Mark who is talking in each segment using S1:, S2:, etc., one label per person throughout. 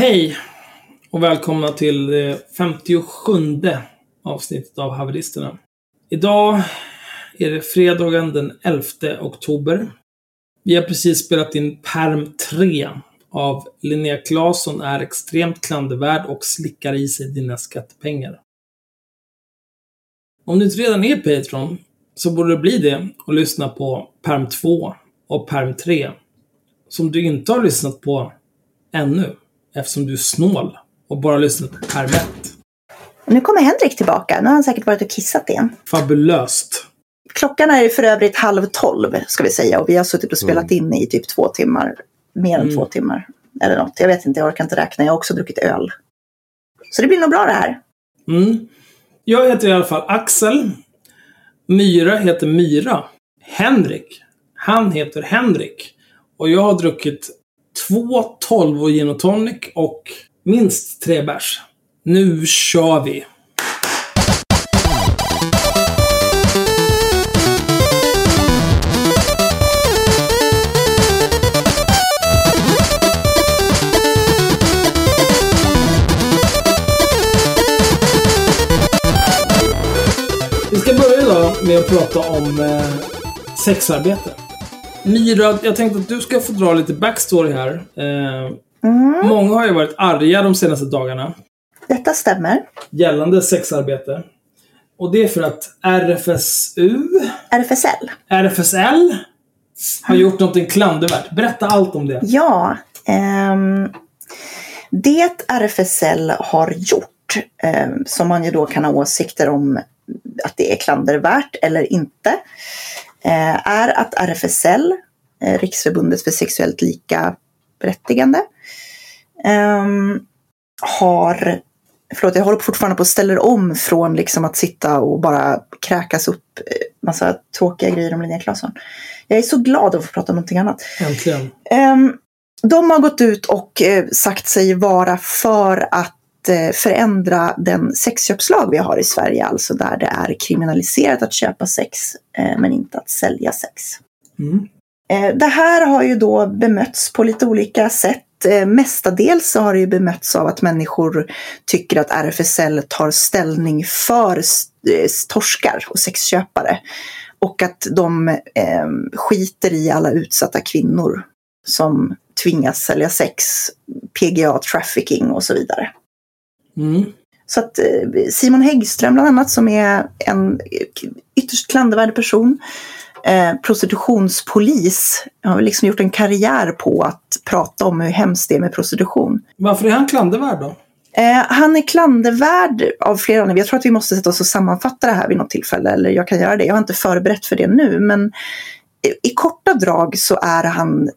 S1: Hej och välkomna till det 57 avsnittet av Haveristerna. Idag är det fredagen den 11 oktober. Vi har precis spelat in Perm 3 av Linnea Claesson är extremt klandervärd och slickar i sig dina skattepengar. Om du inte redan är Patreon så borde du bli det och lyssna på Perm 2 och Perm 3 som du inte har lyssnat på ännu eftersom du är snål och bara lyssnat på 1.
S2: Nu kommer Henrik tillbaka. Nu har han säkert varit och kissat igen.
S1: Fabulöst.
S2: Klockan är för övrigt halv tolv ska vi säga och vi har suttit och spelat in i typ två timmar. Mer än
S1: Mm.
S2: två timmar. Eller något. Jag vet inte, jag orkar inte räkna. Jag har också druckit öl. Så det blir nog bra det här.
S1: Mm. Jag heter i alla fall Axel. Myra heter Myra. Henrik, han heter Henrik. Och jag har druckit två 12 och gin och tonic och minst tre bärs. Nu kör vi! Vi ska börja idag med att prata om eh, sexarbete. Myra, jag tänkte att du ska få dra lite backstory här. Eh,
S2: Mm.
S1: Många har ju varit arga de senaste dagarna
S2: Detta stämmer.
S1: gällande sexarbete. Och det är för att RFSU,
S2: RFSL.
S1: RFSL, har gjort någonting klandervärt. Berätta allt om det.
S2: Ja. ehm, det RFSL har gjort, ehm, som man ju då kan ha åsikter om att det är klandervärt eller inte, eh, är att RFSL, eh, Riksförbundet för sexuellt lika berättigande, ehm, har Förlåt, jag håller fortfarande på att ställa om från liksom att sitta och bara kräkas upp eh, massa tråkiga grejer om Linnea Claesson. Jag är så glad att få prata om någonting annat.
S1: Äntligen.
S2: Ehm, de har gått ut och eh, sagt sig vara för att eh, förändra den sexköpslag vi har i Sverige, alltså där det är kriminaliserat att köpa sex eh, men inte att sälja sex.
S1: Mm.
S2: Eh, Det här har ju då bemötts på lite olika sätt. Eh, Mestadels så har det ju bemötts av att människor tycker att RFSL tar ställning för eh, torskar och sexköpare. Och att de eh, skiter i alla utsatta kvinnor som tvingas sälja sex, PGA, trafficking och så vidare.
S1: Mm.
S2: Så att eh, Simon Häggström bland annat som är en ytterst klandervärd person, eh, prostitutionspolis, har liksom gjort en karriär på att prata om hur hemskt det är med prostitution.
S1: Varför är han klandervärd då?
S2: Eh, han är klandervärd av flera anledningar. Jag tror att vi måste sätta oss och sammanfatta det här vid något tillfälle, eller jag kan göra det. Jag har inte förberett för det nu, men i korta drag så är han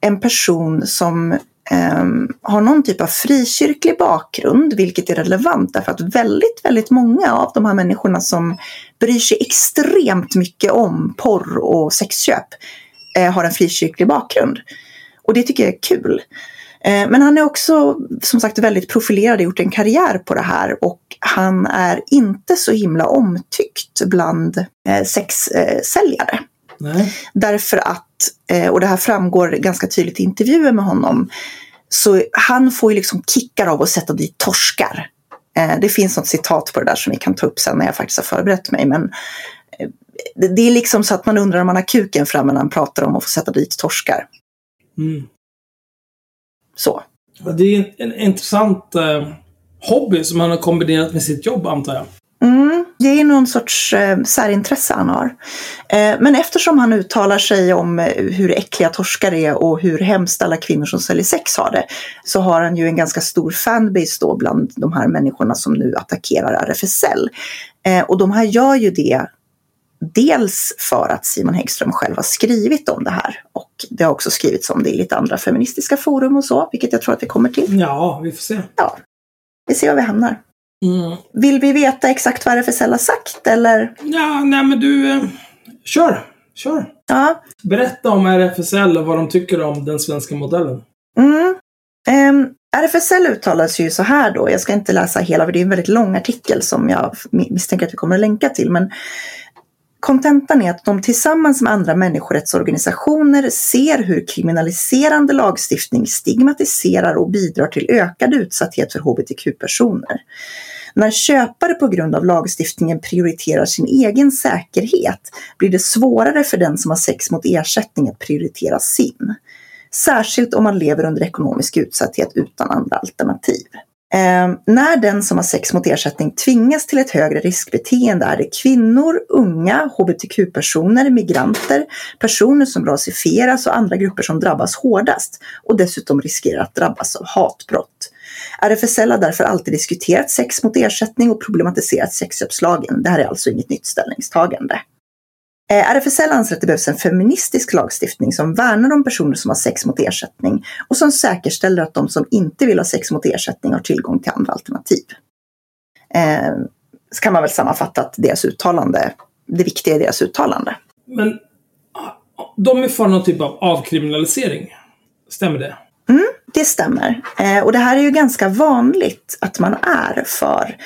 S2: en person som ehm, har någon typ av frikyrklig bakgrund, vilket är relevant därför att väldigt, väldigt många av de här människorna som bryr sig extremt mycket om porr och sexköp eh, har en frikyrklig bakgrund. Och det tycker jag är kul. Eh, Men han är också som sagt väldigt profilerad och gjort en karriär på det här och han är inte så himla omtyckt bland eh, sexsäljare.
S1: Nej.
S2: Därför att, och det här framgår ganska tydligt i intervjuer med honom, så han får ju liksom kickar av att sätta dit torskar. Eh, Det finns något citat på det där som vi kan ta upp sen när jag faktiskt har förberett mig. Men eh, det- är liksom så att man undrar om man har kuken framme när han pratar om att få sätta dit torskar.
S1: Mm.
S2: Så.
S1: Det är en, en intressant eh, hobby som han har kombinerat med sitt jobb antar jag.
S2: Mm, det är någon sorts eh, särintresse han har. Eh, men eftersom han uttalar sig om eh, hur äckliga torskar är och hur hemskt alla kvinnor som säljer sex har det, så har han ju en ganska stor fanbase då bland de här människorna som nu attackerar RFSL. Eh, och de här gör ju det dels för att Simon Häggström själv har skrivit om det här och det har också skrivits om det i lite andra feministiska forum och så, vilket jag tror att vi kommer till.
S1: Ja, vi får se.
S2: Ja, vi ser var vi hamnar.
S1: Mm.
S2: Vill vi veta exakt vad RFSL har sagt eller?
S1: Ja, nej men du... Eh, kör! Kör!
S2: Ja.
S1: Berätta om RFSL och vad de tycker om den svenska modellen.
S2: Mm. Ehm, RFSL uttalar sig ju så här då, jag ska inte läsa hela för det är en väldigt lång artikel som jag misstänker att vi kommer att länka till. Men kontentan är att de tillsammans med andra människorättsorganisationer ser hur kriminaliserande lagstiftning stigmatiserar och bidrar till ökad utsatthet för hbtq-personer. När köpare på grund av lagstiftningen prioriterar sin egen säkerhet blir det svårare för den som har sex mot ersättning att prioritera sin. Särskilt om man lever under ekonomisk utsatthet utan andra alternativ. Eh, när den som har sex mot ersättning tvingas till ett högre riskbeteende är det kvinnor, unga, hbtq-personer, migranter, personer som rasifieras och andra grupper som drabbas hårdast och dessutom riskerar att drabbas av hatbrott. RFSL har därför alltid diskuterat sex mot ersättning och problematiserat sexköpslagen. Det här är alltså inget nytt ställningstagande. Eh, RFSL anser att det behövs en feministisk lagstiftning som värnar om personer som har sex mot ersättning och som säkerställer att de som inte vill ha sex mot ersättning har tillgång till andra alternativ. Eh, så kan man väl sammanfatta att deras uttalande, det viktiga i deras uttalande.
S1: Men de är för någon typ av avkriminalisering. Stämmer det?
S2: Mm, det stämmer. Eh, och det här är ju ganska vanligt att man är för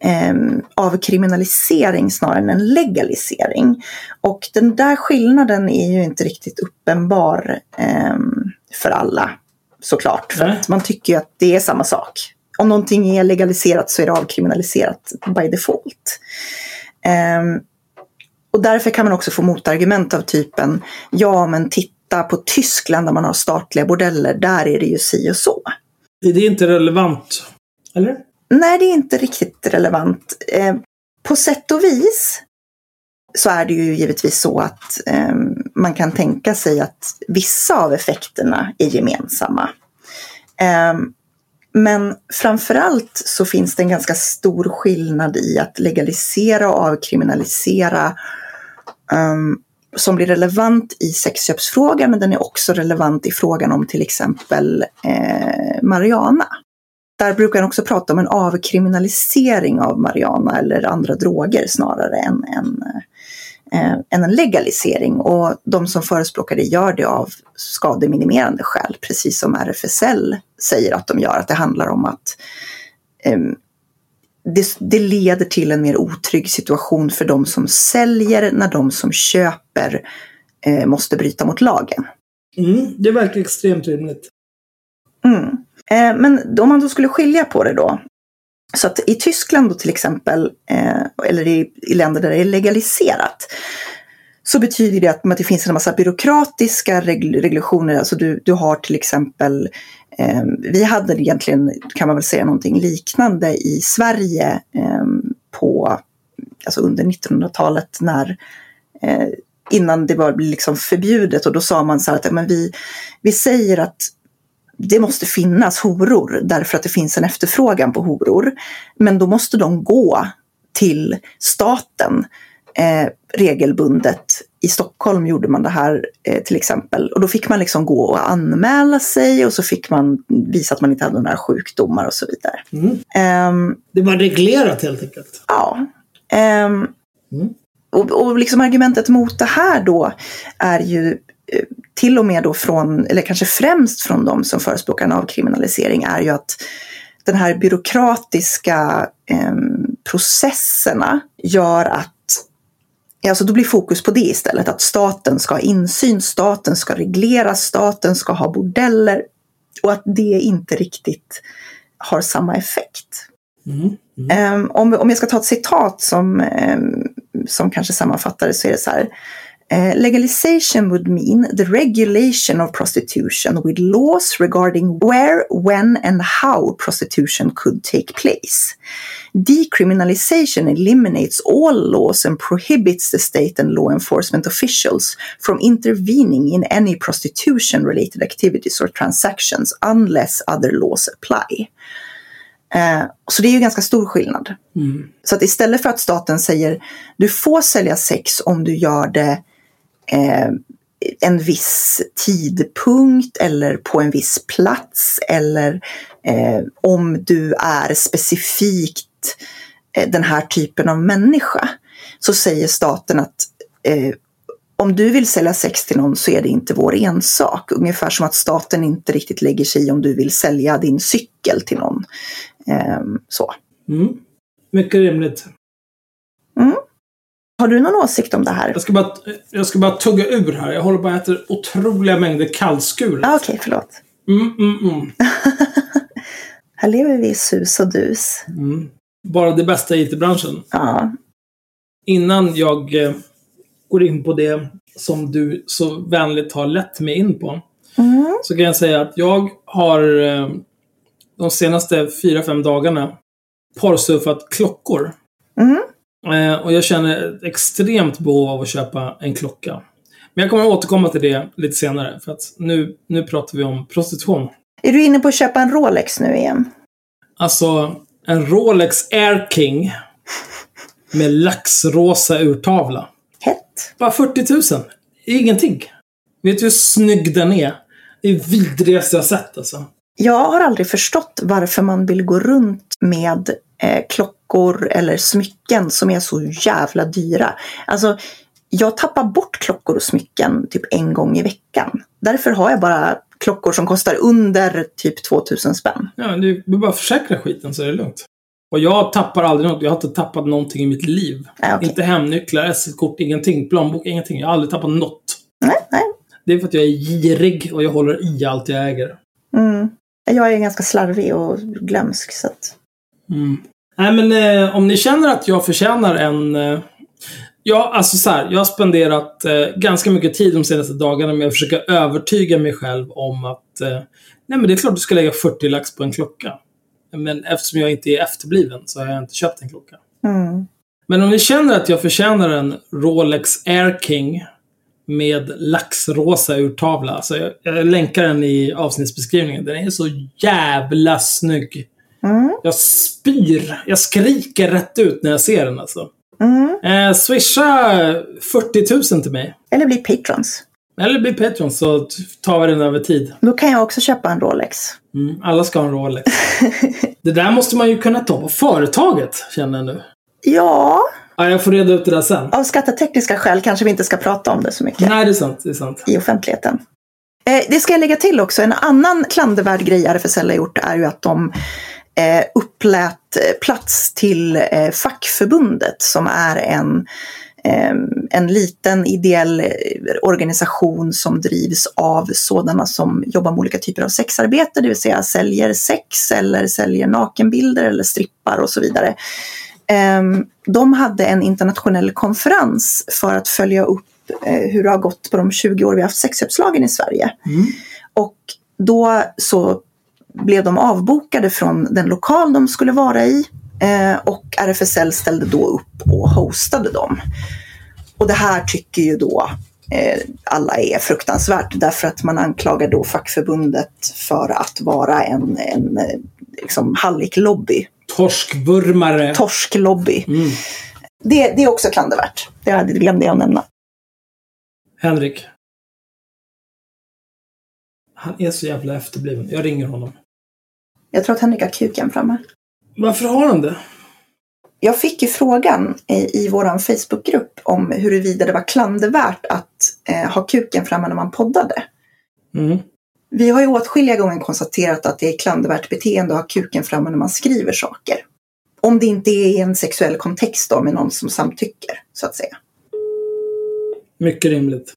S2: eh, avkriminalisering snarare än en legalisering. Och den där skillnaden är ju inte riktigt uppenbar eh, för alla såklart. För att man tycker ju att det är samma sak. Om någonting är legaliserat så är det avkriminaliserat by default. Eh, och därför kan man också få motargument av typen ja men titta på Tyskland där man har statliga bordeller, där är det ju si och så.
S1: Det är inte relevant, eller?
S2: Nej, det är inte riktigt relevant. Eh, på sätt och vis så är det ju givetvis så att eh, man kan tänka sig att vissa av effekterna är gemensamma. Eh, men framförallt så finns det en ganska stor skillnad i att legalisera och avkriminalisera um, som blir relevant i sexköpsfrågan, men den är också relevant i frågan om till exempel eh, Mariana. Där brukar han också prata om en avkriminalisering av marijuana eller andra droger snarare än, än, eh, än en legalisering. Och de som förespråkar det gör det av skademinimerande skäl, precis som RFSL säger att de gör, att det handlar om att eh, det, det, leder till en mer otrygg situation för de som säljer när de som köper eh, måste bryta mot lagen.
S1: Mm, det verkar extremt rimligt.
S2: Mm. Eh, men om man då skulle skilja på det då. Så att i Tyskland då till exempel, eh, eller i, i länder där det är legaliserat, så betyder det att, att det finns en massa byråkratiska regulationer. Alltså du, du har till exempel, Ehm, vi hade egentligen, kan man väl säga, någonting liknande i Sverige ehm, på, alltså under 1900-talet när eh, innan det var liksom förbjudet och då sa man så här att men vi, vi säger att det måste finnas horor därför att det finns en efterfrågan på horor. Men då måste de gå till staten eh, regelbundet. I Stockholm gjorde man det här eh, till exempel. Och då fick man liksom gå och anmäla sig och så fick man visa att man inte hade några sjukdomar och så vidare.
S1: Mm. Um, det var reglerat helt enkelt?
S2: Ja. Um, mm. Och, och liksom argumentet mot det här då är ju Eh, till och med då från, eller kanske främst från de som förespråkar en avkriminalisering är ju att den här byråkratiska eh, processerna gör att Alltså då blir fokus på det istället, att staten ska ha insyn, staten ska reglera, staten ska ha bordeller och att det inte riktigt har samma effekt. Mm, mm. Um, om, om jag ska ta ett citat som, um, som kanske sammanfattar det så är det så här. Uh, legalization would mean the regulation of prostitution with laws regarding where, when, and how prostitution could take place. Decriminalization eliminates all laws and prohibits the state and law enforcement officials from intervening in any prostitution related activities or transactions unless other laws apply. Uh, så det är ju ganska stor skillnad. Mm. Så att istället för att staten säger du får sälja sex om du gör det eh, en viss tidpunkt eller på en viss plats eller eh, om du är specifikt eh, den här typen av människa så säger staten att eh, om du vill sälja sex till någon så är det inte vår ensak. Ungefär som att staten inte riktigt lägger sig i om du vill sälja din cykel till någon. Eh, så.
S1: Mm. Mycket rimligt.
S2: Mm. Har du någon åsikt om det här?
S1: Jag ska bara, jag ska bara tugga ur här. Jag håller bara och äter otroliga mängder kallskuret.
S2: Ah, Okej, förlåt.
S1: Mm, mm, mm.
S2: Här lever vi i sus och dus.
S1: Mm. Bara det bästa i IT-branschen.
S2: Ja.
S1: Innan jag eh, går in på det som du så vänligt har lett mig in på.
S2: Mm.
S1: Så kan jag säga att jag har eh, de senaste fyra fem dagarna porrsurfat klockor.
S2: Mm.
S1: Eh, och jag känner ett extremt behov av att köpa en klocka. Men jag kommer återkomma till det lite senare. För att nu, nu pratar vi om prostitution.
S2: Är du inne på att köpa en Rolex nu igen?
S1: Alltså, en Rolex Air King med laxrosa urtavla.
S2: Hett.
S1: Bara 40 000. Ingenting. Vet du hur snygg den är? Det är vidrigaste jag sett alltså.
S2: Jag har aldrig förstått varför man vill gå runt med eh, klockor eller smycken som är så jävla dyra. Alltså, jag tappar bort klockor och smycken typ en gång i veckan. Därför har jag bara klockor som kostar under typ 2000 spänn.
S1: Ja, du du bara försäkra skiten så är det lugnt. Och jag tappar aldrig något. Jag har inte tappat någonting i mitt liv.
S2: Okej.
S1: Inte hemnycklar, SL-kort, ingenting. Plånbok, ingenting. Jag har aldrig tappat något.
S2: Nej, nej.
S1: Det är för att jag är girig och jag håller i allt jag äger.
S2: Mm. Jag är ganska slarvig och glömsk. Så att...
S1: Mm. Nej, men eh, om ni känner att jag förtjänar en... Eh, ja, alltså så här. Jag har spenderat eh, ganska mycket tid de senaste dagarna med att försöka övertyga mig själv om att... Eh, nej, men det är klart du ska lägga 40 lax på en klocka. Men eftersom jag inte är efterbliven så har jag inte köpt en klocka.
S2: Mm.
S1: Men om ni känner att jag förtjänar en Rolex Air King med laxrosa urtavla. Så jag, jag länkar den i avsnittsbeskrivningen. Den är så jävla snygg.
S2: Mm.
S1: Jag spyr. Jag skriker rätt ut när jag ser den alltså.
S2: Mm.
S1: Eh, swisha 40 000 till mig.
S2: Eller bli patrons.
S1: Eller bli Patreon så tar vi den över tid.
S2: Då kan jag också köpa en Rolex.
S1: Mm, alla ska ha en Rolex. det där måste man ju kunna ta på företaget, känner jag nu.
S2: Ja,
S1: Ja, jag får reda ut det där sen.
S2: av skattetekniska skäl kanske vi inte ska prata om det så mycket
S1: Nej, det är sant. Det är sant.
S2: i offentligheten. Eh, det ska jag lägga till också. En annan klandervärd grej RFSL har gjort är ju att de eh, upplät eh, plats till eh, fackförbundet som är en, eh, en liten ideell eh, organisation som drivs av sådana som jobbar med olika typer av sexarbete, det vill säga säljer sex eller säljer nakenbilder eller strippar och så vidare. Ehm, De hade en internationell konferens för att följa upp hur det har gått på de 20 år vi har haft sexköpslagen i Sverige.
S1: Mm.
S2: Och då så blev de avbokade från den lokal de skulle vara i eh, och RFSL ställde då upp och hostade dem. Och det här tycker ju då eh, alla är fruktansvärt därför att man anklagar då fackförbundet för att vara en, en eh, liksom halliklobby,
S1: Torskvurmare.
S2: torsklobby.
S1: Mm.
S2: Det, det är också klandervärt. Det glömde jag nämna.
S1: Henrik. Han är så jävla efterbliven. Jag ringer honom.
S2: Jag tror att Henrik har kuken framme.
S1: Varför har han det?
S2: Jag fick ju frågan i, i vår Facebookgrupp om huruvida det var klandervärt att eh, ha kuken framme när man poddade.
S1: Mm.
S2: Vi har ju åtskilliga gånger konstaterat att det är klandervärt beteende att ha kuken framme när man skriver saker. Om det inte är i en sexuell kontext då med någon som samtycker, så att säga.
S1: Mycket rimligt.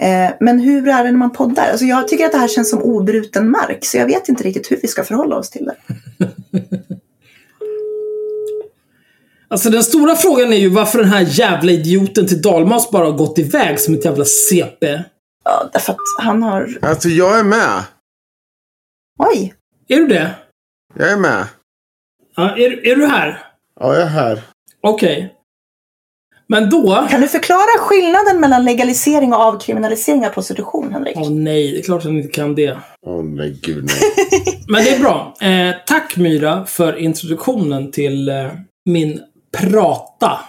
S2: Eh, men hur är det när man poddar? Alltså jag tycker att det här känns som obruten mark, så jag vet inte riktigt hur vi ska förhålla oss till det.
S1: Alltså den stora frågan är ju varför den här jävla idioten till Dalmas bara har gått iväg som ett jävla CP.
S2: Ja, därför att han har...
S3: Alltså jag är med.
S2: Oj!
S1: Är du det?
S3: Jag är med.
S1: Ja, är, är du här?
S3: Ja, jag är här.
S1: Okej. Men då...
S2: Kan du förklara skillnaden mellan legalisering och avkriminalisering av prostitution, Henrik?
S1: Åh nej, det är klart att jag inte kan det.
S3: Åh nej, gud nej.
S1: Men det är bra. Eh, tack Myra för introduktionen till eh, min prata.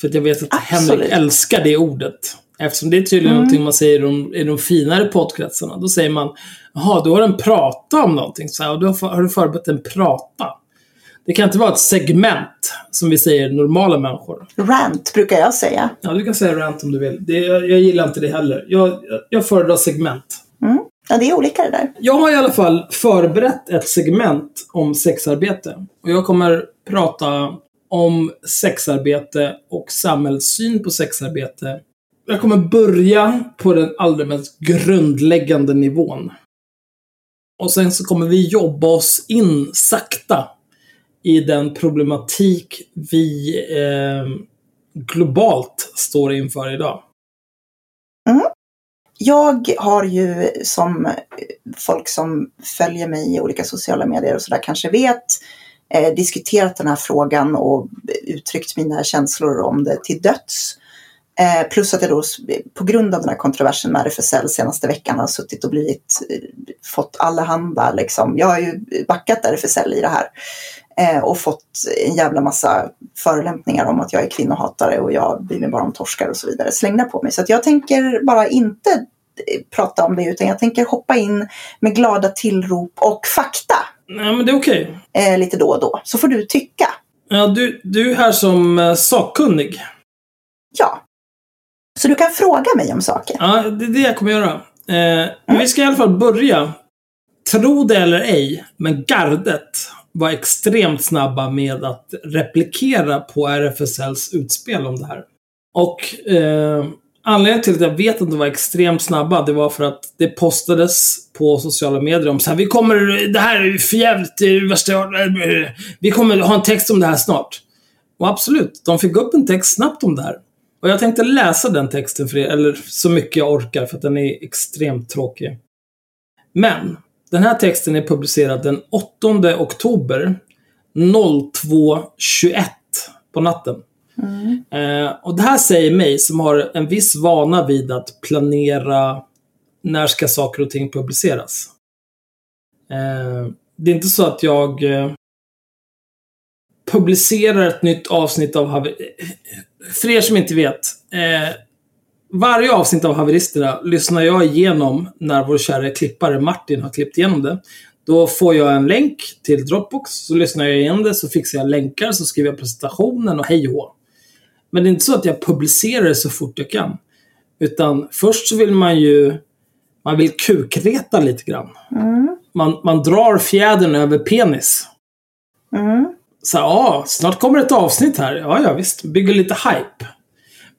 S1: För att jag vet att
S2: Absolut.
S1: Henrik älskar det ordet. Eftersom det är tydligen
S2: Mm.
S1: någonting man säger i de, i de finare poddkretsarna. Då säger man Jaha, du har en prata om någonting. Så här, och då har, har du förberett en prata. Det kan inte vara ett segment, som vi säger normala människor.
S2: Rant brukar jag säga.
S1: Ja, du kan säga rant om du vill. Det, jag, jag gillar inte det heller. Jag, jag, jag föredrar segment.
S2: Mm. Ja, det är olika det där.
S1: Jag har i alla fall förberett ett segment om sexarbete. Och jag kommer prata om sexarbete och samhällssyn på sexarbete. Jag kommer börja på den allra mest grundläggande nivån. Och sen så kommer vi jobba oss in sakta i den problematik vi eh, globalt står inför idag. Mm.
S2: Jag har ju som folk som följer mig i olika sociala medier och sådär kanske vet eh, diskuterat den här frågan och uttryckt mina känslor om det till döds. Eh, plus att jag då på grund av den här kontroversen med RFSL senaste veckan har suttit och blivit, eh, fått allehanda liksom. Jag har ju backat RFSL i det här. Eh, och fått en jävla massa förolämpningar om att jag är kvinnohatare och jag bryr mig bara om torskar och så vidare slängda på mig. Så jag tänker bara inte eh, prata om det utan jag tänker hoppa in med glada tillrop och fakta
S1: Nej, men det är okej.
S2: eh, lite då och då. Så får du tycka.
S1: Ja, du, du är här som eh, sakkunnig.
S2: Ja. Så du kan fråga mig om saker.
S1: Ja, det är det jag kommer göra. Eh, men vi ska i alla fall börja. Tro det eller ej, men gardet var extremt snabba med att replikera på RFSLs utspel om det här. Och eh, anledningen till att jag vet att de var extremt snabba, det var för att det postades på sociala medier om så här, vi kommer, det här är förjävligt, det är värsta vi kommer ha en text om det här snart. Och absolut, de fick upp en text snabbt om det här. Och jag tänkte läsa den texten för er, eller så mycket jag orkar, för att den är extremt tråkig. Men, den här texten är publicerad den 8 oktober 02.21 på natten. Eh, och det här säger mig, som har en viss vana vid att planera när ska saker och ting publiceras. Eh, det är inte så att jag eh, publicerar ett nytt avsnitt av Haver... För er som inte vet. Varje avsnitt av Haveristerna lyssnar jag igenom när vår kära klippare Martin har klippt igenom det. Då får jag en länk till Dropbox, så lyssnar jag igenom det, så fixar jag länkar, så skriver jag presentationen och hej och. Men det är inte så att jag publicerar det så fort jag kan. Utan först så vill man ju... Man vill kukreta lite grann. Man, man drar fjädern över penis.
S2: Mm.
S1: Så ja, snart kommer ett avsnitt här. Ja, ja, visst. Bygger lite hype.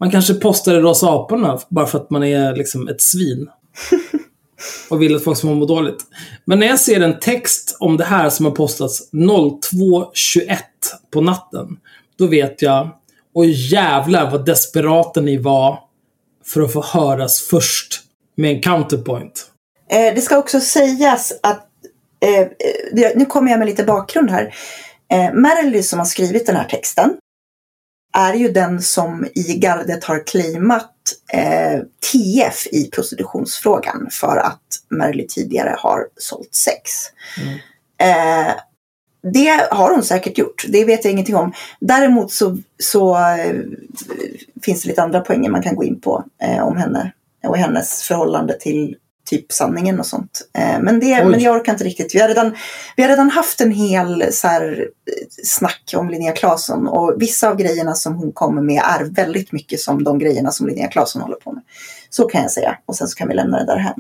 S1: Man kanske postar Rosa Aporna bara för att man är liksom ett svin. Och vill att folk ska må dåligt. Men när jag ser en text om det här som har postats 02.21 på natten. Då vet jag, och jävlar vad desperata ni var för att få höras först med en counterpoint.
S2: Eh, det ska också sägas att, eh, eh, nu kommer jag med lite bakgrund här. Eh, Merrily som har skrivit den här texten är ju den som i gardet har claimat eh, TF i prostitutionsfrågan för att Merrily tidigare har sålt sex. Eh, det har hon säkert gjort, det vet jag ingenting om. Däremot så, så eh, finns det lite andra poänger man kan gå in på eh, om henne och hennes förhållande till typ sanningen och sånt. Eh, men, det,
S1: Oj.
S2: men jag orkar inte riktigt. Vi har redan, vi har redan haft en hel så här, eh, snack om Linnea Claesson och vissa av grejerna som hon kommer med är väldigt mycket som de grejerna som Linnea Claesson håller på med. Så kan jag säga och sen så kan vi lämna det därhän.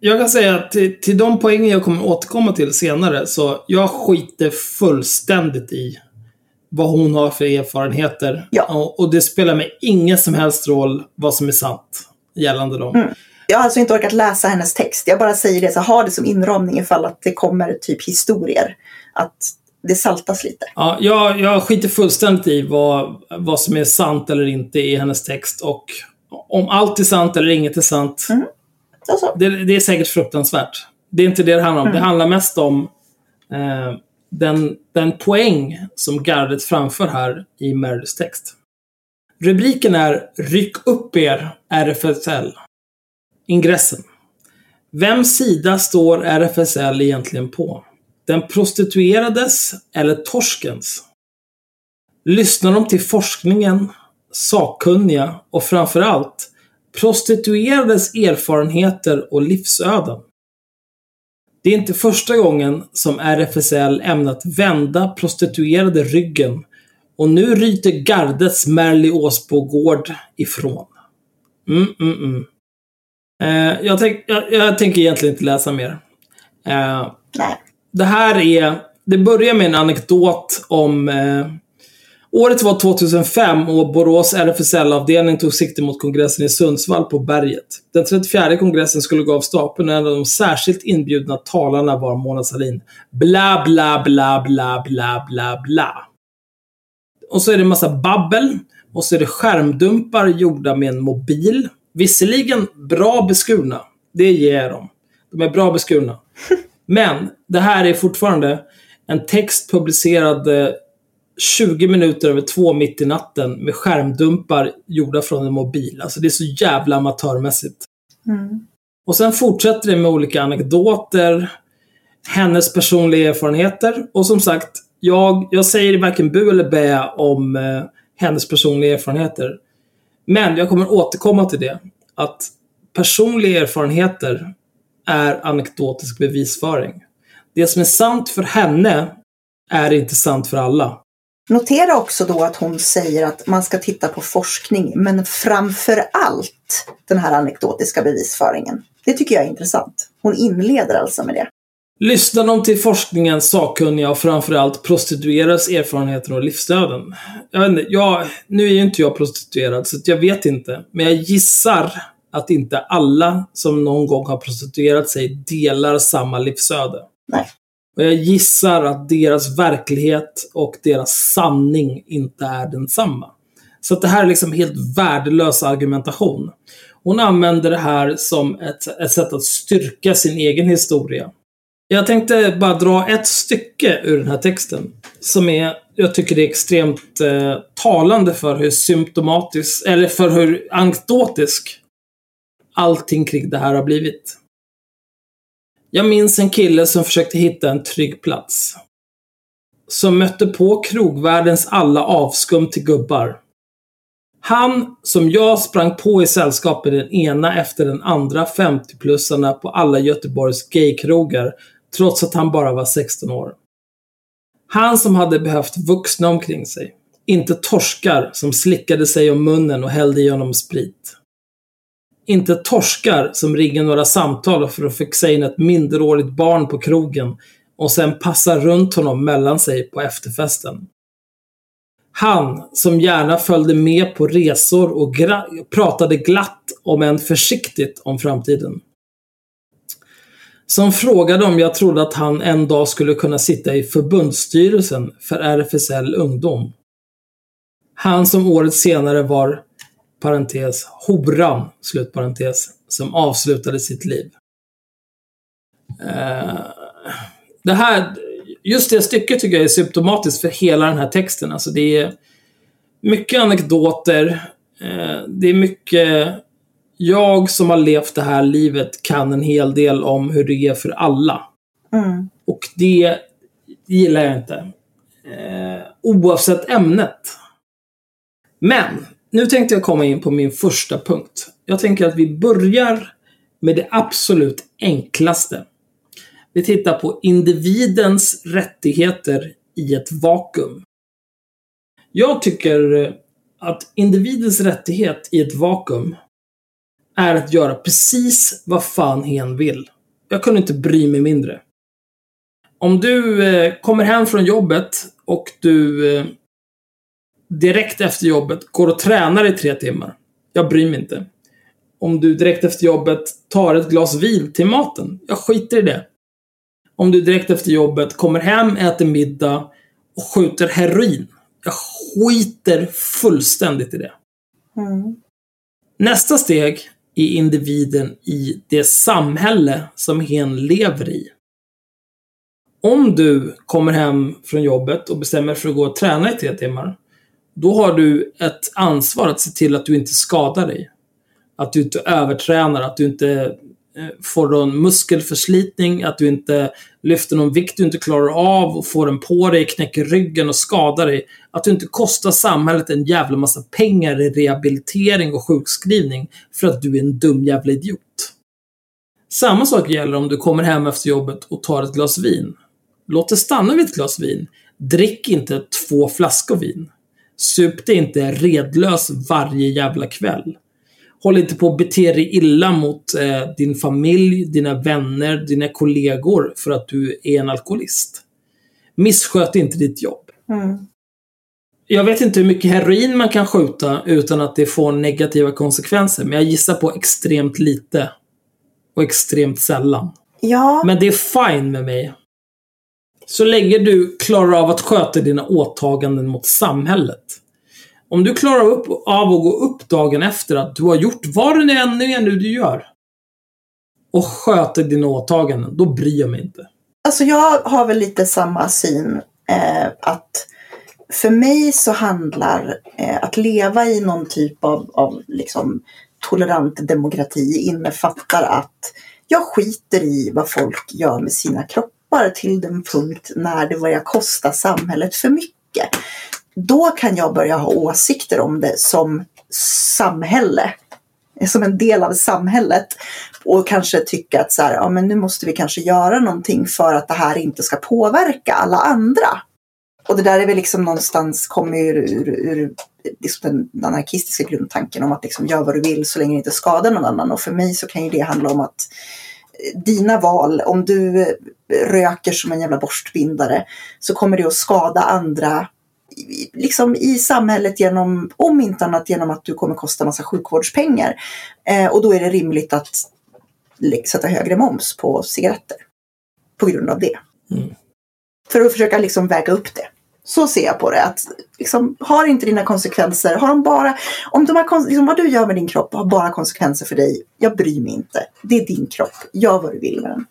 S1: Jag kan säga att till, till de poängen jag kommer återkomma till senare, så jag skiter fullständigt i vad hon har för erfarenheter.
S2: Ja.
S1: Och, och det spelar mig ingen som helst roll vad som är sant gällande dem.
S2: Mm. Jag har alltså inte orkat läsa hennes text. Jag bara säger det så ha det som inramning ifall att det kommer typ historier. Att det saltas lite.
S1: Ja, jag, jag skiter fullständigt i vad, vad som är sant eller inte i hennes text. Och om allt är sant eller inget är sant,
S2: Så, så.
S1: det, det är säkert fruktansvärt. Det är inte det det handlar om.
S2: Mm.
S1: Det handlar mest om eh, den, den poäng som gardet framför här i Merrys text. Rubriken är Ryck upp er, RFSL. Ingressen. Vems sida står RFSL egentligen på? Den prostituerades eller torskens? Lyssnar de till forskningen, sakkunniga och framförallt prostituerades erfarenheter och livsöden? Det är inte första gången som RFSL ämnat vända prostituerade ryggen och nu ryter gardets Merli Åsbogård ifrån. Mm, mm, mm. Eh, jag, tänk, jag, jag tänker egentligen inte läsa mer. Eh, det här är... Det börjar med en anekdot om, eh, Året var 2005 och Borås RFSL-avdelning tog sikte mot kongressen i Sundsvall på berget. Den 34 kongressen skulle gå av stapeln och en av de särskilt inbjudna talarna var Mona Sahlin. Bla, bla, bla, bla, bla, bla, bla. Och så är det en massa babbel. Och så är det skärmdumpar gjorda med en mobil. Visserligen bra beskurna. Det ger dem. De är bra beskurna. Men det här är fortfarande en text publicerad eh, 20 minuter över två mitt i natten med skärmdumpar gjorda från en mobil. Alltså det är så jävla amatörmässigt.
S2: Mm.
S1: Och sen fortsätter det med olika anekdoter, hennes personliga erfarenheter och som sagt, jag, jag säger varken bu eller bä om eh, hennes personliga erfarenheter. Men jag kommer återkomma till det. Att personliga erfarenheter är anekdotisk bevisföring. Det som är sant för henne är inte sant för alla.
S2: Notera också då att hon säger att man ska titta på forskning, men framför allt den här anekdotiska bevisföringen. Det tycker jag är intressant. Hon inleder alltså med det.
S1: Lyssnar de till forskningens sakkunniga och framförallt prostitueras erfarenheter och livsöden? Jag vet inte, jag, nu är ju inte jag prostituerad, så jag vet inte. Men jag gissar att inte alla som någon gång har prostituerat sig delar samma livsöde.
S2: Nej.
S1: Och jag gissar att deras verklighet och deras sanning inte är densamma. Så att det här är liksom helt värdelös argumentation. Hon använder det här som ett, ett sätt att styrka sin egen historia. Jag tänkte bara dra ett stycke ur den här texten. Som är, jag tycker det är extremt eh, talande för hur symptomatisk, eller för hur anekdotisk allting kring det här har blivit. Jag minns en kille som försökte hitta en trygg plats. Som mötte på krogvärldens alla avskum till gubbar. Han, som jag sprang på i sällskap med den ena efter den andra 50-plussarna på alla Göteborgs gaykrogar, trots att han bara var 16 år. Han som hade behövt vuxna omkring sig. Inte torskar som slickade sig om munnen och hällde i honom sprit. Inte torskar som ringer några samtal för att fixa in ett minderårigt barn på krogen och sen passar runt honom mellan sig på efterfesten. Han som gärna följde med på resor och pratade glatt, om än försiktigt, om framtiden. Som frågade om jag trodde att han en dag skulle kunna sitta i förbundsstyrelsen för RFSL Ungdom. Han som året senare var, parentes, horan, slutparentes, som avslutade sitt liv. Eh, det här, just det stycket tycker jag är symptomatiskt för hela den här texten. Alltså det är mycket anekdoter. Eh, det är mycket jag som har levt det här livet kan en hel del om hur det är för alla.
S2: Mm.
S1: Och det gillar jag inte. Eh, oavsett ämnet. Men, nu tänkte jag komma in på min första punkt. Jag tänker att vi börjar med det absolut enklaste. Vi tittar på individens rättigheter i ett vakuum. Jag tycker att individens rättighet i ett vakuum är att göra precis vad fan hen vill. Jag kunde inte bry mig mindre. Om du eh, kommer hem från jobbet och du eh, direkt efter jobbet går och tränar i tre timmar. Jag bryr mig inte. Om du direkt efter jobbet tar ett glas vin till maten. Jag skiter i det. Om du direkt efter jobbet kommer hem, äter middag och skjuter heroin. Jag skiter fullständigt i det.
S2: Mm.
S1: Nästa steg i individen i det samhälle som hen lever i. Om du kommer hem från jobbet och bestämmer för att gå och träna i tre timmar, då har du ett ansvar att se till att du inte skadar dig. Att du inte övertränar, att du inte Eh, får någon muskelförslitning, att du inte lyfter någon vikt du inte klarar av och får den på dig, knäcker ryggen och skadar dig. Att du inte kostar samhället en jävla massa pengar i rehabilitering och sjukskrivning för att du är en dum jävla idiot. Samma sak gäller om du kommer hem efter jobbet och tar ett glas vin. Låt det stanna vid ett glas vin. Drick inte två flaskor vin. Sup det inte redlös varje jävla kväll. Håll inte på att bete dig illa mot eh, din familj, dina vänner, dina kollegor för att du är en alkoholist. Missköt inte ditt jobb.
S2: Mm.
S1: Jag vet inte hur mycket heroin man kan skjuta utan att det får negativa konsekvenser, men jag gissar på extremt lite. Och extremt sällan.
S2: Ja,
S1: Men det är fine med mig. Så länge du klarar av att sköta dina åtaganden mot samhället. Om du klarar upp, av att gå upp dagen efter att du har gjort vad det än är nu du gör. Och sköter dina åtaganden, då bryr jag mig inte.
S2: Alltså jag har väl lite samma syn. Eh, att för mig så handlar eh, att leva i någon typ av, av liksom, tolerant demokrati innefattar att jag skiter i vad folk gör med sina kroppar till den punkt när det börjar kosta samhället för mycket. Då kan jag börja ha åsikter om det som samhälle som en del av samhället och kanske tycka att så här, ja, men nu måste vi kanske göra någonting för att det här inte ska påverka alla andra. Och det där är väl liksom någonstans kommer ur, ur, ur liksom den anarkistiska grundtanken om att liksom gör vad du vill så länge det inte skadar någon annan. Och för mig så kan ju det handla om att eh, dina val, om du eh, röker som en jävla borstbindare så kommer det att skada andra liksom i samhället genom, om inte annat genom att du kommer kosta massa sjukvårdspengar. Eh, och då är det rimligt att sätta högre moms på cigaretter. På grund av det.
S1: Mm.
S2: För att försöka liksom väga upp det. Så ser jag på det. Att liksom, har inte dina konsekvenser, har de bara, om de har, liksom, vad du gör med din kropp har bara konsekvenser för dig. Jag bryr mig inte. Det är din kropp. Gör vad du vill med den.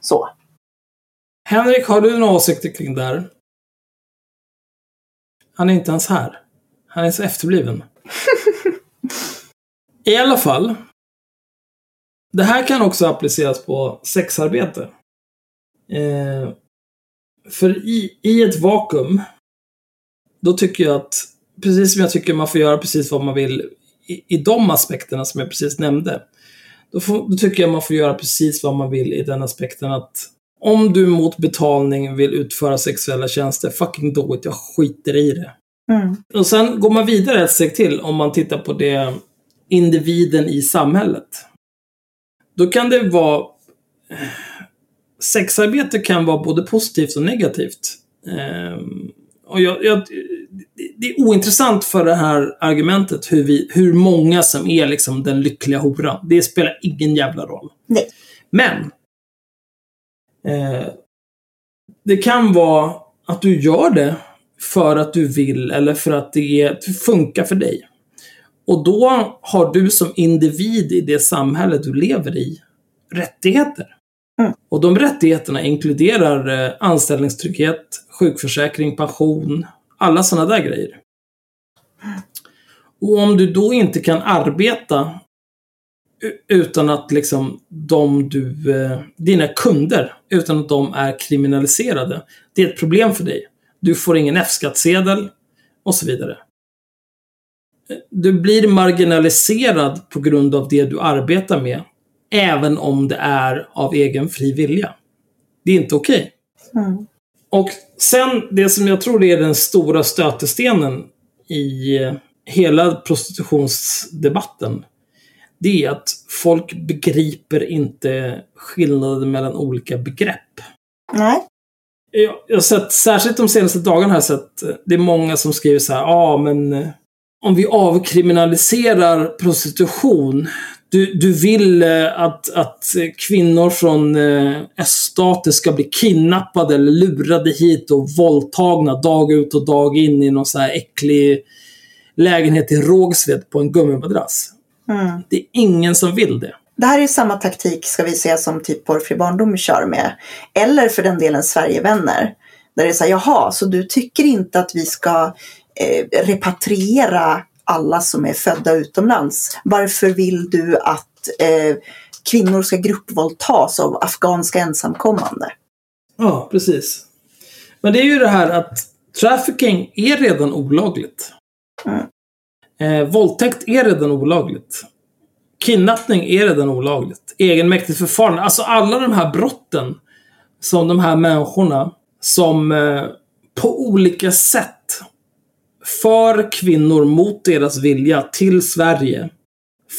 S2: Så.
S1: Henrik, har du några åsikter kring det här? Han är inte ens här. Han är så efterbliven. I alla fall. Det här kan också appliceras på sexarbete. Eh, för i, i ett vakuum, då tycker jag att, precis som jag tycker man får göra precis vad man vill i, i de aspekterna som jag precis nämnde, då, får, då tycker jag man får göra precis vad man vill i den aspekten att om du mot betalning vill utföra sexuella tjänster, fucking do it, jag skiter i det.
S2: Mm.
S1: Och sen går man vidare ett steg till om man tittar på det individen i samhället. Då kan det vara... Sexarbete kan vara både positivt och negativt. Ehm, och jag, jag, det- är ointressant för det här argumentet hur, vi, hur många som är liksom den lyckliga horan. Det spelar ingen jävla roll.
S2: Nej.
S1: Men. Eh, det kan vara att du gör det för att du vill eller för att det, funkar för dig. Och då har du som individ i det samhälle du lever i rättigheter.
S2: Mm.
S1: Och de rättigheterna inkluderar eh, anställningstrygghet, sjukförsäkring, pension, alla sådana där grejer. Och om du då inte kan arbeta utan att liksom de du, eh, dina kunder, utan att de är kriminaliserade. Det är ett problem för dig. Du får ingen F-skattsedel och så vidare. Du blir marginaliserad på grund av det du arbetar med, även om det är av egen fri vilja. Det är inte okej.
S2: Mm.
S1: Och sen, det som jag tror är den stora stötestenen i eh, hela prostitutionsdebatten. Det är att folk begriper inte skillnaden mellan olika begrepp.
S2: Nej.
S1: Jag, jag har sett, särskilt de senaste dagarna har jag sett, eh, det är många som skriver så här, ja ah, men eh, om vi avkriminaliserar prostitution, du, du vill eh, att, att kvinnor från öststater ska bli kidnappade eller lurade hit och våldtagna dag ut och dag in i någon så här äcklig lägenhet i Rågsved på en gummimadrass.
S2: Mm.
S1: Det är ingen som vill det.
S2: Det här är samma taktik ska vi säga som typ Porrfri barndom kör med. Eller för den delen Sverigevänner. Där det är så här, jaha, så du tycker inte att vi ska eh, repatriera alla som är födda utomlands? Varför vill du att eh, kvinnor ska gruppvåldtas av afghanska ensamkommande?
S1: Ja, precis. Men det är ju det här att trafficking är redan olagligt.
S2: Mm.
S1: Eh, våldtäkt är redan olagligt. Kidnappning är redan olagligt. Egenmäktigt förfarande. Alltså alla de här brotten som de här människorna som eh, på olika sätt för kvinnor mot deras vilja till Sverige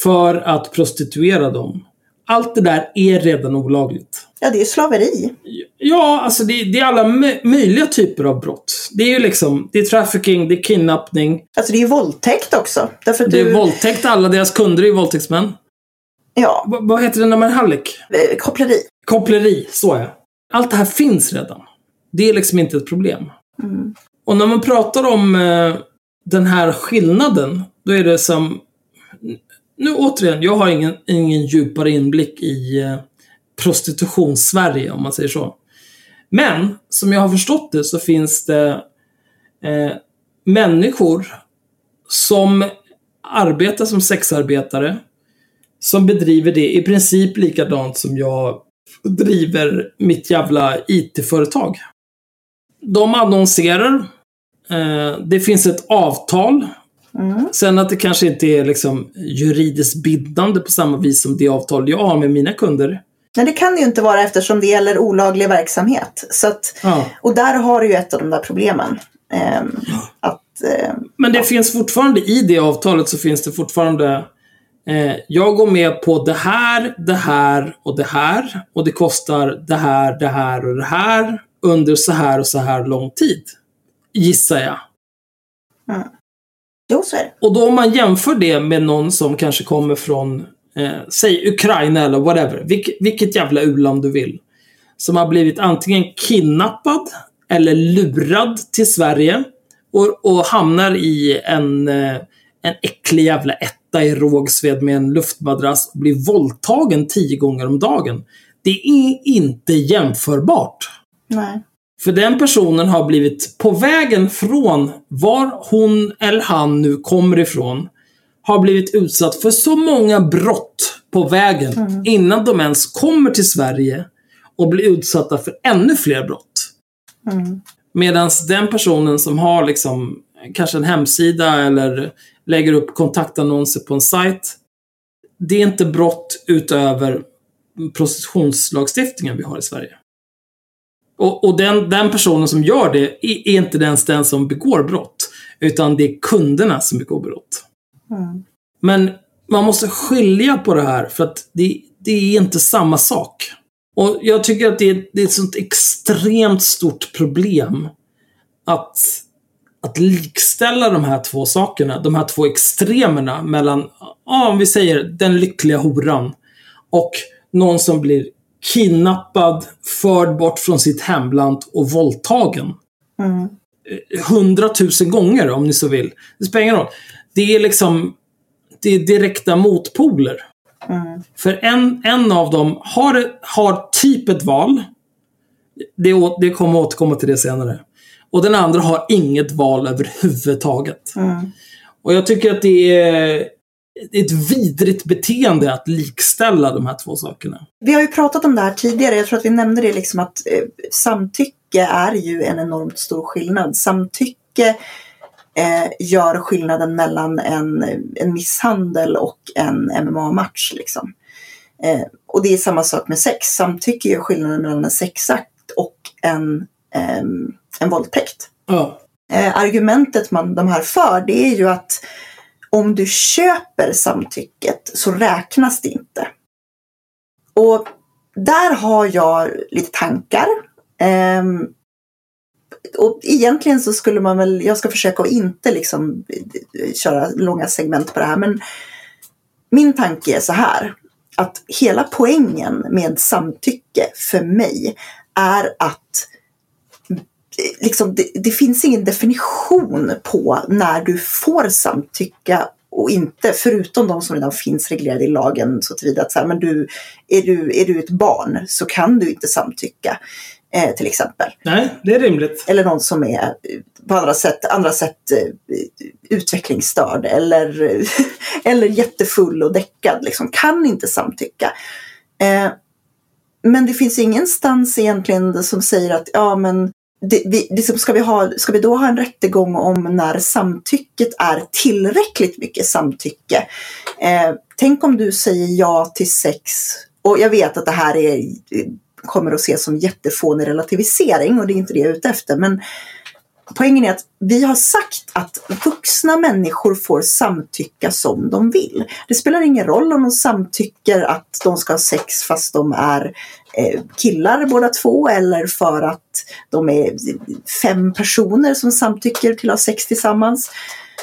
S1: för att prostituera dem allt det där är redan olagligt.
S2: Ja, det är slaveri.
S1: Ja, alltså det, det är alla mö- möjliga typer av brott. Det är ju liksom, det är trafficking, det är kidnappning,
S2: Alltså det är ju våldtäkt också. Därför
S1: det är
S2: du,
S1: våldtäkt, alla deras kunder är ju våldtäktsmän.
S2: ja,
S1: Va- vad heter det när man är hallick?
S2: eh, koppleri.
S1: Koppleri, så är Allt det här finns redan. Det är liksom inte ett problem.
S2: Mm.
S1: Och när man pratar om eh, den här skillnaden, då är det som... Nu återigen, jag har ingen, ingen djupare inblick i eh, prostitutions-Sverige, om man säger så. Men, som jag har förstått det, så finns det eh, människor som arbetar som sexarbetare, som bedriver det i princip likadant som jag driver mitt jävla IT-företag. De annonserar. Eh, det finns ett avtal.
S2: Mm.
S1: Sen att det kanske inte är liksom juridiskt bindande på samma vis som det avtal jag har med mina kunder.
S2: Men det kan det ju inte vara eftersom det gäller olaglig verksamhet. Så att,
S1: Ja.
S2: och där har du ju ett av de där problemen. Ehm, att, ehm,
S1: Men det finns fortfarande, i det avtalet så finns det fortfarande eh, jag går med på det här, det här och det här. Och det kostar det här, det här och det här. Under så här och så här lång tid. Gissar jag.
S2: Jo, så är det.
S1: Och då om man jämför det med någon som kanske kommer från, eh, säg Ukraina eller whatever. Vilk, vilket jävla u-land du vill. Som har blivit antingen kidnappad eller lurad till Sverige. Och, och hamnar i en, eh, en äcklig jävla etta i Rågsved med en luftmadrass och blir våldtagen tio gånger om dagen. Det är inte jämförbart.
S2: Nej.
S1: För den personen har blivit på vägen från var hon eller han nu kommer ifrån. Har blivit utsatt för så många brott på vägen innan de ens kommer till Sverige och blir utsatta för ännu fler brott.
S2: Mm.
S1: Medan den personen som har liksom kanske en hemsida eller lägger upp kontaktannonser på en sajt. Det är inte brott utöver prostitutionslagstiftningen vi har i Sverige. Och, och den, den personen som gör det är, är inte ens den som begår brott. Utan det är kunderna som begår brott.
S2: Mm.
S1: Men man måste skilja på det här för att det, det är inte samma sak. Och jag tycker att det är, det är ett sånt extremt stort problem att, att likställa de här två sakerna, de här två extremerna mellan, ja, om vi säger den lyckliga horan och någon som blir kidnappad, förd bort från sitt hemland och våldtagen
S2: Mm.
S1: hundratusen gånger om ni så vill. Det spelar ingen roll. Det är liksom det är direkta motpoler.
S2: Mm.
S1: För en, en av dem har, har typ ett val. Det, det kommer att återkomma till det senare. Och den andra har inget val överhuvudtaget.
S2: Mm.
S1: Och jag tycker att det är ett vidrigt beteende att likställa de här två sakerna.
S2: Vi har ju pratat om det här tidigare. Jag tror att vi nämnde det liksom att eh, samtycke är ju en enormt stor skillnad. Samtycke eh, gör skillnaden mellan en, en misshandel och en MMA-match. Liksom. Eh, och det är samma sak med sex. Samtycke gör skillnaden mellan en sexakt och en, en våldtäkt.
S1: Ja.
S2: Eh, argumentet man de här för det är ju att om du köper samtycket så räknas det inte. Och där har jag lite tankar. Ehm, och egentligen så skulle man väl, jag ska försöka att inte liksom eh, köra långa segment på det här, men min tanke är så här. Att hela poängen med samtycke för mig är att liksom, det, det finns ingen definition på när du får samtycka och inte, förutom de som redan finns reglerade i lagen så tillvida att så här, men du, är, du, är du ett barn så kan du inte samtycka eh, till exempel.
S1: Nej, det är rimligt.
S2: Eller någon som är eh, på andra sätt, andra sätt eh, utvecklingsstörd eller, eller jättefull och däckad, liksom, kan inte samtycka. Eh, men det finns ingenstans egentligen som säger att ja men det, vi, liksom, ska, vi ha, ska vi då ha en rättegång om när samtycket är tillräckligt mycket samtycke? Eh, tänk om du säger ja till sex och jag vet att det här är, kommer att ses som jättefånig relativisering och det är inte det jag är ute efter men poängen är att vi har sagt att vuxna människor får samtycka som de vill. Det spelar ingen roll om de samtycker att de ska ha sex fast de är Eh, killar båda två eller för att de är fem personer som samtycker till att ha sex tillsammans.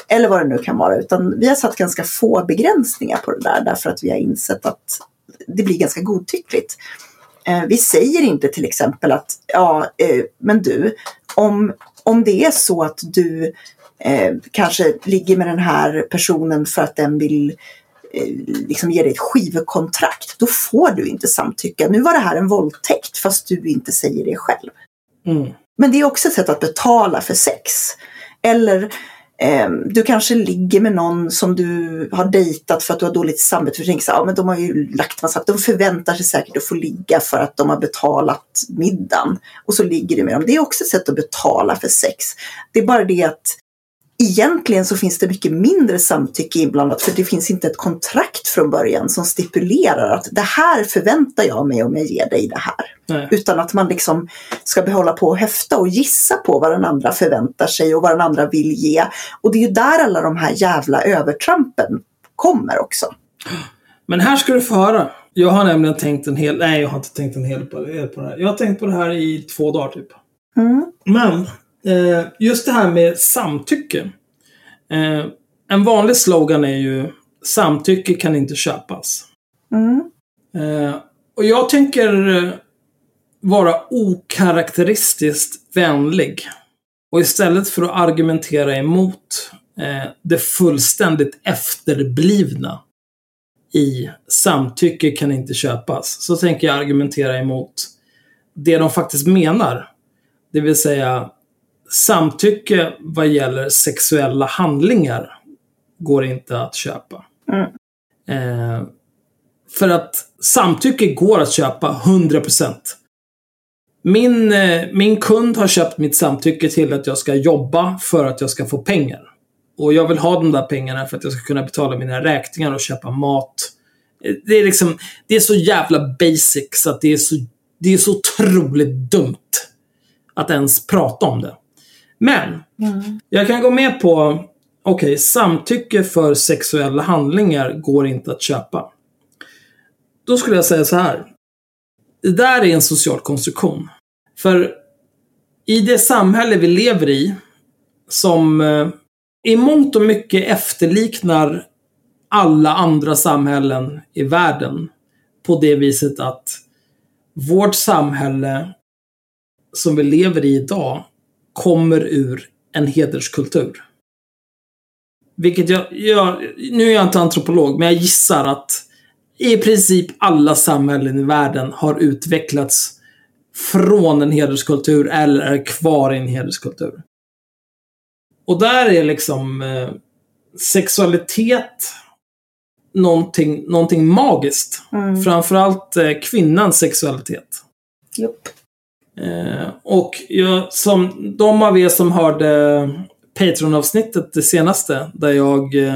S2: Eller vad det nu kan vara. Utan vi har satt ganska få begränsningar på det där därför att vi har insett att det blir ganska godtyckligt. Eh, vi säger inte till exempel att ja, eh, men du, om, om det är så att du eh, kanske ligger med den här personen för att den vill eh, liksom ge dig ett skivkontrakt, då får du inte samtycka. Nu var det här en våldtäkt fast du inte säger det själv.
S1: Mm.
S2: Men det är också ett sätt att betala för sex. Eller eh, du kanske ligger med någon som du har dejtat för att du har dåligt samvete. För du tänker så här, ja, men de har ju lagt massa, de förväntar sig säkert att få ligga för att de har betalat middagen. Och så ligger du med dem. Det är också ett sätt att betala för sex. Det är bara det att egentligen så finns det mycket mindre samtycke inblandat för det finns inte ett kontrakt från början som stipulerar att det här förväntar jag mig om jag ger dig det här.
S1: Nej.
S2: Utan att man liksom ska behålla på och höfta och gissa på vad den andra förväntar sig och vad den andra vill ge. Och det är ju där alla de här jävla övertrampen kommer också.
S1: Men här ska du få höra. Jag har nämligen tänkt en hel... Nej, jag har inte tänkt en hel på, det här. Jag har tänkt på det här i två dagar typ.
S2: Mm.
S1: Men just det här med samtycke. Eh, en vanlig slogan är ju samtycke kan inte köpas.
S2: Mm.
S1: Eh, och jag tänker eh, vara okaraktäristiskt vänlig. Och istället för att argumentera emot eh, det fullständigt efterblivna i samtycke kan inte köpas, så tänker jag argumentera emot det de faktiskt menar. Det vill säga samtycke vad gäller sexuella handlingar går inte att köpa.
S2: Mm.
S1: Eh, för att samtycke går att köpa 100%. Min, eh, min kund har köpt mitt samtycke till att jag ska jobba för att jag ska få pengar. Och jag vill ha de där pengarna för att jag ska kunna betala mina räkningar och köpa mat. Eh, Det är liksom, det är så jävla basic så att det är så, det är så otroligt dumt att ens prata om det. Men, jag kan gå med på, okej, samtycke för sexuella handlingar går inte att köpa. Då skulle jag säga så här. Det där är en social konstruktion. För i det samhälle vi lever i, som eh, i mångt och mycket efterliknar alla andra samhällen i världen, på det viset att vårt samhälle som vi lever i idag kommer ur en hederskultur. Vilket jag, jag, nu är jag inte antropolog, men jag gissar att i princip alla samhällen i världen har utvecklats från en hederskultur eller är kvar i en hederskultur. Och där är liksom eh, sexualitet någonting, någonting magiskt.
S2: Mm.
S1: Framförallt eh, kvinnans sexualitet.
S2: Jupp.
S1: Eh, och jag, som de av er som hörde Patreon-avsnittet, det senaste, där jag eh,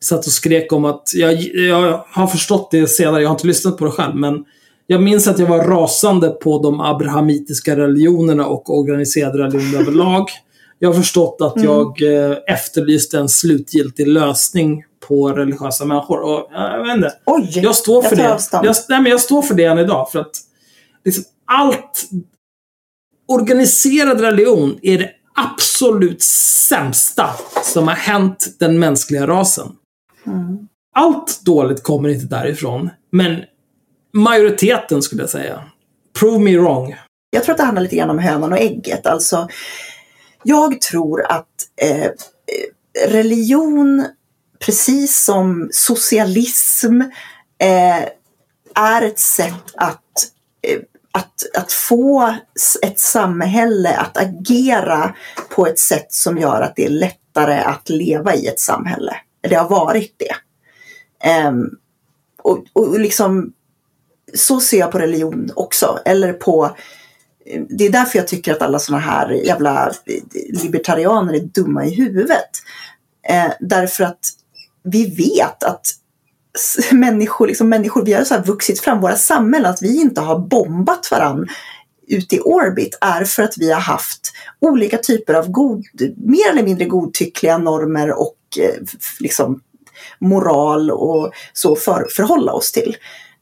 S1: satt och skrek om att jag, jag har förstått det senare, jag har inte lyssnat på det själv, men jag minns att jag var rasande på de abrahamitiska religionerna och organiserade religioner överlag. Jag har förstått att
S2: Mm.
S1: jag eh, efterlyste en slutgiltig lösning på religiösa människor. Och, jag vet inte.
S2: Oj!
S1: Jag står för
S2: Jag
S1: det.
S2: avstånd.
S1: Jag, nej, men jag står för det än idag. För att liksom, allt... Organiserad religion är det absolut sämsta som har hänt den mänskliga rasen.
S2: Mm.
S1: Allt dåligt kommer inte därifrån. Men majoriteten skulle jag säga. Prove me wrong.
S2: Jag tror att det handlar lite grann om hönan och ägget. Alltså, jag tror att eh, religion, precis som socialism, eh, är ett sätt att, eh, att, att få ett samhälle att agera på ett sätt som gör att det är lättare att leva i ett samhälle. Det har varit det. Um, och, och liksom, så ser jag på religion också. Eller på eh, det är därför jag tycker att alla sådana här jävla eh, libertarianer är dumma i huvudet. Eh, därför att vi vet att människor, liksom människor, vi har så här vuxit fram, våra samhällen, att vi inte har bombat varandra ute i orbit är för att vi har haft olika typer av god, mer eller mindre godtyckliga normer och eh, liksom moral och så för, förhålla oss till.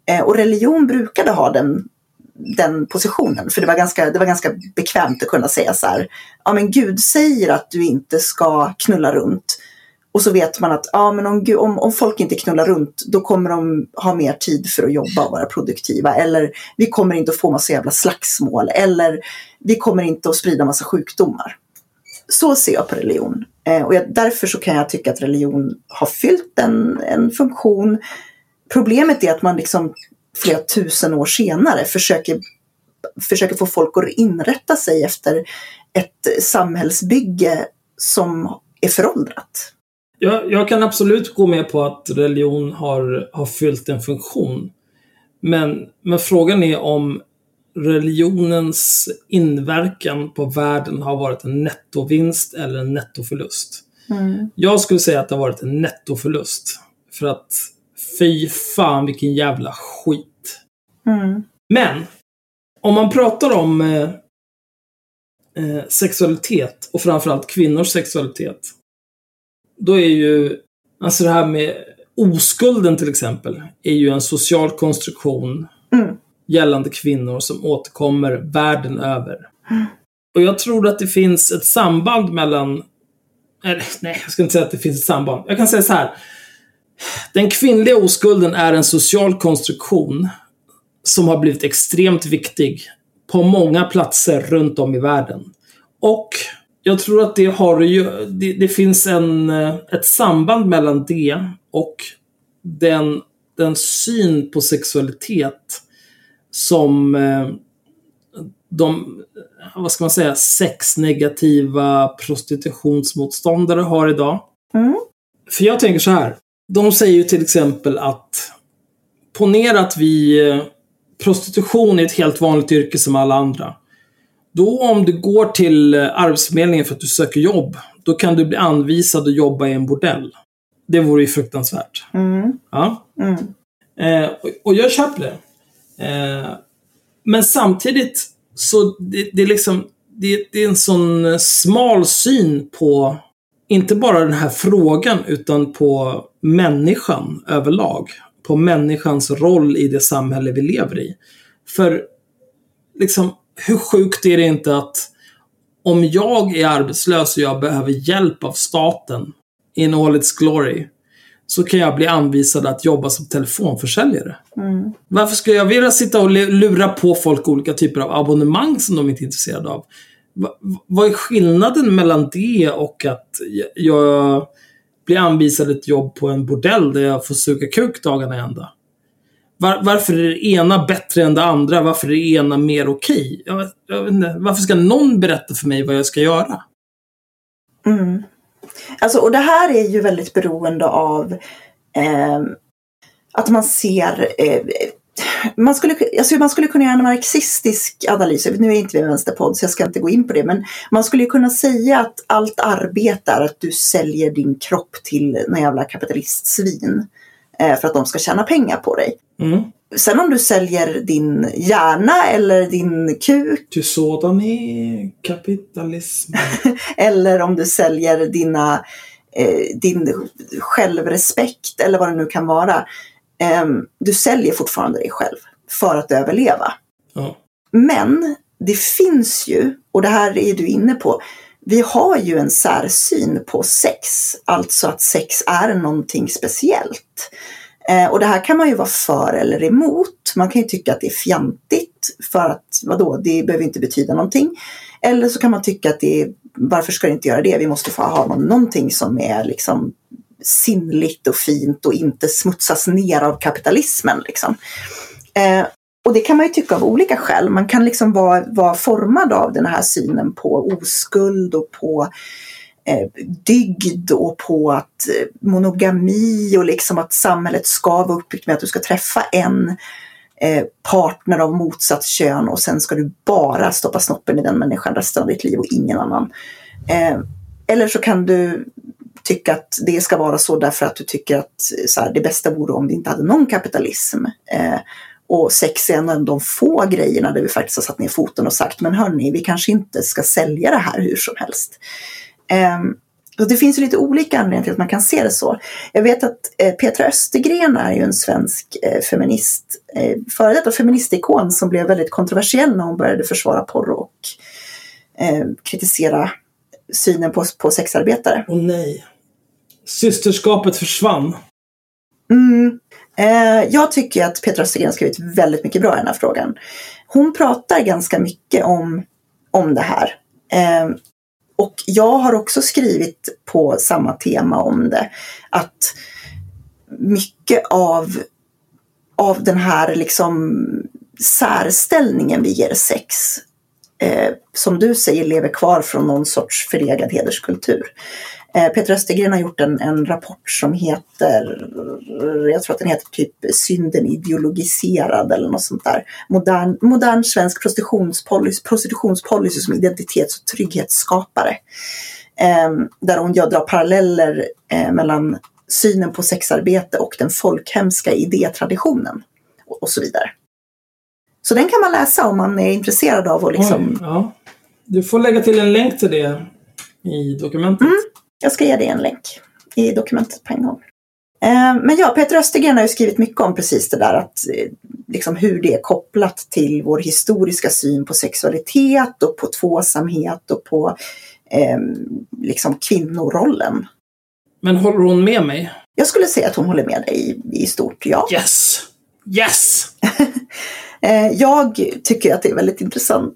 S2: Eh, och religion brukade ha den, den positionen, för det var, ganska, det var ganska bekvämt att kunna säga så här, ja men Gud säger att du inte ska knulla runt. Och så vet man att ja, men om, om, om folk inte knullar runt då kommer de ha mer tid för att jobba och vara produktiva. Eller vi kommer inte att få massa jävla slagsmål. Eller vi kommer inte att sprida massa sjukdomar. Så ser jag på religion. Eh, och jag, därför så kan jag tycka att religion har fyllt en, en funktion. Problemet är att man liksom flera tusen år senare försöker, försöker få folk att inrätta sig efter ett samhällsbygge som är föråldrat.
S1: Jag, jag kan absolut gå med på att religion har, har fyllt en funktion. Men, men frågan är om religionens inverkan på världen har varit en nettovinst eller en nettoförlust.
S2: Mm.
S1: Jag skulle säga att det har varit en nettoförlust. För att fy fan vilken jävla skit.
S2: Mm.
S1: Men om man pratar om eh, eh, sexualitet och framförallt kvinnors sexualitet. Då är ju, alltså det här med oskulden till exempel, är ju en social konstruktion
S2: Mm.
S1: gällande kvinnor som återkommer världen över.
S2: Mm.
S1: Och jag tror att det finns ett samband mellan... Eller, nej, jag ska inte säga att det finns ett samband. Jag kan säga så här. Den kvinnliga oskulden är en social konstruktion som har blivit extremt viktig på många platser runt om i världen. Och jag tror att det har ju, det, det finns en, eh, ett samband mellan det och den, den syn på sexualitet som eh, de, vad ska man säga, sexnegativa prostitutionsmotståndare har idag.
S2: Mm.
S1: För jag tänker så här. De säger ju till exempel att ponera att vi eh, prostitution är ett helt vanligt yrke som alla andra. Då om du går till eh, Arbetsförmedlingen för att du söker jobb, då kan du bli anvisad att jobba i en bordell. Det vore ju fruktansvärt.
S2: Mm.
S1: Ja.
S2: Mm.
S1: Eh, och, och jag köper det. Eh, men samtidigt så det, det är liksom det, det är en sån eh, smal syn på inte bara den här frågan utan på människan överlag. På människans roll i det samhälle vi lever i. För liksom, hur sjukt är det inte att om jag är arbetslös och jag behöver hjälp av staten in all its glory så kan jag bli anvisad att jobba som telefonförsäljare.
S2: Mm.
S1: Varför ska jag vilja sitta och lura på folk olika typer av abonnemang som de inte är intresserade av? Va, vad är skillnaden mellan det och att jag blir anvisad ett jobb på en bordell där jag får suga kuk dagarna ända? Var, varför är det ena bättre än det andra? Varför är det ena mer okej? Jag, jag vet inte. Varför ska någon berätta för mig vad jag ska göra?
S2: Mm. Alltså, och det här är ju väldigt beroende av eh, att man ser eh, man skulle, alltså man skulle kunna göra en marxistisk analys, nu är inte vi en vänsterpodd så jag ska inte gå in på det, men man skulle kunna säga att allt arbete är att du säljer din kropp till några jävla kapitalistsvin eh, för att de ska tjäna pengar på dig.
S1: Mm.
S2: Sen om du säljer din hjärna eller din kuk
S1: Ty sådan är kapitalism.
S2: eller om du säljer dina, eh, din självrespekt eller vad det nu kan vara. Eh, du säljer fortfarande dig själv för att överleva.
S1: Ja.
S2: Men det finns ju, och det här är du inne på, vi har ju en särsyn på sex. Alltså att sex är någonting speciellt. Eh, och det här kan man ju vara för eller emot. Man kan ju tycka att det är fjantigt för att vadå, det behöver inte betyda någonting. Eller så kan man tycka att det är, varför ska det inte göra det? Vi måste få ha någonting som är liksom sinnligt och fint och inte smutsas ner av kapitalismen. Liksom. Eh, och det kan man ju tycka av olika skäl. Man kan liksom vara, vara formad av den här synen på oskuld och på eh, dygd och på att eh, monogami och liksom att samhället ska vara uppbyggt med att du ska träffa en eh, partner av motsatt kön och sen ska du bara stoppa snoppen i den människan resten av ditt liv och ingen annan. Eh, eller så kan du tycka att det ska vara så därför att du tycker att eh, så här, det bästa vore om vi inte hade någon kapitalism. Eh, och sex är en av de få grejerna där vi faktiskt har satt ner foten och sagt men hörni, vi kanske inte ska sälja det här hur som helst. Um, och det finns lite olika anledningar till att man kan se det så. Jag vet att eh, Petra Östergren är ju en svensk eh, feminist, eh, före detta feministikon som blev väldigt kontroversiell när hon började försvara porr och eh, kritisera synen på, på sexarbetare.
S1: Åh nej. Systerskapet försvann.
S2: Mm. Eh, jag tycker att Petra Östergren har skrivit väldigt mycket bra i den här frågan. Hon pratar ganska mycket om, om det här. Eh, och jag har också skrivit på samma tema om det. Att mycket av, av den här liksom särställningen vi ger sex, eh, som du säger, lever kvar från någon sorts förlegad hederskultur. Eh, Peter Östergren har gjort en, en, rapport som heter, jag tror att den heter typ Synden ideologiserad eller något sånt där. Modern, modern svensk prostitutionspolicy, prostitutionspolicy som identitets och trygghetsskapare. Eh, där hon drar paralleller eh, mellan synen på sexarbete och den folkhemska idétraditionen och, och, så vidare. Så den kan man läsa om man är intresserad av att liksom...
S1: Oj, ja. Du får lägga till en länk till det i dokumentet.
S2: Mm. Jag ska ge dig en länk i dokumentet på en gång. Eh, men ja, Peter Östergren har ju skrivit mycket om precis det där att eh, liksom hur det är kopplat till vår historiska syn på sexualitet och på tvåsamhet och på eh, liksom kvinnorollen.
S1: Men håller hon med mig?
S2: Jag skulle säga att hon håller med dig i, i stort, ja.
S1: Yes! Yes!
S2: Eh, jag tycker att det är väldigt intressant.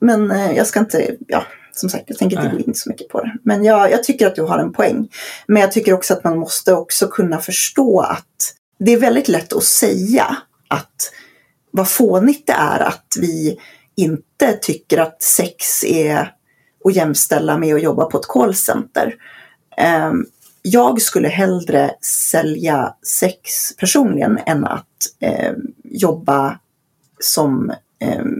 S2: Men jag ska inte, ja, som sagt, jag tänker inte gå in så mycket på det. Men jag, jag, tycker att du har en poäng. Men jag tycker också att man måste också kunna förstå att det är väldigt lätt att säga att vad fånigt det är att vi inte tycker att sex är att jämställa med att jobba på ett callcenter. Ehm, jag skulle hellre sälja sex personligen än att eh, jobba som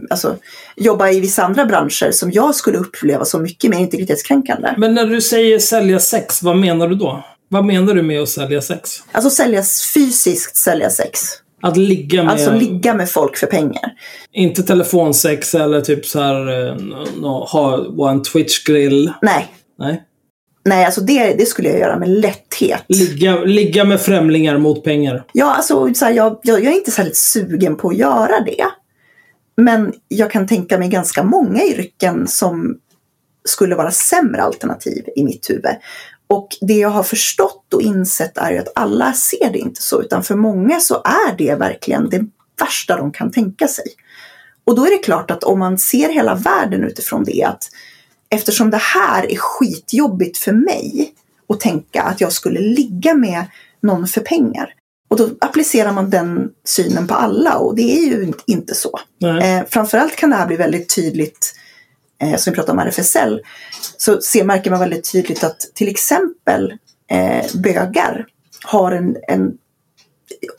S2: alltså, jobba i vissa andra branscher som jag skulle uppleva som mycket mer integritetskränkande.
S1: Men när du säger sälja sex, vad menar du då? Vad menar du med att sälja sex?
S2: Alltså sälja fysiskt sälja sex.
S1: Att ligga med...
S2: Alltså ligga med folk för pengar.
S1: Inte telefonsex eller typ så här eh, no, ha en Twitch-grill.
S2: Nej.
S1: Nej.
S2: Nej, alltså det, det skulle jag göra med lätthet.
S1: Ligga, ligga med främlingar mot pengar.
S2: Ja, alltså så här, jag, jag, jag är inte särskilt sugen på att göra det. Men jag kan tänka mig ganska många yrken som skulle vara sämre alternativ i mitt huvud. Och det jag har förstått och insett är ju att alla ser det inte så, utan för många så är det verkligen det värsta de kan tänka sig. Och då är det klart att om man ser hela världen utifrån det, att eftersom det här är skitjobbigt för mig att tänka att jag skulle ligga med någon för pengar, och då applicerar man den synen på alla och det är ju inte så. Eh, framförallt kan det här bli väldigt tydligt, eh, som vi pratade om RFSL, så ser, märker man väldigt tydligt att till exempel eh, bögar har en, en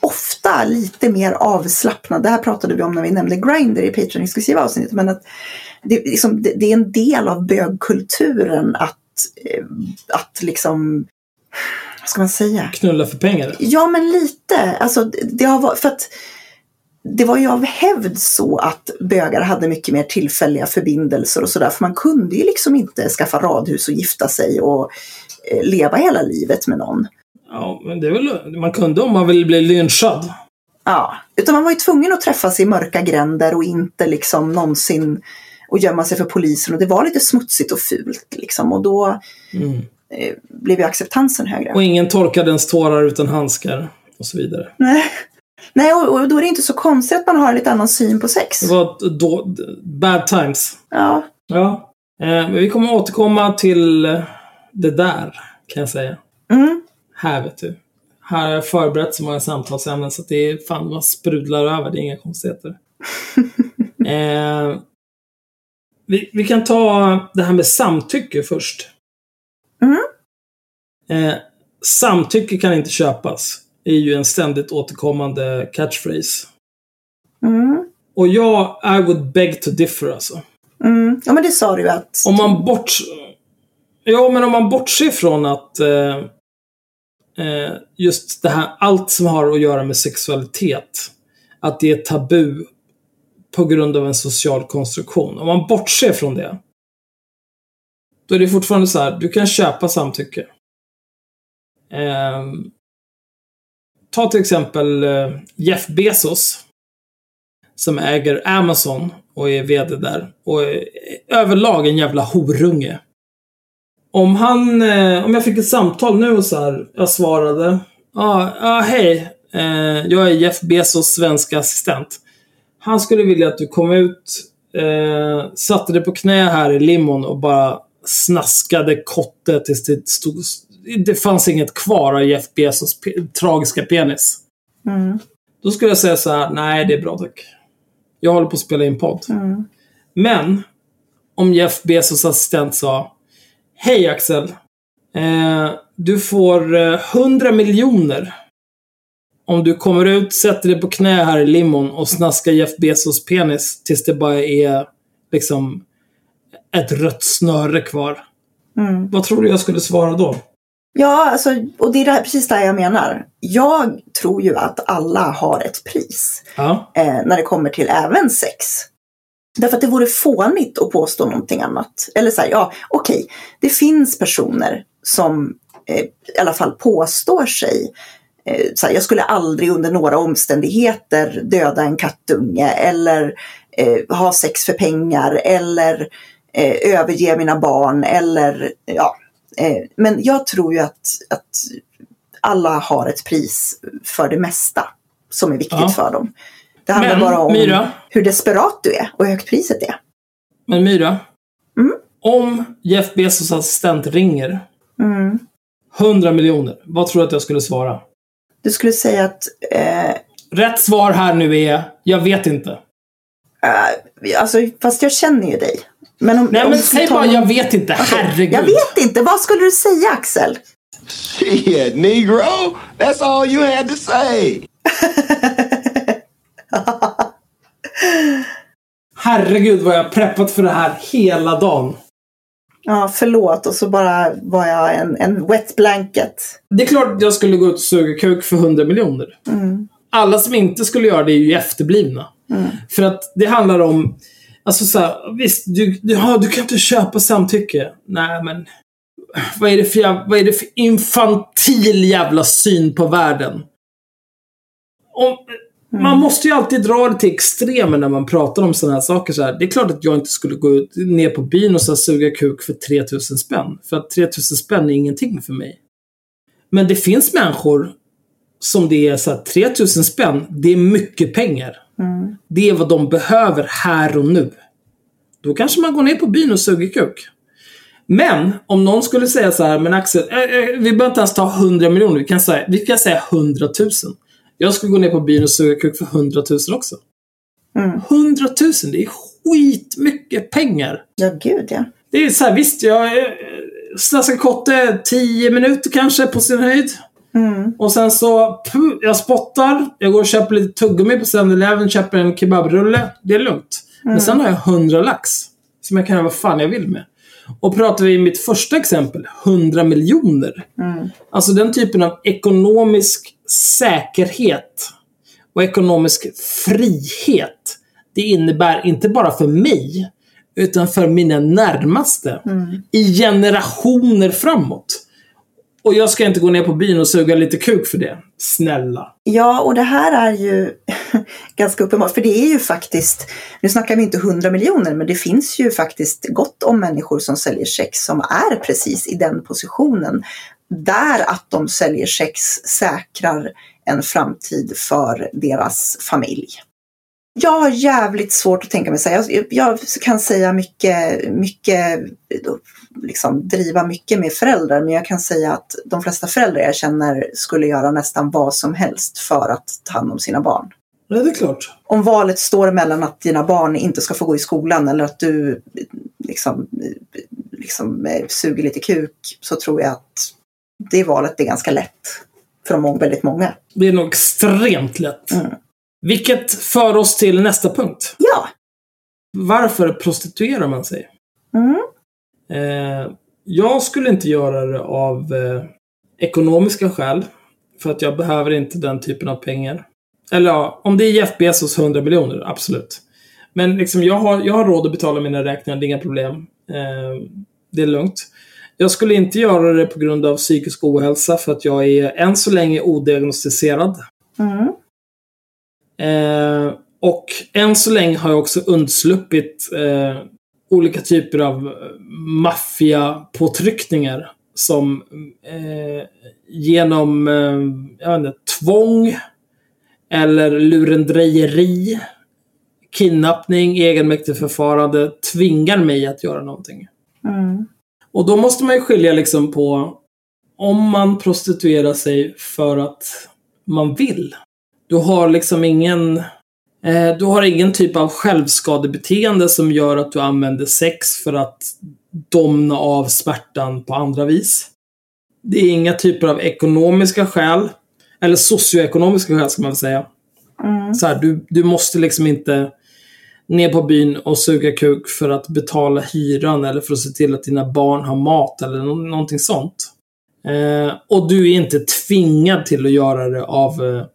S2: ofta lite mer avslappnad, det här pratade vi om när vi nämnde Grindr i Patreon-exklusiva avsnittet, men att det, liksom, det, det, är en del av bögkulturen att, eh, att liksom vad ska man säga?
S1: Knulla för pengar?
S2: Ja, men lite. Alltså, det har varit, för att det var ju av hävd så att bögar hade mycket mer tillfälliga förbindelser och sådär. För man kunde ju liksom inte skaffa radhus och gifta sig och eh, leva hela livet med någon.
S1: Ja, men det är väl, man kunde om man ville bli lynchad.
S2: Ja, utan man var ju tvungen att träffas i mörka gränder och inte liksom någonsin och gömma sig för polisen och det var lite smutsigt och fult liksom och då mm. Eh, blev ju acceptansen högre.
S1: Och ingen torkade ens tårar utan handskar och så vidare.
S2: Nej, Nej och, och då är det inte så konstigt att man har en lite annan syn på sex.
S1: Det var då, bad times.
S2: Ja.
S1: Ja. Eh, men vi kommer återkomma till det där, kan jag säga.
S2: Mm.
S1: Här, vet du. Här har jag förberett så många samtalsämnen så att det är fan vad sprudlar över. Det är inga konstigheter. eh, vi, vi kan ta det här med samtycke först.
S2: Mm.
S1: Eh, samtycke kan inte köpas. är ju en ständigt återkommande catchphrase.
S2: Mm.
S1: Och jag, I would beg to differ alltså.
S2: Mm. Ja men det sa du ju att...
S1: Om man bort... Ja, men om man bortser från att eh, eh, just det här, allt som har att göra med sexualitet att det är tabu på grund av en social konstruktion. Om man bortser från det, då är det fortfarande så här, du kan köpa samtycke. Eh, ta till exempel eh, Jeff Bezos, som äger Amazon och är VD där. Och är överlag en jävla horunge. Om han, eh, om jag fick ett samtal nu och så här, jag svarade. Ja, ah, ah, hej. Eh, jag är Jeff Bezos svenska assistent. Han skulle vilja att du kom ut, eh, satte dig på knä här i limon och bara snaskade kotte tills det stod... Det fanns inget kvar av Jeff Bezos tragiska penis.
S2: Mm.
S1: Då skulle jag säga så här, nej det är bra tack. Jag håller på att spela in podd.
S2: Mm.
S1: Men, om Jeff Bezos assistent sa Hej Axel. Eh, du får eh, 100 miljoner om du kommer ut, sätter dig på knä här i limon och snaskar Jeff Bezos penis tills det bara är liksom ett rött snöre kvar.
S2: Mm.
S1: Vad tror du jag skulle svara då?
S2: Ja, alltså, och det är det här, precis det här jag menar. Jag tror ju att alla har ett pris
S1: Ja,
S2: eh, när det kommer till även sex. Därför att det vore fånigt att påstå någonting annat. Eller så här, ja, okej, det finns personer som eh, i alla fall påstår sig eh, så här, jag skulle aldrig under några omständigheter döda en kattunge eller eh, ha sex för pengar eller eh, överge mina barn eller ja. Eh, men jag tror ju att, att alla har ett pris för det mesta som är viktigt
S1: Ja.
S2: för dem. Det handlar
S1: Men,
S2: bara om
S1: Myra?
S2: hur desperat du är och hur högt priset är.
S1: men Myra.
S2: Mm.
S1: Om Jeff Bezos assistent ringer
S2: Mm.
S1: 100 miljoner, vad tror du att jag skulle svara?
S2: Du skulle säga att eh,
S1: Rätt svar här nu är, jag vet inte.
S2: eh, alltså, fast jag känner ju dig. Men om,
S1: Nej
S2: om
S1: men säg bara,
S2: någon-
S1: jag vet inte. Herregud.
S2: Jag vet inte. Vad skulle du säga Axel?
S4: Shit, Negro. That's all you had to say.
S1: Herregud vad jag har preppat för det här hela dagen.
S2: Ja, förlåt. Och så bara var jag en, en wet blanket.
S1: Det är klart att jag skulle gå ut och suga kuk för 100 miljoner.
S2: Mm.
S1: Alla som inte skulle göra det är ju efterblivna.
S2: Mm.
S1: För att det handlar om, alltså så här, visst, du, du, ja, du kan inte köpa samtycke. Nej, men vad är det för, vad är det för infantil jävla syn på världen? Om, Man måste ju alltid dra det till extremen när man pratar om sådana här saker. Så här. Det är klart att jag inte skulle gå ut, ner på byn och så här, suga kuk för 3000 spänn. För att 3000 spänn är ingenting för mig. Men det finns människor som det är så här, 3000 spänn, det är mycket pengar.
S2: Mm.
S1: Det är vad de behöver här och nu. Då kanske man går ner på byn och suger kuk. Men om någon skulle säga så här, men Axel, eh, eh, vi behöver inte ens ta 100 miljoner, vi kan säga, vi kan säga 100 000. Jag skulle gå ner på byn och suga kuk för 100 000 också.
S2: Mm.
S1: 100 000, det är skitmycket pengar.
S2: Ja, gud ja.
S1: Det är så här, visst, jag eh, snaskar kotte 10 minuter kanske på sin höjd.
S2: Mm.
S1: Och sen så, puh, jag spottar, jag går och köper lite tuggummi på 7-Eleven, köper en kebabrulle. Det är lugnt. Men sen har jag 100 lax. Som jag kan göra vad fan jag vill med. Och pratar vi i mitt första exempel, 100 miljoner.
S2: Mm.
S1: Alltså den typen av ekonomisk säkerhet och ekonomisk frihet. Det innebär inte bara för mig, utan för mina närmaste. I generationer framåt. Och jag ska inte gå ner på byn och suga lite kuk för det. Snälla.
S2: Ja, och det här är ju ganska uppenbart. För det är ju faktiskt, nu snackar vi inte 100 miljoner, men det finns ju faktiskt gott om människor som säljer sex som är precis i den positionen. Där att de säljer sex säkrar en framtid för deras familj. Jag har jävligt svårt att tänka mig säga. Jag, jag kan säga mycket, mycket, liksom driva mycket med föräldrar. Men jag kan säga att de flesta föräldrar jag känner skulle göra nästan vad som helst för att ta hand om sina barn.
S1: Ja, det är klart.
S2: Om valet står mellan att dina barn inte ska få gå i skolan eller att du liksom, liksom eh, suger lite kuk så tror jag att det valet är ganska lätt för många, väldigt många.
S1: Det är nog extremt lätt.
S2: Mm.
S1: Vilket för oss till nästa punkt.
S2: Ja.
S1: Varför prostituerar man sig?
S2: Mm.
S1: Eh, jag skulle inte göra det av eh, ekonomiska skäl. För att jag behöver inte den typen av pengar. Eller ja, om det är Jeff Bezos 100 miljoner, absolut. Men liksom, jag, har, jag har råd att betala mina räkningar, det är inga problem. Eh, det är lugnt. Jag skulle inte göra det på grund av psykisk ohälsa för att jag är än så länge odiagnostiserad.
S2: Mm.
S1: Eh, och än så länge har jag också undsluppit eh, olika typer av eh, maffiapåtryckningar som eh, genom eh, jag inte, tvång eller lurendrejeri, kidnappning, egenmäktigt förfarande tvingar mig att göra någonting.
S2: Mm.
S1: Och då måste man ju skilja liksom på om man prostituerar sig för att man vill. Du har liksom ingen eh, du har ingen typ av självskadebeteende som gör att du använder sex för att domna av smärtan på andra vis. Det är inga typer av ekonomiska skäl. Eller socioekonomiska skäl ska man väl säga.
S2: Mm.
S1: Så här, du, du måste liksom inte ner på byn och suga kuk för att betala hyran eller för att se till att dina barn har mat eller nå- någonting sånt. Eh, och du är inte tvingad till att göra det av eh,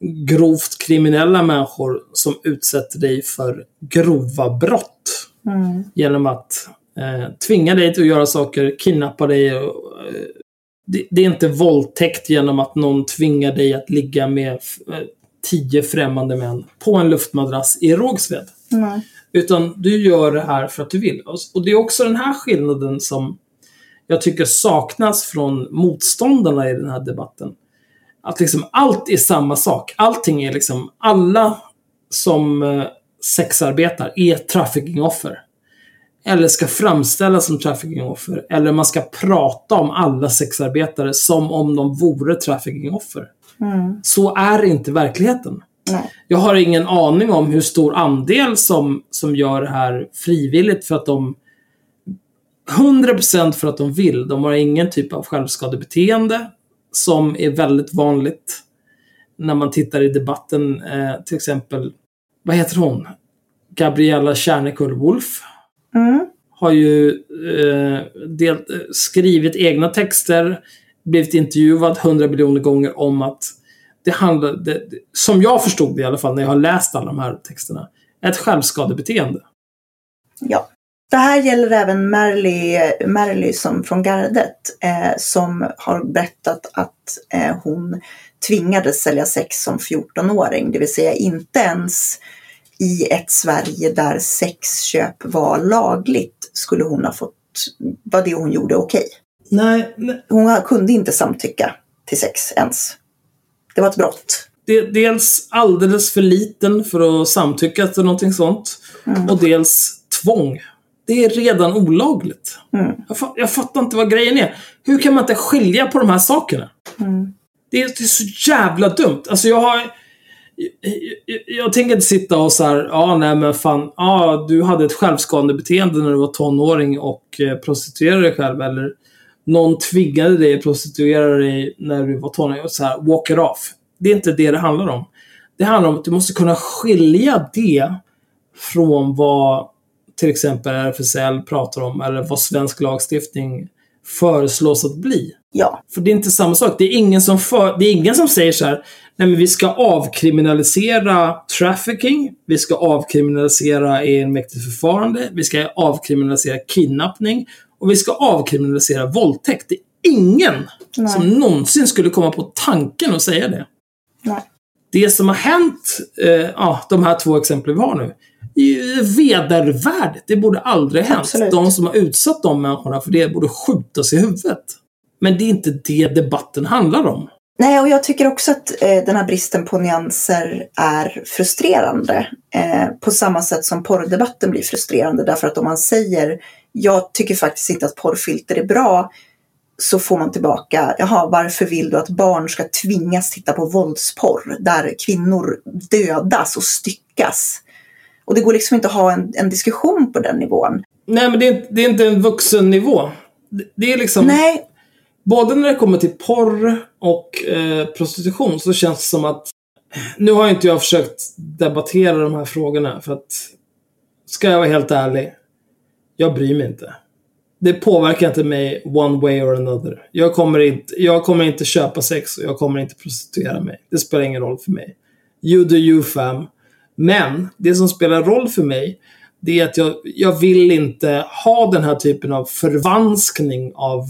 S1: grovt kriminella människor som utsätter dig för grova brott.
S2: Mm.
S1: Genom att eh, tvinga dig till att göra saker, kidnappa dig. Och, eh, det, det är inte våldtäkt genom att någon tvingar dig att ligga med eh, tio främmande män på en luftmadrass i Rågsved.
S2: Mm.
S1: Utan du gör det här för att du vill. Och- det är också den här skillnaden som jag tycker saknas från motståndarna i den här debatten. Att liksom allt är samma sak. Allting är liksom, alla som eh, sexarbetar är traffickingoffer. Eller ska framställas som traffickingoffer. Eller man ska prata om alla sexarbetare som om de vore traffickingoffer.
S2: Mm.
S1: Så är inte verkligheten.
S2: Nej.
S1: Jag har ingen aning om hur stor andel som, som gör det här frivilligt för att de 100% för att de vill. De har ingen typ av självskadebeteende som är väldigt vanligt när man tittar i debatten. Eh, till exempel, vad heter hon? Gabriella Kärnekull Wolf
S2: Mm.
S1: har ju eh, del, eh, skrivit egna texter, blivit intervjuad hundra miljoner gånger om att det handlar, det, det, som jag förstod det i alla fall när jag har läst alla de här texterna, ett självskadebeteende.
S2: Ja. Det här gäller även Merly, Merly som från gardet eh, som har berättat att eh, hon tvingades sälja sex som 14-åring. Det vill säga inte ens i ett Sverige där sexköp var lagligt skulle hon ha fått, var det hon gjorde okej.
S1: Nej, nej.
S2: Hon kunde inte samtycka till sex ens. Det var ett brott.
S1: Det, dels alldeles för liten för att samtycka till någonting sånt.
S2: Mm.
S1: Och dels tvång. Det är redan olagligt.
S2: Mm.
S1: Jag, fa- jag fattar inte vad grejen är. Hur kan man inte skilja på de här sakerna?
S2: Mm.
S1: Det är, det är så jävla dumt. Alltså jag har... Jag, jag, jag tänker inte sitta och så här, ja nej men fan, ja du hade ett självskadebeteende när du var tonåring och eh, prostituerade dig själv eller någon tvingade dig att prostituera dig när du var tonåring och så här, walk it off. Det är inte det det handlar om. Det handlar om att du måste kunna skilja det från vad till exempel RFSL pratar om eller vad svensk lagstiftning föreslås att bli.
S2: Ja.
S1: För det är inte samma sak. Det är ingen som, för, det är ingen som säger så här, nej men vi ska avkriminalisera trafficking, vi ska avkriminalisera egenmäktigt förfarande, vi ska avkriminalisera kidnappning och vi ska avkriminalisera våldtäkt. Det är ingen
S2: Nej.
S1: som någonsin skulle komma på tanken att säga det.
S2: Nej.
S1: Det som har hänt, eh, ja, de här två exemplen vi har nu, vedervärdigt. Det borde aldrig hänt.
S2: Absolut.
S1: De som har utsatt de människorna för det borde skjutas i huvudet. Men det är inte det debatten handlar om.
S2: Nej, och jag tycker också att eh, den här bristen på nyanser är frustrerande. Eh, på samma sätt som porrdebatten blir frustrerande. Därför att om man säger jag tycker faktiskt inte att porrfilter är bra så får man tillbaka, jaha, varför vill du att barn ska tvingas titta på våldsporr där kvinnor dödas och styckas? Och det går liksom inte att ha en, en diskussion på den nivån.
S1: Nej, men det är, det är inte en vuxennivå. Det, det är liksom...
S2: Nej,
S1: Både när det kommer till porr och eh, prostitution så känns det som att... Nu har inte jag försökt debattera de här frågorna för att... Ska jag vara helt ärlig? Jag bryr mig inte. Det påverkar inte mig one way or another. Jag kommer inte, jag kommer inte köpa sex och jag kommer inte prostituera mig. Det spelar ingen roll för mig. You do you fam. Men det som spelar roll för mig, det är att jag, jag vill inte ha den här typen av förvanskning av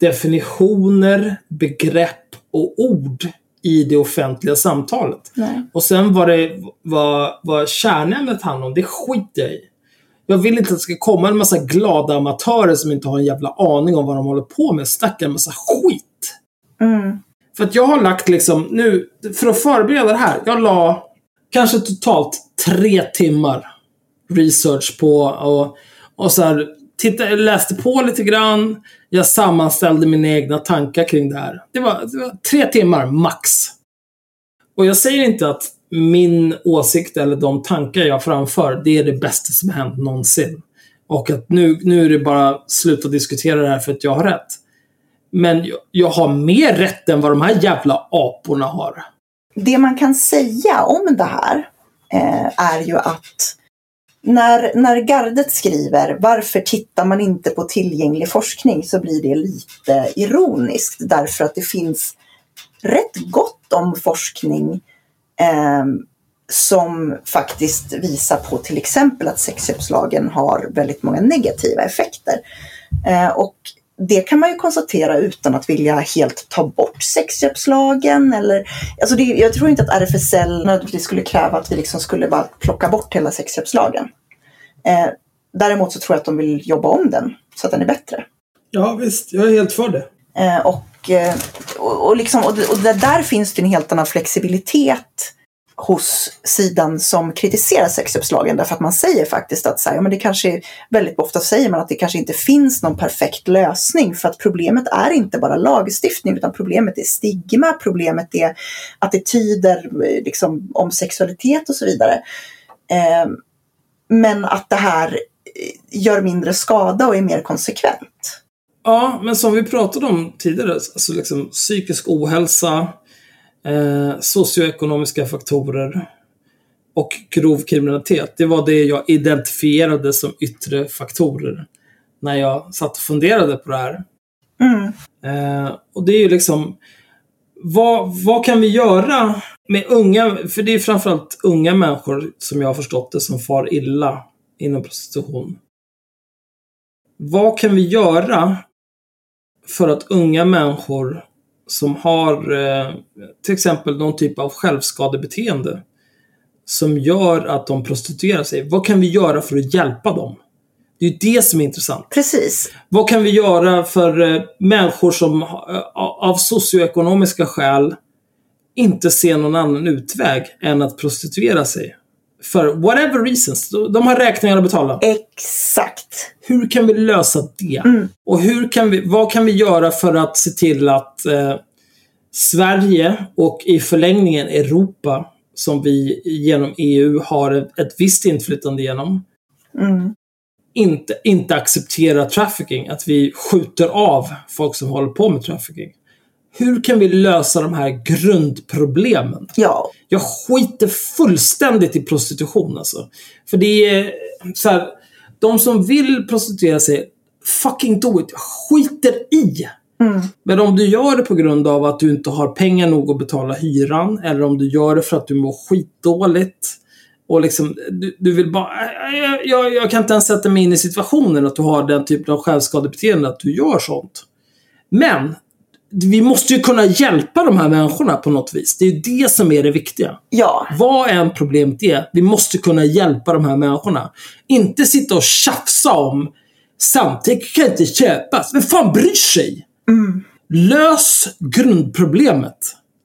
S1: definitioner, begrepp och ord i det offentliga samtalet.
S2: Nej.
S1: Och sen vad, det, vad, vad kärnämnet handlar om, det skiter jag i. Jag vill inte att det ska komma en massa glada amatörer som inte har en jävla aning om vad de håller på med. Snacka en massa skit.
S2: Mm.
S1: För att jag har lagt liksom nu, för att förbereda det här, jag la kanske totalt tre timmar research på och, och så här, titta, läste på lite grann. Jag sammanställde mina egna tankar kring det här. Det var, det var tre timmar max. Och jag säger inte att min åsikt eller de tankar jag framför, det är det bästa som har hänt någonsin. Och att nu, nu är det bara sluta diskutera det här för att jag har rätt. Men jag, jag har mer rätt än vad de här jävla aporna har.
S2: Det man kan säga om det här eh, är ju att när, när gardet skriver varför tittar man inte på tillgänglig forskning så blir det lite ironiskt därför att det finns rätt gott om forskning eh, som faktiskt visar på till exempel att sexköpslagen har väldigt många negativa effekter. Eh, och det kan man ju konstatera utan att vilja helt ta bort sexköpslagen. Eller, alltså det, jag tror inte att RFSL nödvändigtvis skulle kräva att vi liksom skulle bara plocka bort hela sexköpslagen. Eh, däremot så tror jag att de vill jobba om den så att den är bättre.
S1: Ja, visst. Jag är helt för det.
S2: Eh, och, eh, och, och, liksom, och, och där, där finns det en helt annan flexibilitet hos sidan som kritiserar sexköpslagen därför att man säger faktiskt att så här, ja, men det kanske väldigt ofta säger man att det kanske inte finns någon perfekt lösning för att problemet är inte bara lagstiftning utan problemet är stigma, problemet är attityder eh, liksom, om sexualitet och så vidare. Eh, men att det här eh, gör mindre skada och är mer konsekvent.
S1: Ja, men som vi pratade om tidigare, alltså liksom psykisk ohälsa, eh, socioekonomiska faktorer och grov kriminalitet. Det var det jag identifierade som yttre faktorer när jag satt och funderade på det här.
S2: Mm.
S1: Eh, och det är ju liksom, vad, vad kan vi göra med unga, för det är framförallt unga människor som jag har förstått det som far illa inom prostitution. Vad kan vi göra för att unga människor som har eh, till exempel någon typ av självskadebeteende som gör att de prostituerar sig. Vad kan vi göra för att hjälpa dem? Det är ju det som är intressant.
S2: Precis.
S1: Vad kan vi göra för eh, människor som eh, av socioekonomiska skäl inte ser någon annan utväg än att prostituera sig? För whatever reasons. De har räkningar att betala.
S2: Exakt.
S1: Hur kan vi lösa det?
S2: Mm.
S1: Och hur kan vi, vad kan vi göra för att se till att eh, Sverige och i förlängningen Europa, som vi genom EU har ett, ett visst inflytande genom,
S2: Mm.
S1: inte, inte accepterar trafficking. Att vi skjuter av folk som håller på med trafficking. Hur kan vi lösa de här grundproblemen?
S2: Ja,
S1: Jag skiter fullständigt i prostitution alltså. För det är så här, de som vill prostituera sig, fucking do it. Jag skiter i.
S2: Mm.
S1: Men om du gör det på grund av att du inte har pengar nog att betala hyran, eller om du gör det för att du mår skitdåligt, och liksom, du, du vill bara... Jag, jag, jag kan inte ens sätta mig in i situationen att du har den typen av självskadebeteende, att du gör sånt. Men, vi måste ju kunna hjälpa de här människorna på något vis. Det är ju det som är det viktiga.
S2: ja,
S1: Vad än problemet är, vi måste kunna hjälpa de här människorna. Inte sitta och tjafsa om samtycke kan inte köpas. Vem fan bryr sig?
S2: Mm.
S1: Lös grundproblemet.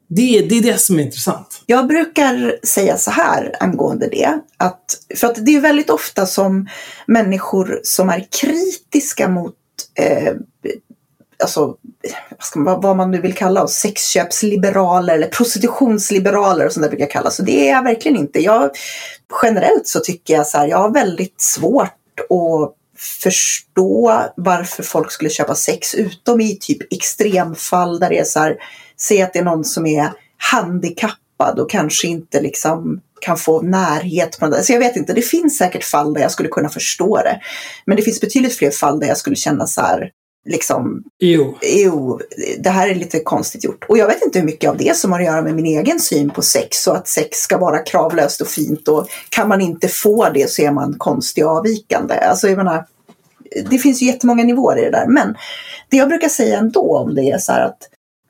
S1: Det, är- det är det som är intressant.
S2: Jag brukar säga så här angående det. Att, för att det är väldigt ofta som människor som är kritiska mot eh, alltså, vad, ska man, vad man nu vill kalla oss, sexköpsliberaler eller prostitutionsliberaler och sånt där brukar jag kalla. Så det är jag verkligen inte. Jag, generellt så tycker jag så här, jag har väldigt svårt att förstå varför folk skulle köpa sex utom i typ extremfall där det är så här, säg att det är någon som är handikappad och kanske inte liksom kan få närhet. På det. Så jag vet inte, det finns säkert fall där jag skulle kunna förstå det. Men det finns betydligt fler fall där jag skulle känna så här, liksom
S1: Jo.
S2: jo, det här är lite konstigt gjort. Och jag vet inte hur mycket av det som har att göra med min egen syn på sex och att sex ska vara kravlöst och fint och kan man inte få det så är man konstig och avvikande. Alltså jag menar, det finns ju jättemånga nivåer i det där. Men det jag brukar säga ändå om det är så här att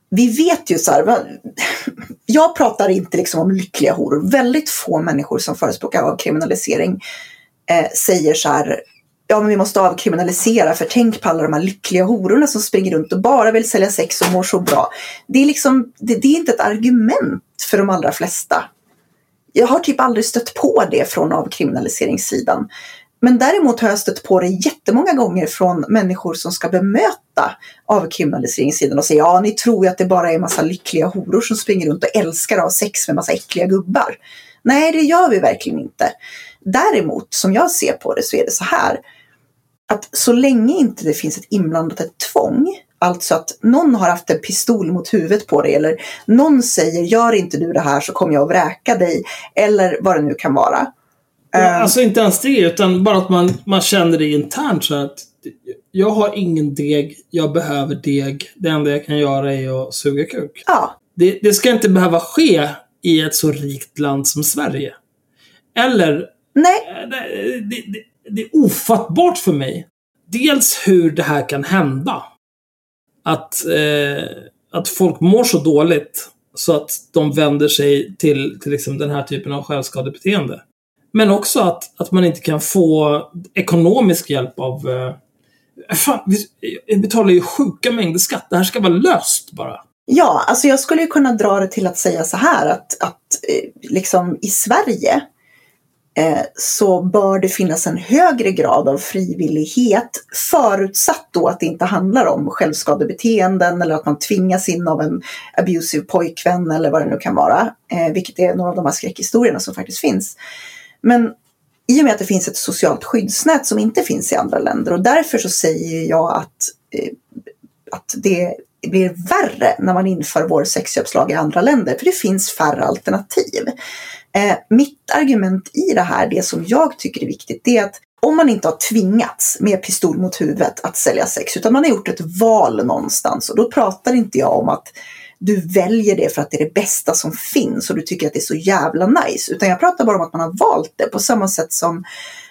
S2: vi vet ju så här, jag pratar inte liksom om lyckliga horor. Väldigt få människor som förespråkar avkriminalisering eh, säger så här, ja men vi måste avkriminalisera för tänk på alla de här lyckliga hororna som springer runt och bara vill sälja sex och mår så bra. Det är liksom, det, det är inte ett argument för de allra flesta. Jag har typ aldrig stött på det från avkriminaliseringssidan. Men däremot har jag stött på det jättemånga gånger från människor som ska bemöta avkriminaliseringssidan och säga ja, ni tror ju att det bara är massa lyckliga horor som springer runt och älskar att ha sex med massa äckliga gubbar. Nej, det gör vi verkligen inte. Däremot, som jag ser på det, så är det så här att så länge inte det finns ett inblandat ett tvång, alltså att någon har haft en pistol mot huvudet på dig eller någon säger gör inte du det här så kommer jag att vräka dig eller vad det nu kan vara. Ehm,
S1: Alltså inte ens det, utan bara att man, man känner det internt så att jag har ingen deg, jag behöver deg. Det enda jag kan göra är att suga kuk.
S2: ja,
S1: Det, det ska inte behöva ske i ett så rikt land som Sverige. Eller,
S2: nej,
S1: eh, det, det, det, är ofattbart för mig. Dels hur det här kan hända. Att, eh, att folk mår så dåligt så att de vänder sig till, till liksom den här typen av självskadebeteende. Men också att, att man inte kan få ekonomisk hjälp av... Eh, fan, vi, jag betalar ju sjuka mängder skatt. Det här ska vara löst bara.
S2: Ja, alltså jag skulle ju kunna dra det till att säga så här att, att eh, liksom i Sverige Eh, så bör det finnas en högre grad av frivillighet förutsatt då att det inte handlar om självskadebeteenden eller att man tvingas in av en abusive pojkvän eller vad det nu kan vara. Eh, vilket är några av de här skräckhistorierna som faktiskt finns. Men i och med att det finns ett socialt skyddsnät som inte finns i andra länder och därför så säger jag att, eh, att det blir värre när man inför vår sexköpslag i andra länder, för det finns färre alternativ. Eh, mitt argument i det här, det som jag tycker är viktigt, det är att om man inte har tvingats med pistol mot huvudet att sälja sex, utan man har gjort ett val någonstans, och då pratar inte jag om att du väljer det för att det är det bästa som finns och du tycker att det är så jävla nice. Utan jag pratar bara om att man har valt det på samma sätt som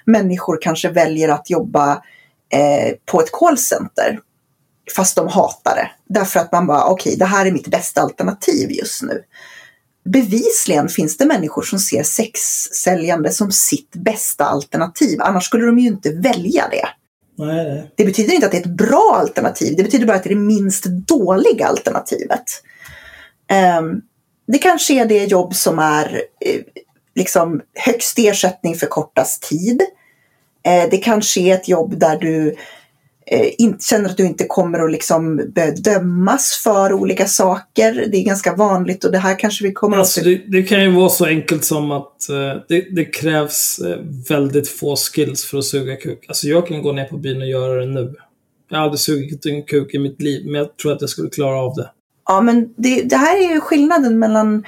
S2: människor kanske väljer att jobba eh, på ett callcenter fast de hatar det. Därför att man bara, okej, det här är mitt bästa alternativ just nu. Bevisligen finns det människor som ser sexsäljande som sitt bästa alternativ. Annars skulle de ju inte välja det.
S1: Nej, nej.
S2: Det betyder inte att det är ett bra alternativ. Det betyder bara att det är det minst dåliga alternativet. Ehm, det kanske är det jobb som är eh, liksom högst ersättning för kortast tid. Eh, det kanske är ett jobb där du eh, inte, känner att du inte kommer att liksom bedömas för olika saker. Det är ganska vanligt och det här kanske vi kommer
S1: Alltså,
S2: att...
S1: det, det kan ju vara så enkelt som att eh, det, det krävs eh, väldigt få skills för att suga kuk. Alltså jag kan gå ner på byn och göra det nu. Jag har aldrig sugit en kuk i mitt liv, men jag tror att jag skulle klara av det.
S2: Ja, men det, det här är ju skillnaden mellan...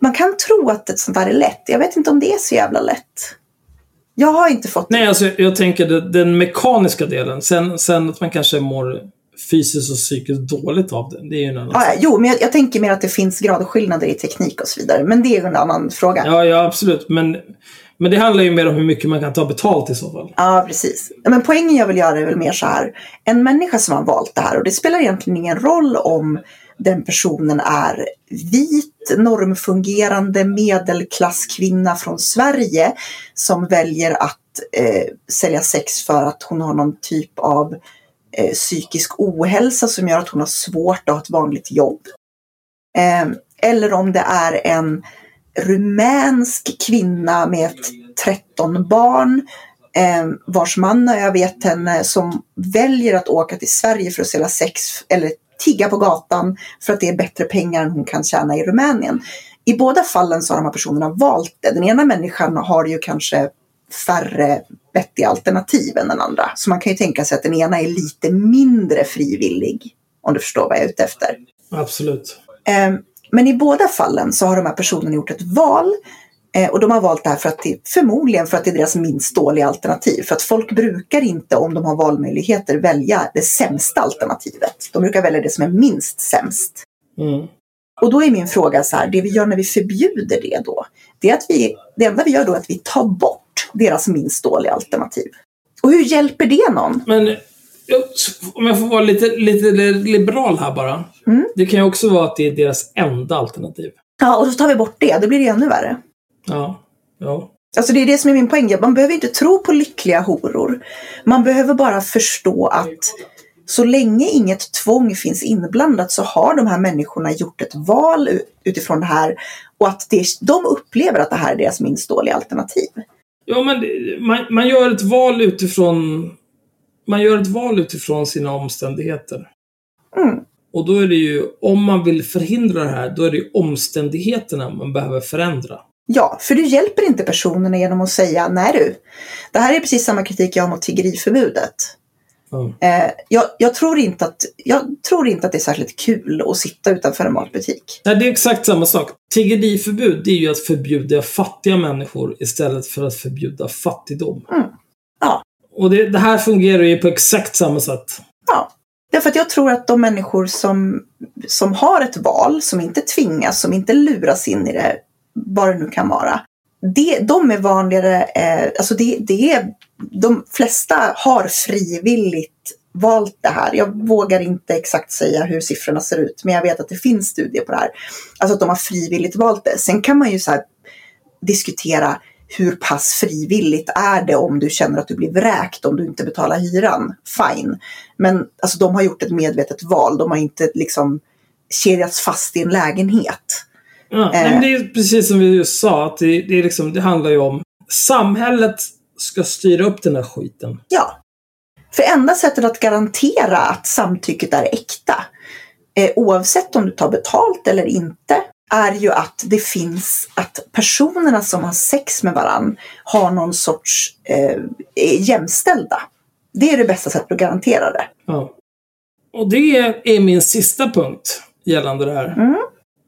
S2: Man kan tro att ett sånt här är lätt. Jag vet inte om det är så jävla lätt. Jag har inte fått...
S1: Nej, alltså jag tänker det, den mekaniska delen. Sen, sen att man kanske mår fysiskt och psykiskt dåligt av det. Det är ju en annan
S2: Ja, ja, jo, men jag, jag tänker mer att det finns gradskillnader i teknik och så vidare. Men det är ju en annan fråga. Ja,
S1: Ja, ja, absolut. Men, men det handlar ju mer om hur mycket man kan ta betalt i så fall.
S2: precis. Men poängen jag vill göra är väl mer så här. En människa som har valt det här och det spelar egentligen ingen roll om den personen är vit, normfungerande medelklasskvinna från Sverige som väljer att eh, sälja sex för att hon har någon typ av eh, psykisk ohälsa som gör att hon har svårt att ha ett vanligt jobb. Eh, eller om det är en rumänsk kvinna med 13 barn eh, vars man har övergett henne som väljer att åka till Sverige för att sälja sex eller tigga på gatan för att det är bättre pengar än hon kan tjäna i Rumänien. I båda fallen så har de här personerna valt det. Den ena människan har ju kanske färre vettiga alternativ än den andra. Så man kan ju tänka sig att den ena är lite mindre frivillig. Om du förstår vad jag är ute efter.
S1: Absolut.
S2: Eh, Men i båda fallen så har de här personerna gjort ett val och de har valt det här för att det, förmodligen för att det är deras minst dåliga alternativ. För att folk brukar inte, om de har valmöjligheter, välja det sämsta alternativet. De brukar välja det som är minst sämst.
S1: Mm.
S2: Och då är min fråga så här, det vi gör när vi förbjuder det då, det är att vi, det enda vi gör då är att vi tar bort deras minst dåliga alternativ. Och hur hjälper det någon?
S1: Men om jag får vara lite, lite liberal här bara.
S2: Mm.
S1: Det kan ju också vara att det är deras enda alternativ.
S2: Ja, och så tar vi bort det, då blir det ännu värre.
S1: Ja. Ja.
S2: Alltså det är det som är min poäng. Man behöver inte tro på lyckliga horor. Man behöver bara förstå att så länge inget tvång finns inblandat så har de här människorna gjort ett val utifrån det här och att det, de upplever att det här är deras minst dåliga alternativ.
S1: Ja, men man, man gör ett val utifrån... Man gör ett val utifrån sina omständigheter.
S2: Mm.
S1: Och då är det ju, om man vill förhindra det här, då är det ju omständigheterna man behöver förändra.
S2: Ja, för du hjälper inte personerna genom att säga nej du, det här är precis samma kritik jag har mot tiggeriförbudet.
S1: Ja.
S2: Eh, jag, jag, tror inte att, jag tror inte att det är särskilt kul att sitta utanför en matbutik.
S1: Nej, det är exakt samma sak. Tiggeriförbud, det är ju att förbjuda fattiga människor istället för att förbjuda fattigdom.
S2: Mm. Ja.
S1: Och det, det här fungerar ju på exakt samma sätt.
S2: Ja, därför att jag tror att de människor som, som har ett val, som inte tvingas, som inte luras in i det, vad det nu kan vara. Det, de är vanligare, eh, alltså det, det är, de flesta har frivilligt valt det här. Jag vågar inte exakt säga hur siffrorna ser ut, men jag vet att det finns studier på det här. Alltså att de har frivilligt valt det. Sen kan man ju så här diskutera hur pass frivilligt är det om du känner att du blir vräkt om du inte betalar hyran? Fine. Men alltså, de har gjort ett medvetet val. De har inte liksom kedjats fast i en lägenhet.
S1: Ja, nej, men det är precis som vi just sa, att det, det, är liksom, det handlar ju om samhället ska styra upp den här skiten.
S2: Ja. För enda sättet att garantera att samtycket är äkta, eh, oavsett om du tar betalt eller inte, är ju att det finns, att personerna som har sex med varann har någon sorts eh, är jämställda. Det är det bästa sättet att garantera det.
S1: Ja. Och det är min sista punkt gällande det här.
S2: Mm.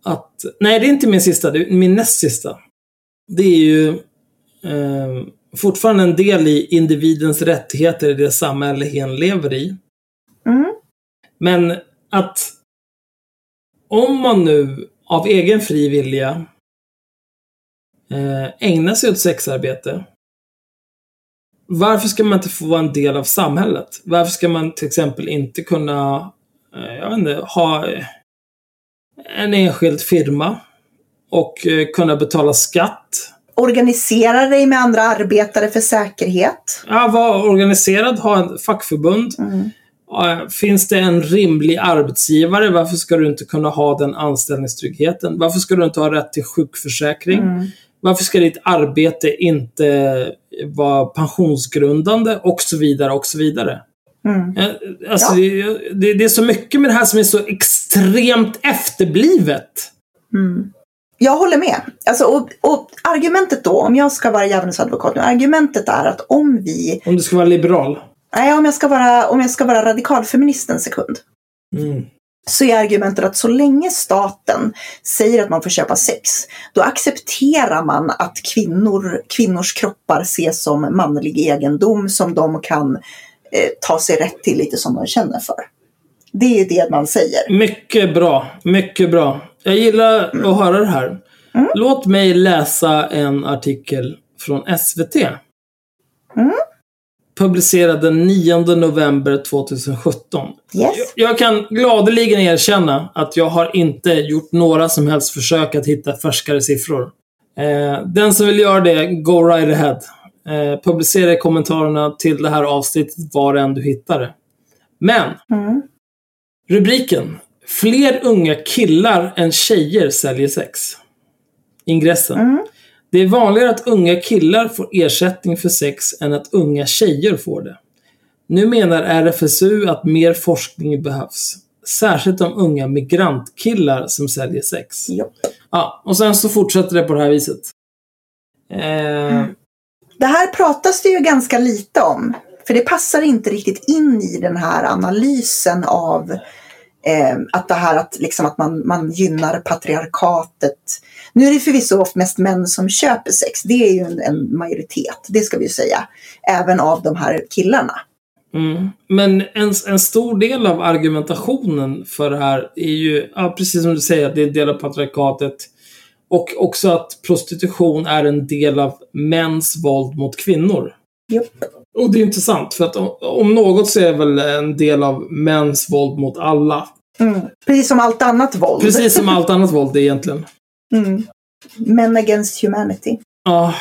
S1: Att, nej, det är inte min sista, det är min näst sista. Det är ju eh, fortfarande en del i individens rättigheter i det samhälle hen lever i.
S2: Mm.
S1: Men att om man nu av egen fri vilja eh, ägnar sig åt sexarbete. Varför ska man inte få vara en del av samhället? Varför ska man till exempel inte kunna, eh, jag vet inte, ha en enskild firma och eh, kunna betala skatt?
S2: Organisera dig med andra arbetare för säkerhet.
S1: Ja, vara organiserad, ha en fackförbund.
S2: Mm.
S1: Finns det en rimlig arbetsgivare, varför ska du inte kunna ha den anställningstryggheten? Varför ska du inte ha rätt till sjukförsäkring?
S2: Mm.
S1: Varför ska ditt arbete inte vara pensionsgrundande? Och så vidare, och så vidare.
S2: Mm.
S1: Eh, Alltså,
S2: Ja.
S1: det, det, det är så mycket med det här som är så extremt efterblivet.
S2: Mm. Jag håller med. Alltså, och, och argumentet då, om jag ska vara djävulens advokat nu, argumentet är att om vi,
S1: Om du ska vara liberal.
S2: nej om jag ska vara, om jag ska vara radikalfeminist en sekund,
S1: Mm.
S2: så är argumentet att så länge staten säger att man får köpa sex, då accepterar man att kvinnor, kvinnors kroppar ses som manlig egendom som de kan eh, ta sig rätt till lite som de känner för. Det är det man säger.
S1: Mycket bra. Mycket bra. Jag gillar att höra det här.
S2: Mm.
S1: Låt mig läsa en artikel från SVT.
S2: Mm.
S1: Publicerad den 9 november 2017.
S2: Yes.
S1: Jag- Jag kan gladeligen erkänna att jag har inte gjort några som helst försök att hitta färskare siffror. Eh, den som vill göra det, go right ahead. Eh, publicera i kommentarerna till det här avsnittet var än du hittar det. Men,
S2: Mm.
S1: rubriken. Fler unga killar än tjejer säljer sex. Ingressen.
S2: Mm.
S1: Det är vanligare att unga killar får ersättning för sex än att unga tjejer får det. Nu menar RFSU att mer forskning behövs. Särskilt om unga migrantkillar som säljer sex.
S2: Jo.
S1: Ja, och sen så fortsätter det på det här viset. Eh,
S2: det här pratas det ju ganska lite om. För det passar inte riktigt in i den här analysen av eh, att det här att, liksom att man, man gynnar patriarkatet. Nu är det förvisso ofta mest män som köper sex. Det är ju en, en majoritet, det ska vi ju säga. Även av de här killarna.
S1: Mm. Men en, en stor del av argumentationen för det här är ju, ja, precis som du säger, att det är en del av patriarkatet. Och också att prostitution är en del av mäns våld mot kvinnor.
S2: Japp.
S1: Och det är intressant, för att om, om något så är väl en del av mäns våld mot alla.
S2: Mm. Precis som allt annat våld.
S1: Precis som allt annat våld egentligen.
S2: Mm. Men against humanity.
S1: Ja,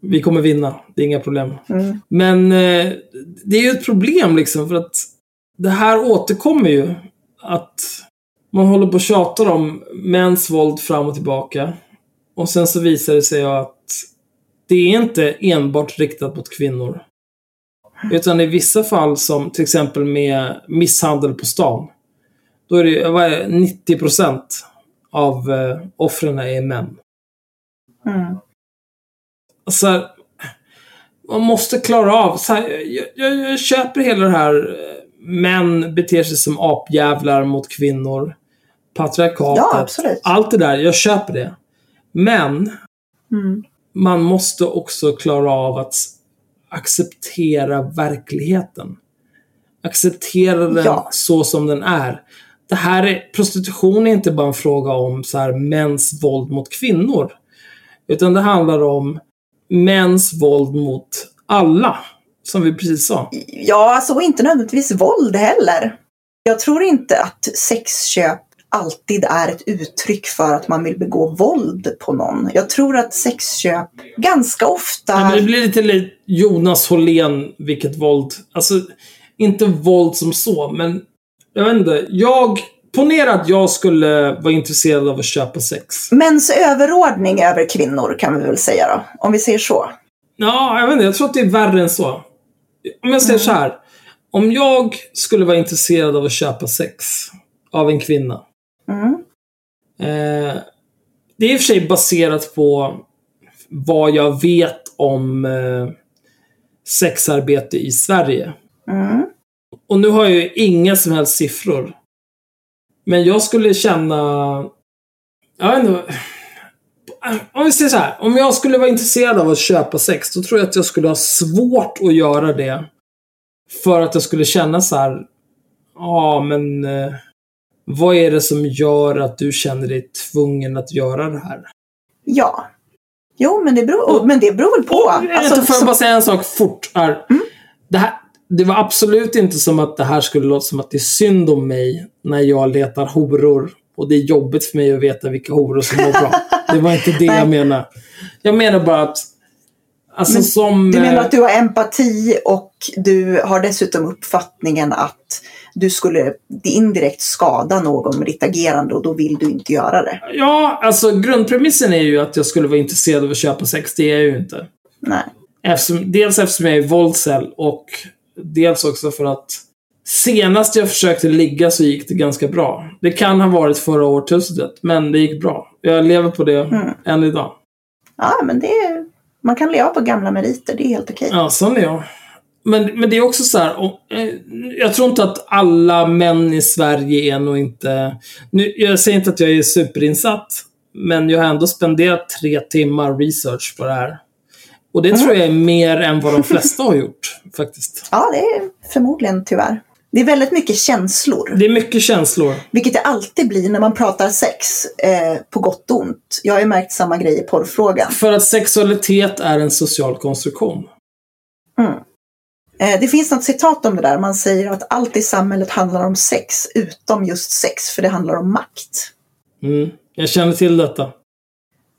S1: vi kommer vinna. Det är inga problem.
S2: Mm.
S1: Men eh, det är ju ett problem liksom för att det här återkommer ju. Att man håller på och tjatar om mäns våld fram och tillbaka. Och sen så visar det sig att det är inte enbart riktat mot kvinnor. Utan i vissa fall som till exempel med misshandel på stan. Då är det vad är det, 90 procent av eh, offren är män.
S2: Mm.
S1: så här, man måste klara av. Så här, jag, jag, jag köper hela det här. eh, Män beter sig som apjävlar mot kvinnor. Patriarkatet.
S2: Ja, absolut.
S1: Allt det där, jag köper det. Men
S2: Mm.
S1: man måste också klara av att acceptera verkligheten. Acceptera den
S2: Ja.
S1: så som den är. Det här är, prostitution är inte bara en fråga om så här, mäns våld mot kvinnor. Utan det handlar om mäns våld mot alla. Som vi precis sa.
S2: Ja, alltså och inte nödvändigtvis våld heller. Jag tror inte att sexköp alltid är ett uttryck för att man vill begå våld på någon. Jag tror att sexköp ganska ofta...
S1: Ja, men det blir lite li- Jonas Hållén, vilket våld. Alltså, inte våld som så, men jag vet inte. Jag, ponera att jag skulle vara intresserad av att köpa sex.
S2: Mäns överordning över kvinnor kan vi väl säga då, om vi säger så.
S1: Ja, jag vet inte. Jag tror att det är värre än så. Om jag säger så här. Om jag skulle vara intresserad av att köpa sex av en kvinna.
S2: Mm.
S1: Eh, det är i och för sig baserat på vad jag vet om eh, sexarbete i Sverige.
S2: Mm.
S1: Och nu har jag ju inga som helst siffror. Men jag skulle känna... Jag vet inte. Om vi säger så här. Om jag skulle vara intresserad av att köpa sex, då tror jag att jag skulle ha svårt att göra det. För att jag skulle känna så här. Ja, men... Eh, vad är det som gör att du känner dig tvungen att göra det här?
S2: Ja. Jo, men det beror, men det beror väl på.
S1: Och,
S2: Alltså,
S1: får jag
S2: så-
S1: bara säga en sak fort? Här. Det, här, det var absolut inte som att det här skulle låta som att det är synd om mig när jag letar horor. Och det är jobbigt för mig att veta vilka horor som mår bra. Det var inte det jag menade. Jag menar bara att... Alltså
S2: Men
S1: som...
S2: Du menar
S1: eh,
S2: att du har empati och du har dessutom uppfattningen att du skulle indirekt skada någon med ditt agerande och då vill du inte göra det.
S1: Ja, alltså grundpremissen är ju att jag skulle vara intresserad av att köpa sex. Det är jag ju inte.
S2: Nej.
S1: Eftersom, dels eftersom jag är våldsel och dels också för att senast jag försökte ligga så gick det ganska bra. Det kan ha varit förra årtusendet, men det gick bra. Jag lever på det
S2: Mm.
S1: än idag.
S2: Ja, men det är, man kan leva på gamla meriter, det är helt okej.
S1: Ja, sån är jag. Men, men det är också så här, och, eh, jag tror inte att alla män i Sverige är nog inte... Nu, jag säger inte att jag är superinsatt, men jag har ändå spenderat tre timmar research på det här. Och det tror jag är mer än vad de flesta har gjort, faktiskt.
S2: Ja, det är förmodligen tyvärr. Det är väldigt mycket känslor,
S1: Det är mycket känslor.
S2: vilket det alltid blir när man pratar sex, eh, på gott och ont. Jag har ju märkt samma grej i porrfrågan.
S1: För att sexualitet är en social konstruktion.
S2: Eh, det finns något citat om det där, man säger att allt i samhället handlar om sex, utom just sex, för det handlar om makt.
S1: Mm. Jag känner till detta.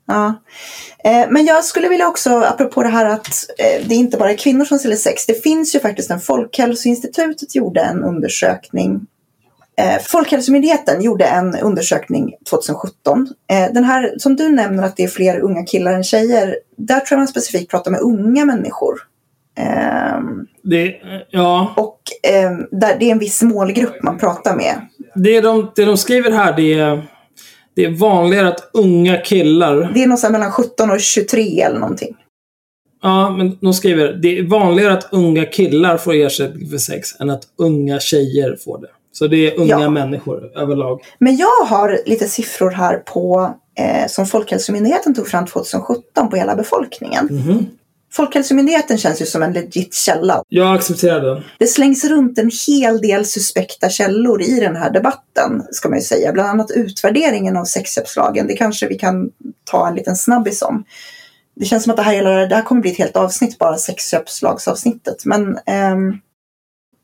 S2: Ja. Eh, Men jag skulle vilja också, apropå det här att eh, det inte bara är kvinnor som säljer sex. Det finns ju faktiskt en Folkhälsoinstitutet gjorde en undersökning. Eh, Folkhälsomyndigheten gjorde en undersökning 2017. Eh, Den här som du nämner att det är fler unga killar än tjejer. Där tror jag man specifikt pratar med unga människor. Ehm,
S1: Det, ja,
S2: Och ehm, där det är en viss målgrupp man pratar med.
S1: det de, det de skriver här, det är, det är vanligare att unga killar...
S2: Det är någonstans mellan 17 och 23 eller någonting.
S1: Ja, men de skriver det är vanligare att unga killar får ersättning för sex än att unga tjejer får det. Så det är unga
S2: Ja.
S1: människor överlag.
S2: Men jag har lite siffror här på eh, som Folkhälsomyndigheten tog fram 2017 på hela befolkningen.
S1: Mhm.
S2: Folkhälsomyndigheten känns ju som en legit källa.
S1: Jag accepterar den.
S2: Det slängs runt en hel del suspekta källor i den här debatten, ska man ju säga. Bland annat utvärderingen av sexköpslagen. Det kanske vi kan ta en liten snabbis om. Det känns som att det här, det här kommer bli ett helt avsnitt, bara sexköpslagsavsnittet. Men ehm,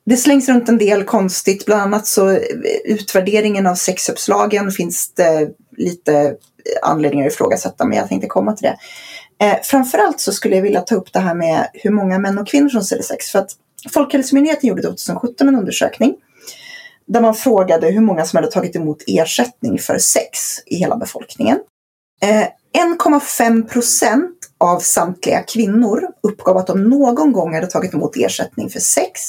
S2: det slängs runt en del konstigt. Bland annat så eh, utvärderingen av sexköpslagen finns det lite anledningar att ifrågasätta, men jag tänkte komma till det. Eh, framförallt så skulle jag vilja ta upp det här med hur många män och kvinnor som säljer sex. För att Folkhälsomyndigheten gjorde 2017 en undersökning där man frågade hur många som hade tagit emot ersättning för sex i hela befolkningen. Eh, 1,5 procent av samtliga kvinnor uppgav att de någon gång hade tagit emot ersättning för sex.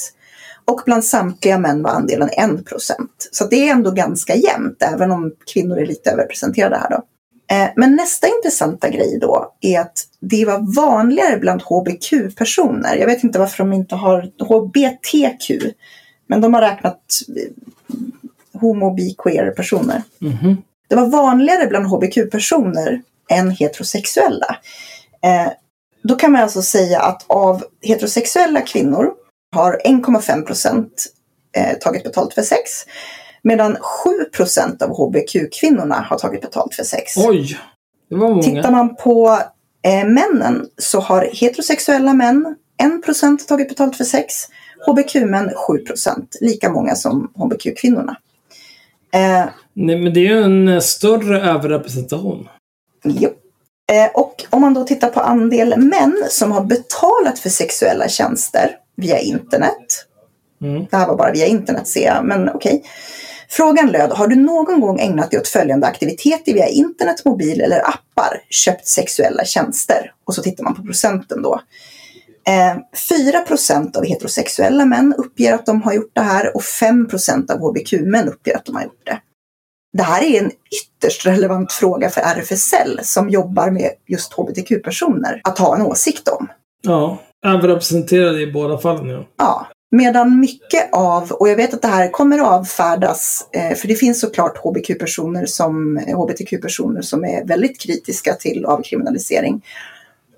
S2: Och bland samtliga män var andelen 1 procent. Så det är ändå ganska jämnt, även om kvinnor är lite överrepresenterade här då. Eh, Men nästa intressanta grej då är att det var vanligare bland HBQ-personer. Jag vet inte varför de inte har HBTQ. Men de har räknat eh, homo, bi, queer personer.
S1: Mhm.
S2: Det var vanligare bland HBQ-personer än heterosexuella. Eh, då kan man alltså säga att av heterosexuella kvinnor har 1,5 procent eh, tagit betalt för sex. Medan 7 procent av HBQ-kvinnorna har tagit betalt för sex.
S1: Oj! Det var många.
S2: Tittar man på eh, männen så har heterosexuella män 1 procent tagit betalt för sex. HBQ-män 7 procent, lika många som HBQ-kvinnorna. Eh,
S1: Nej, men det är ju en eh, större överrepresentation.
S2: Jo. Eh, och om man då tittar på andel män som har betalat för sexuella tjänster via internet.
S1: Mm.
S2: Det här var bara via internet ser jag, men okej. Frågan löd, har du någon gång ägnat dig åt följande aktiviteter via internet, mobil eller appar? Köpt sexuella tjänster? Och så tittar man på procenten då. Eh, 4 procent av heterosexuella män uppger att de har gjort det här och 5 procent av HBQ-män uppger att de har gjort det. Det här är en ytterst relevant fråga för RFSL som jobbar med just hbtq-personer att ha en åsikt om.
S1: Ja, överrepresenterade i båda fallen. Ja.
S2: Ja, medan mycket av, och jag vet att det här kommer att avfärdas, eh, för det finns såklart hbtq-personer som, hbtq-personer som är väldigt kritiska till avkriminalisering.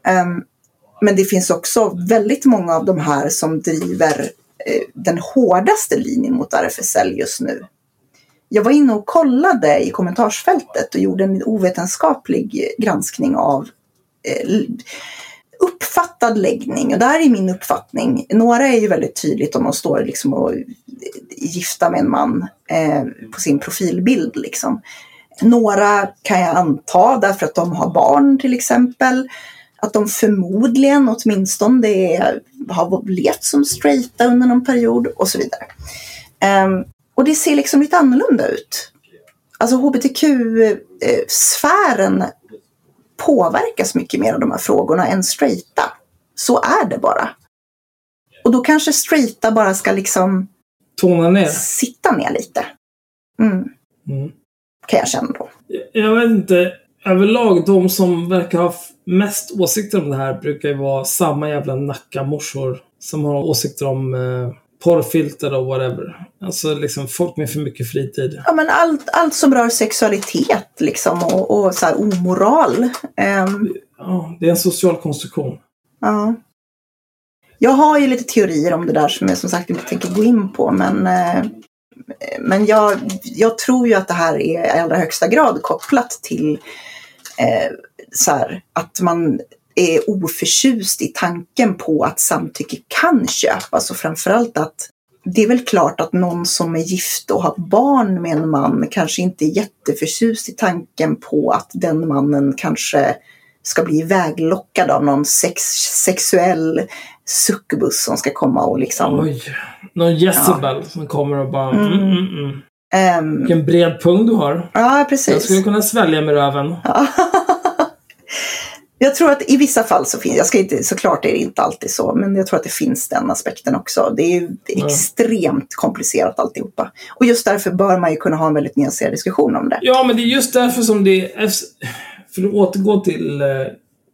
S2: Ehm, men det finns också väldigt många av de här som driver eh, den hårdaste linjen mot RFSL just nu. Jag var inne och kollade i kommentarsfältet och gjorde en ovetenskaplig granskning av eh, uppfattad läggning. Och där är min uppfattning. Några är ju väldigt tydligt om de står liksom och är gifta med en man eh, på sin profilbild. Liksom. Några kan jag anta därför att de har barn till exempel. Att de förmodligen åtminstone det är, har levt som straighta under någon period och så vidare. Eh, och det ser liksom lite annorlunda ut. Alltså hbtq-sfären eh, påverkas mycket mer av de här frågorna än straighta. Så är det bara. Och då kanske straighta bara ska liksom
S1: Tona ner.
S2: sitta ner lite. Mm,
S1: Mm.
S2: kan jag känna på.
S1: Jag vet inte. Överlag, de som verkar ha mest åsikter om det här brukar ju vara samma jävla nackamorsor som har åsikter om eh, porrfilter och whatever. Alltså liksom folk med för mycket fritid.
S2: Ja, men allt, allt som rör sexualitet liksom och, och så här omoral. Ehm,
S1: Ja, det är en social konstruktion.
S2: ja. Jag har ju lite teorier om det där som jag som sagt inte tänker gå in på. Men, eh, men jag, jag tror ju att det här är i allra högsta grad kopplat till eh, så här, att man är oförtjust i tanken på att samtycke kan köpas och framförallt att det är väl klart att någon som är gift och har barn med en man kanske inte är jätteförtjust i tanken på att den mannen kanske ska bli väglockad av någon sex, sexuell succubus som ska komma och liksom...
S1: Oj. Någon Jezebel som kommer och bara... Mm.
S2: Mm.
S1: Mm, mm.
S2: Ehm,
S1: Vilken bred pung du har.
S2: ja,
S1: Jag
S2: precis.
S1: skulle kunna svälja med röven.
S2: Ja. Jag tror att i vissa fall så finns, jag ska inte, såklart är det inte alltid så, men jag tror att det finns den aspekten också. Det är ju
S1: Ja.
S2: extremt komplicerat alltihopa. Och just därför bör man ju kunna ha en väldigt nyanserad diskussion om det.
S1: Ja, men det är just därför som det är... För att återgå till... eh,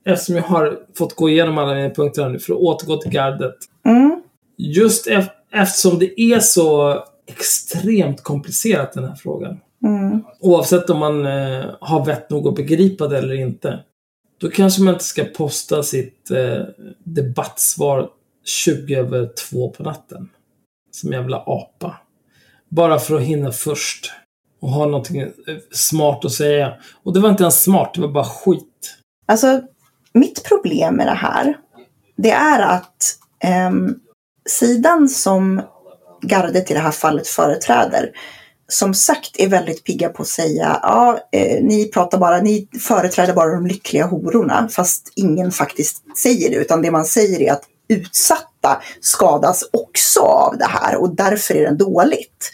S1: Eftersom jag har fått gå igenom alla mina punkter här nu, för att återgå till gardet.
S2: Mm.
S1: Just ef- eftersom det är så extremt komplicerat den här frågan.
S2: Mm.
S1: Oavsett om man eh, har vett nog att begripa det eller inte. Då kanske man inte ska posta sitt eh, debattsvar 20 över två på natten. Som jävla apa. Bara för att hinna först. Och ha någonting eh, smart att säga. Och det var inte ens smart, det var bara skit.
S2: Alltså, mitt problem med det här, det är att eh, sidan som gardet i det här fallet företräder, som sagt är väldigt pigga på att säga, ja, eh, ni pratar bara, ni företräder bara de lyckliga hororna, fast ingen faktiskt säger det, utan det man säger är att utsatta skadas också av det här och därför är det dåligt.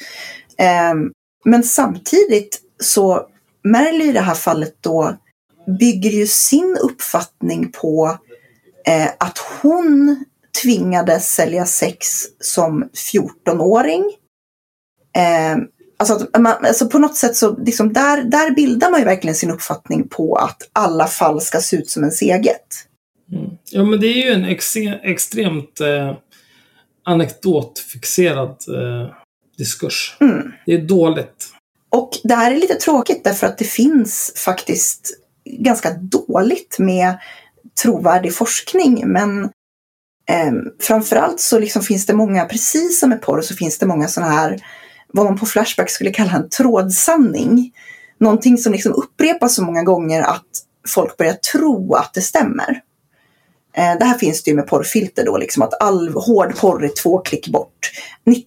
S2: Eh, men samtidigt så Merly i det här fallet då bygger ju sin uppfattning på eh, att hon tvingades sälja sex som 14-åring. Eh, alltså, man, alltså på något sätt så liksom där, där bildar man ju verkligen sin uppfattning på att alla fall ska se ut som ens eget.
S1: Mm. Ja, men det är ju en ex extremt eh, anekdotfixerad eh, diskurs.
S2: Mm.
S1: Det är dåligt.
S2: Och det här är lite tråkigt därför att det finns faktiskt ganska dåligt med trovärdig forskning. Men eh, framförallt så liksom finns det många, precis som med porr, så finns det många sådana här, vad man på Flashback skulle kalla en trådsanning. Någonting som liksom upprepas så många gånger att folk börjar tro att det stämmer. Eh, det här finns det ju med porrfilter då, liksom att all hård porr är två klick bort.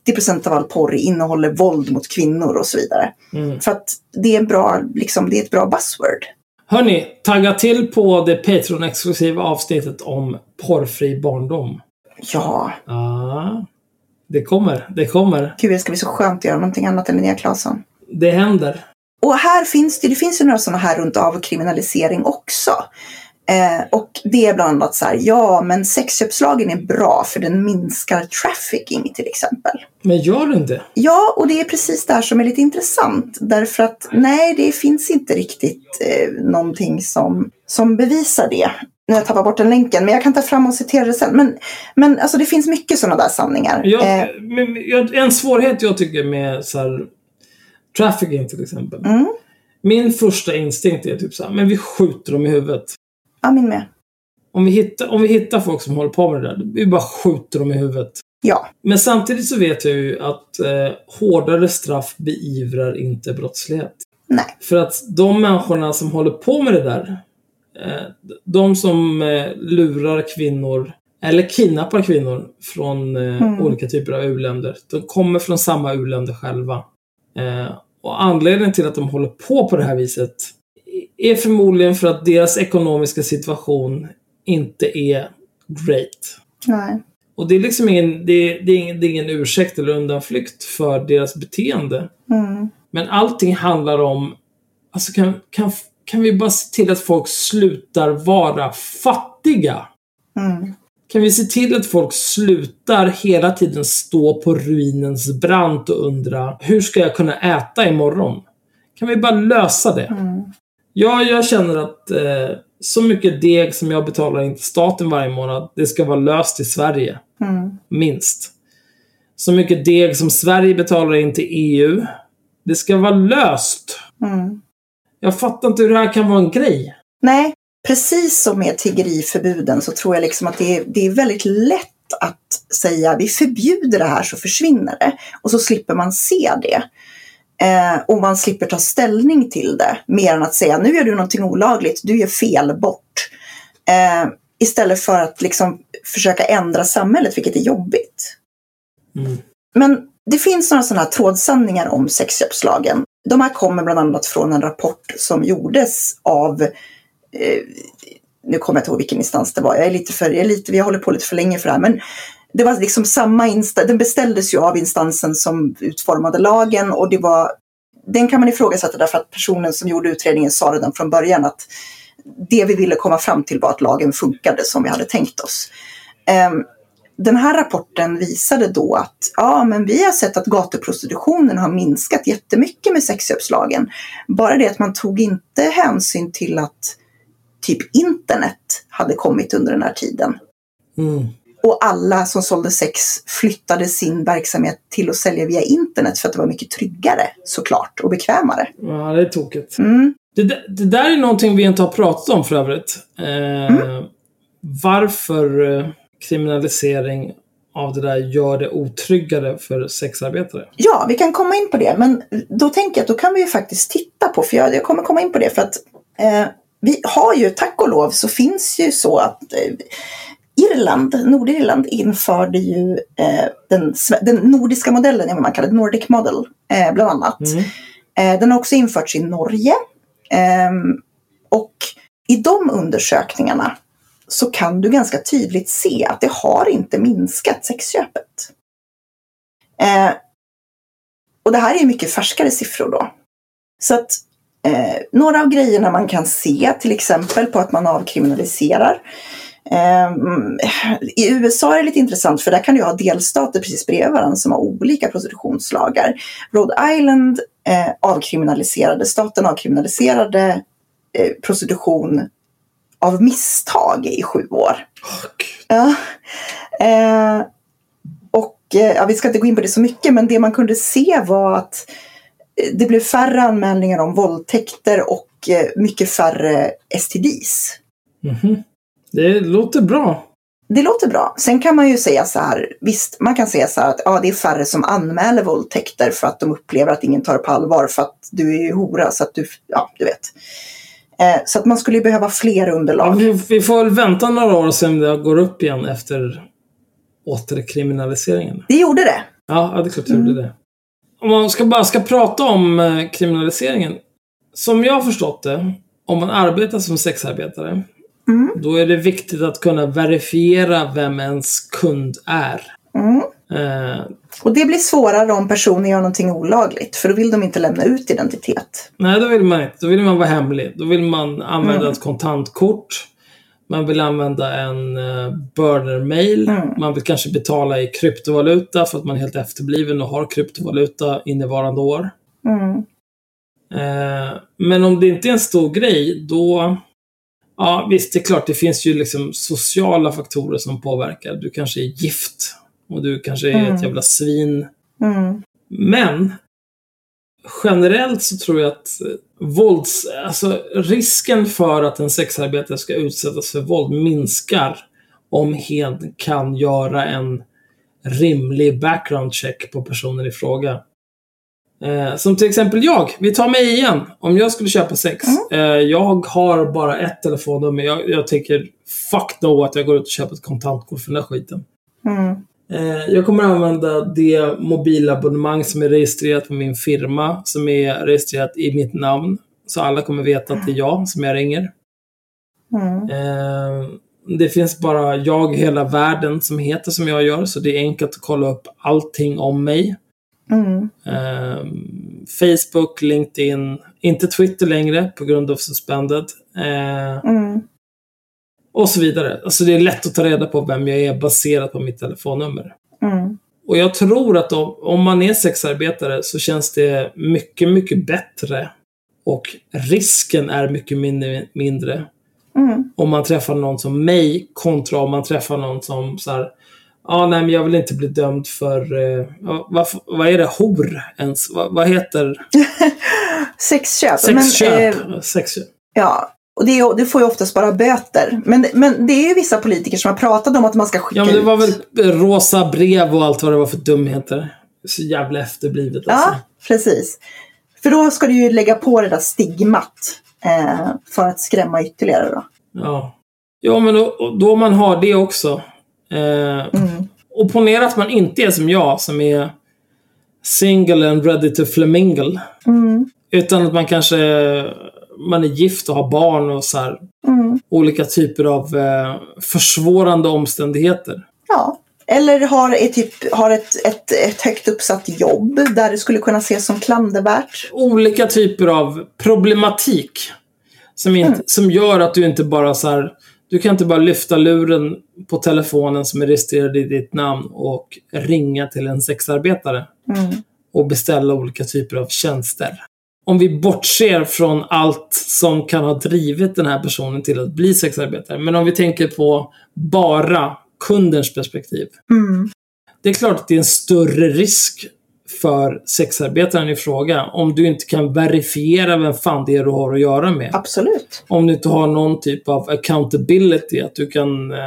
S2: 90% av all porr innehåller våld mot kvinnor och så vidare.
S1: Mm.
S2: För att det är, bra, liksom, det är ett bra buzzword.
S1: Hörni, tagga till på det Patreon-exklusiva avsnittet om porrfri barndom.
S2: Ja,
S1: Ja, det kommer. Det kommer.
S2: gud det ska bli så skönt att göra någonting annat än Linnea Claesson.
S1: Det händer.
S2: Och här finns det, det finns ju några sådana här runt avkriminalisering också. Eh, och det är bland annat så här, ja men sexköpslagen är bra för den minskar trafficking till exempel.
S1: Men gör den det?
S2: Ja, och det är precis det här som är lite intressant. Därför att nej, det finns inte riktigt eh, någonting som, som bevisar det. Nu har jag tappat bort den länken, men jag kan ta fram och citera det sen. Men, men alltså, det finns mycket sådana där sanningar.
S1: Jag,
S2: Eh,
S1: men, en svårighet jag tycker med så här, trafficking till exempel.
S2: mm,
S1: Min första instinkt är typ så här, men vi skjuter dem i huvudet.
S2: ja, min med.
S1: Om vi, hittar, om vi hittar folk som håller på med det där, vi bara skjuter dem i huvudet.
S2: Ja,
S1: Men samtidigt så vet jag ju att eh, hårdare straff beivrar inte brottslighet.
S2: nej.
S1: För att de människorna som håller på med det där, de som eh, lurar kvinnor eller kidnappar kvinnor från eh,
S2: Mm.
S1: olika typer av u-länder, de kommer från samma u-länder själva. Eh, och anledningen till att de håller på på det här viset är förmodligen för att deras ekonomiska situation inte är great.
S2: nej.
S1: Och det är liksom ingen, det är, det är ingen, det är ingen ursäkt eller undanflykt för deras beteende.
S2: Mm,
S1: Men allting handlar om, alltså kan, kan, kan vi bara se till att folk slutar vara fattiga?
S2: mm,
S1: Kan vi se till att folk slutar hela tiden stå på ruinens brant och undra, hur ska jag kunna äta imorgon? Kan vi bara lösa det?
S2: mm,
S1: Ja, jag känner att eh, så mycket deg som jag betalar in till staten varje månad, det ska vara löst i Sverige.
S2: mm.
S1: Minst. Så mycket deg som Sverige betalar in till EU, det ska vara löst.
S2: Mm.
S1: Jag fattar inte hur det här kan vara en grej.
S2: Nej, precis som med tiggeriförbuden så tror jag liksom att det är, det är väldigt lätt att säga vi förbjuder det här så försvinner det. Och så slipper man se det. Eh, och man slipper ta ställning till det. Mer än att säga nu gör du någonting olagligt, du gör fel, bort. Eh, istället för att liksom försöka ändra samhället, vilket är jobbigt.
S1: Mm.
S2: Men det finns några sådana här trådsanningar om sexköpslagen. De här kommer bland annat från en rapport som gjordes av, eh, nu kommer jag inte ihåg vilken instans det var, jag är lite för, jag är lite, vi håller på lite för länge för det här, men det var liksom samma instans, den beställdes ju av instansen som utformade lagen och det var, den kan man ifrågasätta därför att personen som gjorde utredningen sa redan från början att det vi ville komma fram till var att lagen funkade som vi hade tänkt oss. Ehm, den här rapporten visade då att ja, men vi har sett att gatuprostitutionen har minskat jättemycket med sexköpslagen. Bara det att man tog inte hänsyn till att typ internet hade kommit under den här tiden.
S1: Mm.
S2: och alla som sålde sex flyttade sin verksamhet till att sälja via internet för att det var mycket tryggare såklart och bekvämare.
S1: Ja, det är tokigt.
S2: Mm.
S1: Det, där- det där är någonting vi inte har pratat om för övrigt. Eh, Varför eh, kriminalisering av det där gör det otryggare för sexarbetare?
S2: Ja, vi kan komma in på det, men då tänker jag att då kan vi ju faktiskt titta på, för jag, jag kommer komma in på det för att eh, vi har ju, tack och lov, så finns ju så att eh, Irland, Nordirland införde ju eh, den, den nordiska modellen, vad man kallar det, Nordic Model, eh, bland annat.
S1: Mm.
S2: Eh, den har också införts i Norge. Ehm, och i de undersökningarna så kan du ganska tydligt se att det har inte minskat sexköpet. Eh, och det här är mycket färskare siffror då. Så att eh, några av grejerna man kan se till exempel på att man avkriminaliserar. Eh, I USA är det lite intressant för där kan du ha delstater precis bredvid varandra som har olika prostitutionslagar. Rhode Island eh, avkriminaliserade, staten avkriminaliserade eh, prostitution av misstag i sju år.
S1: Gud.
S2: Ja. Eh, och eh, ja, vi ska inte gå in på det så mycket, men det man kunde se var att eh, det blev färre anmälningar om våldtäkter och eh, mycket färre STDs.
S1: Mhm. Det låter bra.
S2: Det låter bra. Sen kan man ju säga så här, visst, man kan säga så här att ja, det är färre som anmäler våldtäkter för att de upplever att ingen tar det på allvar för att du är ju hora, så att du, ja, du vet. Eh, så att man skulle behöva fler
S1: Ja,
S2: underlag.
S1: vi, vi får väl vänta några år och se om det går upp igen efter återkriminaliseringen.
S2: Det gjorde det.
S1: Ja, ja, det är klart det gjorde det. Om man ska bara ska prata om eh, kriminaliseringen. Som jag har förstått det, om man arbetar som sexarbetare,
S2: Mm.
S1: då är det viktigt att kunna verifiera vem ens kund är.
S2: Mm.
S1: Eh,
S2: Och det blir svårare om personer gör någonting olagligt, för då vill de inte lämna ut identitet.
S1: nej, då vill man inte. Då vill man vara hemlig. Då vill man använda ett kontantkort. Man vill använda en uh, burner-mail.
S2: Mm.
S1: Man vill kanske betala i kryptovaluta för att man är helt efterbliven och har kryptovaluta innevarande år.
S2: Mm.
S1: Eh, men om det inte är en stor grej, då... Ja, visst, det är klart, det finns ju liksom sociala faktorer som påverkar. Du kanske är gift och du kanske är
S2: Mm.
S1: ett jävla svin.
S2: Mm.
S1: Men generellt så tror jag att eh, vålds... Alltså risken för att en sexarbetare ska utsättas för våld minskar om hen kan göra en rimlig background check på personen i fråga. Eh, som till exempel jag. Vi tar mig igen. Om jag skulle köpa sex. Eh, jag har bara ett telefonnummer. Jag, jag tänker fuck no att jag går ut och köper ett kontantkort för den där skiten.
S2: Mm.
S1: Eh, jag kommer använda det mobilabonnemang som är registrerat på min firma. Som är registrerat i mitt namn. Så alla kommer veta att det är jag som jag ringer.
S2: Mm.
S1: Eh, det finns bara jag i hela världen som heter som jag gör. Så det är enkelt att kolla upp allting om mig.
S2: Mm.
S1: Eh, Facebook, LinkedIn, inte Twitter längre på grund av suspended.
S2: Mm.
S1: Och så vidare. Alltså det är lätt att ta reda på vem jag är baserat på mitt telefonnummer.
S2: Mm.
S1: Och jag tror att om, om man är sexarbetare så känns det mycket, mycket bättre. Och risken är mycket mindre, mindre
S2: Mm.
S1: om man träffar någon som mig kontra om man träffar någon som så här. Ja, nej, men jag vill inte bli dömd för... Eh, vad, vad är det? Hor ens? Vad, vad heter...
S2: Sexköp.
S1: Sexköp.
S2: Men, eh,
S1: Sexköp.
S2: ja. Och det, är, det får ju oftast bara böter. Men, men det är ju vissa politiker som har pratat om att man ska skicka
S1: Ja, men det
S2: ut.
S1: var väl rosa brev och allt vad det var för dumheter. Så jävla efterblivet alltså.
S2: Ja, precis. För då ska du ju lägga på det där stigmat. Eh, för att skrämma ytterligare då.
S1: Ja. Ja, men då, då man har det också. Eh,
S2: Mm.
S1: och ponera att man inte är som jag, som är single and ready to flamingle.
S2: Mm.
S1: Utan att man kanske man är gift och har barn och så här,
S2: Mm.
S1: olika typer av eh, försvårande omständigheter.
S2: Ja. Eller har, är typ, har ett, ett, ett högt uppsatt jobb där det skulle kunna ses som klandervärt.
S1: Olika typer av problematik. Som, inte,
S2: Mm.
S1: som gör att du inte bara så här, Du kan inte bara lyfta luren på telefonen som är registrerad i ditt namn och ringa till en sexarbetare.
S2: Mm.
S1: och beställa olika typer av tjänster. Om vi bortser från allt som kan ha drivit den här personen till att bli sexarbetare. Men om vi tänker på bara kundens perspektiv.
S2: Mm.
S1: Det är klart att det är en större risk för sexarbetaren i fråga om du inte kan verifiera vem fan det är du har att göra med.
S2: Absolut.
S1: Om du inte har någon typ av accountability, att du kan... Eh,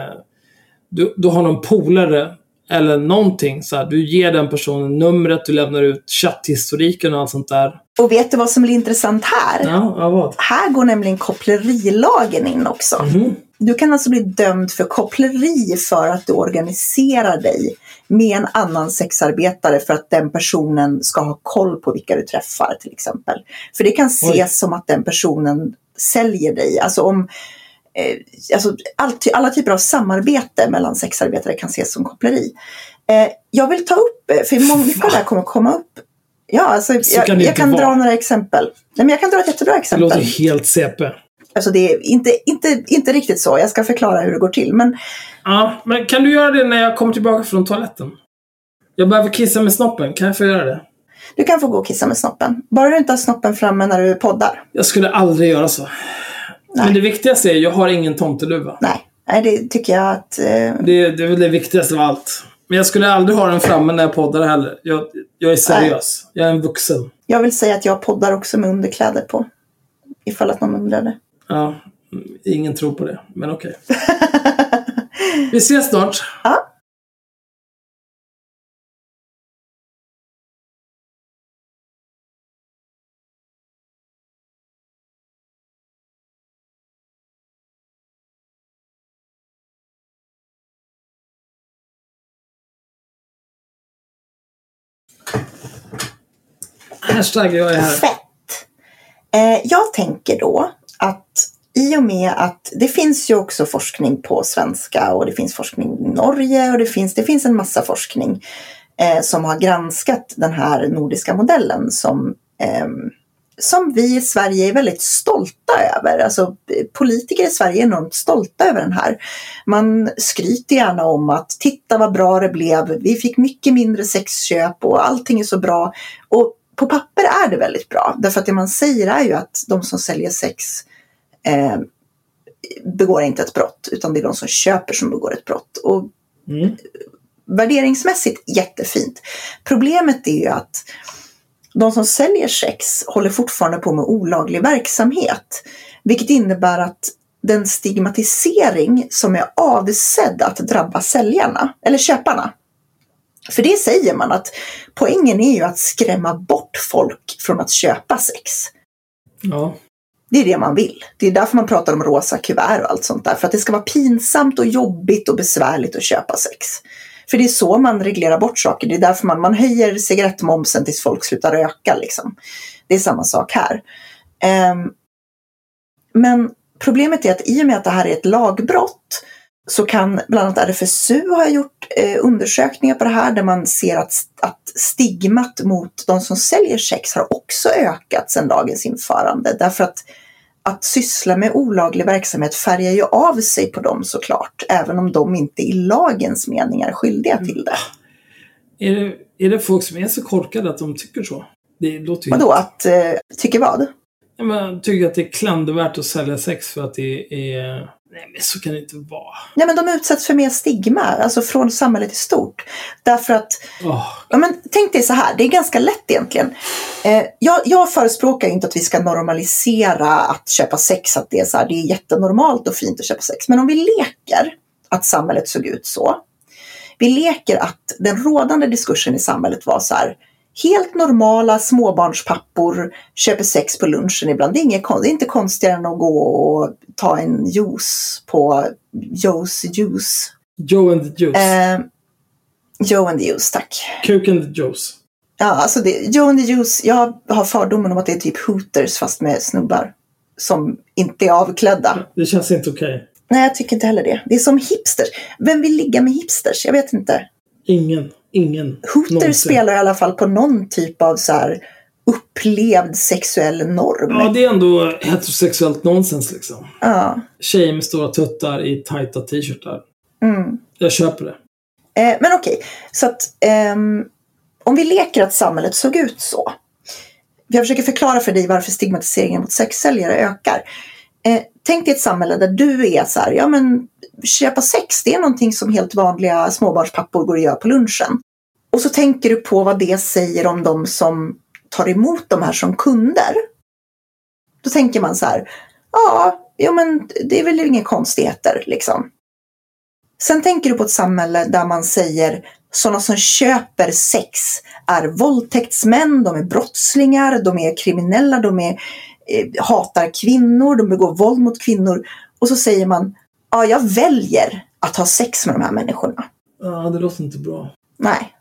S1: du, du har någon polare eller någonting så här, Du ger den personen numret, du lämnar ut chatthistoriken och allt sånt där.
S2: Och vet du vad som blir intressant här?
S1: Ja, ja vad?
S2: Här går nämligen kopplerilagen in också.
S1: Mhm.
S2: Du kan alltså bli dömd för koppleri för att du organiserar dig med en annan sexarbetare för att den personen ska ha koll på vilka du träffar till exempel. För det kan ses
S1: Oj.
S2: som att den personen säljer dig. Alltså om eh, alltså all, alla typer av samarbete mellan sexarbetare kan ses som koppleri. Eh, jag vill ta upp, eh, för mycket av det här kommer komma upp. Ja, alltså,
S1: Så
S2: jag,
S1: kan det
S2: jag kan dra några exempel. Nej, men jag kan dra ett jättebra
S1: Det
S2: exempel.
S1: låter helt CP.
S2: Alltså det är inte, inte, inte riktigt så. Jag ska förklara hur det går till. Men
S1: Ja, men kan du göra det när jag kommer tillbaka från toaletten? Jag behöver kissa med snoppen. Kan jag få göra det?
S2: du kan få gå och kissa med snoppen. Bara du inte har snoppen framme när du poddar.
S1: Jag skulle aldrig göra så.
S2: Nej.
S1: Men det viktigaste är, jag har ingen tomteluva.
S2: Nej, Nej det tycker jag att... Eh,
S1: Det, det är väl det viktigaste av allt. Men jag skulle aldrig ha den framme när jag poddar heller. Jag, jag är seriös. Jag är en vuxen.
S2: jag vill säga att jag poddar också med underkläder på. Ifall att någon undrade.
S1: Ja, ingen tror på det. Men okej. Vi ses snart.
S2: Ja.
S1: Hashtag jag är här.
S2: Fett! Eh, jag tänker då att i och med att det finns ju också forskning på svenska och det finns forskning i Norge och det finns, det finns en massa forskning eh, som har granskat den här nordiska modellen som, eh, som vi i Sverige är väldigt stolta över. Alltså eh, politiker i Sverige är enormt stolta över den här. Man skryter gärna om att titta vad bra det blev, vi fick mycket mindre sexköp och allting är så bra. Och på papper är det väldigt bra. Därför att det man säger är ju att de som säljer sex eh, begår inte ett brott. Utan det är de som köper som begår ett brott. Och
S1: Mm.
S2: värderingsmässigt jättefint. Problemet är ju att de som säljer sex håller fortfarande på med olaglig verksamhet. Vilket innebär att den stigmatisering som är avsedd att drabba säljarna, eller köparna. För det säger man att poängen är ju att skrämma bort folk från att köpa sex.
S1: Ja.
S2: Det är det man vill. Det är därför man pratar om rosa kuvert och allt sånt där. För att det ska vara pinsamt och jobbigt och besvärligt att köpa sex. För det är så man reglerar bort saker. Det är därför man, man höjer cigarettmomsen tills folk slutar röka. Liksom. Det är samma sak här. Ehm, men problemet är att i och med att det här är ett lagbrott så kan bland annat RFSU ha gjort eh, undersökningar på det här där man ser att, att stigmat mot de som säljer sex har också ökat sedan lagens införande. Därför att att syssla med olaglig verksamhet färgar ju av sig på dem såklart, även om de inte i lagens mening är skyldiga till det.
S1: Är, det, är det folk som är så korkade att de tycker så? Det låter ju...
S2: Vadå, att, eh, tycker vad?
S1: Ja, men tycker att det är klandervärt att sälja sex för att det är... Nej, men så kan det inte vara.
S2: Nej, men de utsätts för mer stigma, alltså från samhället i stort. Därför att
S1: Åh,
S2: Ja, men tänk dig så här, det är ganska lätt egentligen. Eh, jag, jag förespråkar inte att vi ska normalisera att köpa sex, att det är, så här, det är jättenormalt och fint att köpa sex. Men om vi leker att samhället såg ut så. Vi leker att den rådande diskursen i samhället var så här, helt normala småbarnspappor köper sex på lunchen ibland. Det är, inget, det är inte konstigare än att gå och ta en juice på Joe's Juice.
S1: Joe and the Juice.
S2: Eh, Joe and the Juice, tack.
S1: Cook and the Juice.
S2: Ja, alltså det, Joe and the Juice, jag har fördomen om att det är typ Hooters fast med snubbar som inte är avklädda.
S1: Det känns inte okej.
S2: Nej, jag tycker inte heller det. Det är som hipsters. Vem vill ligga med hipsters? Jag vet inte.
S1: Ingen. Ingen. Någonsin.
S2: spelar i alla fall på någon typ av så här upplevd sexuell norm.
S1: Ja, det är ändå heterosexuellt nonsens liksom.
S2: Ja.
S1: Tjejer med stora tuttar i tajta t-shirtar.
S2: Mm.
S1: Jag köper det.
S2: Eh, men okej, så att ehm, om vi leker att samhället såg ut så. Jag försöker förklara för dig varför stigmatiseringen mot sexsäljare ökar. Eh, tänk dig ett samhälle där du är så här, ja men köpa sex, det är någonting som helt vanliga småbarnspappor går och gör på lunchen. Och så tänker du på vad det säger om de som tar emot de här som kunder. Då tänker man så här, ja, ja men det är väl inga konstigheter liksom. Sen tänker du på ett samhälle där man säger sådana som köper sex är våldtäktsmän, de är brottslingar, de är kriminella, de är, eh, hatar kvinnor, de begår våld mot kvinnor. Och så säger man, ja jag väljer att ha sex med de här människorna.
S1: Ja, det låter inte bra.
S2: Nej.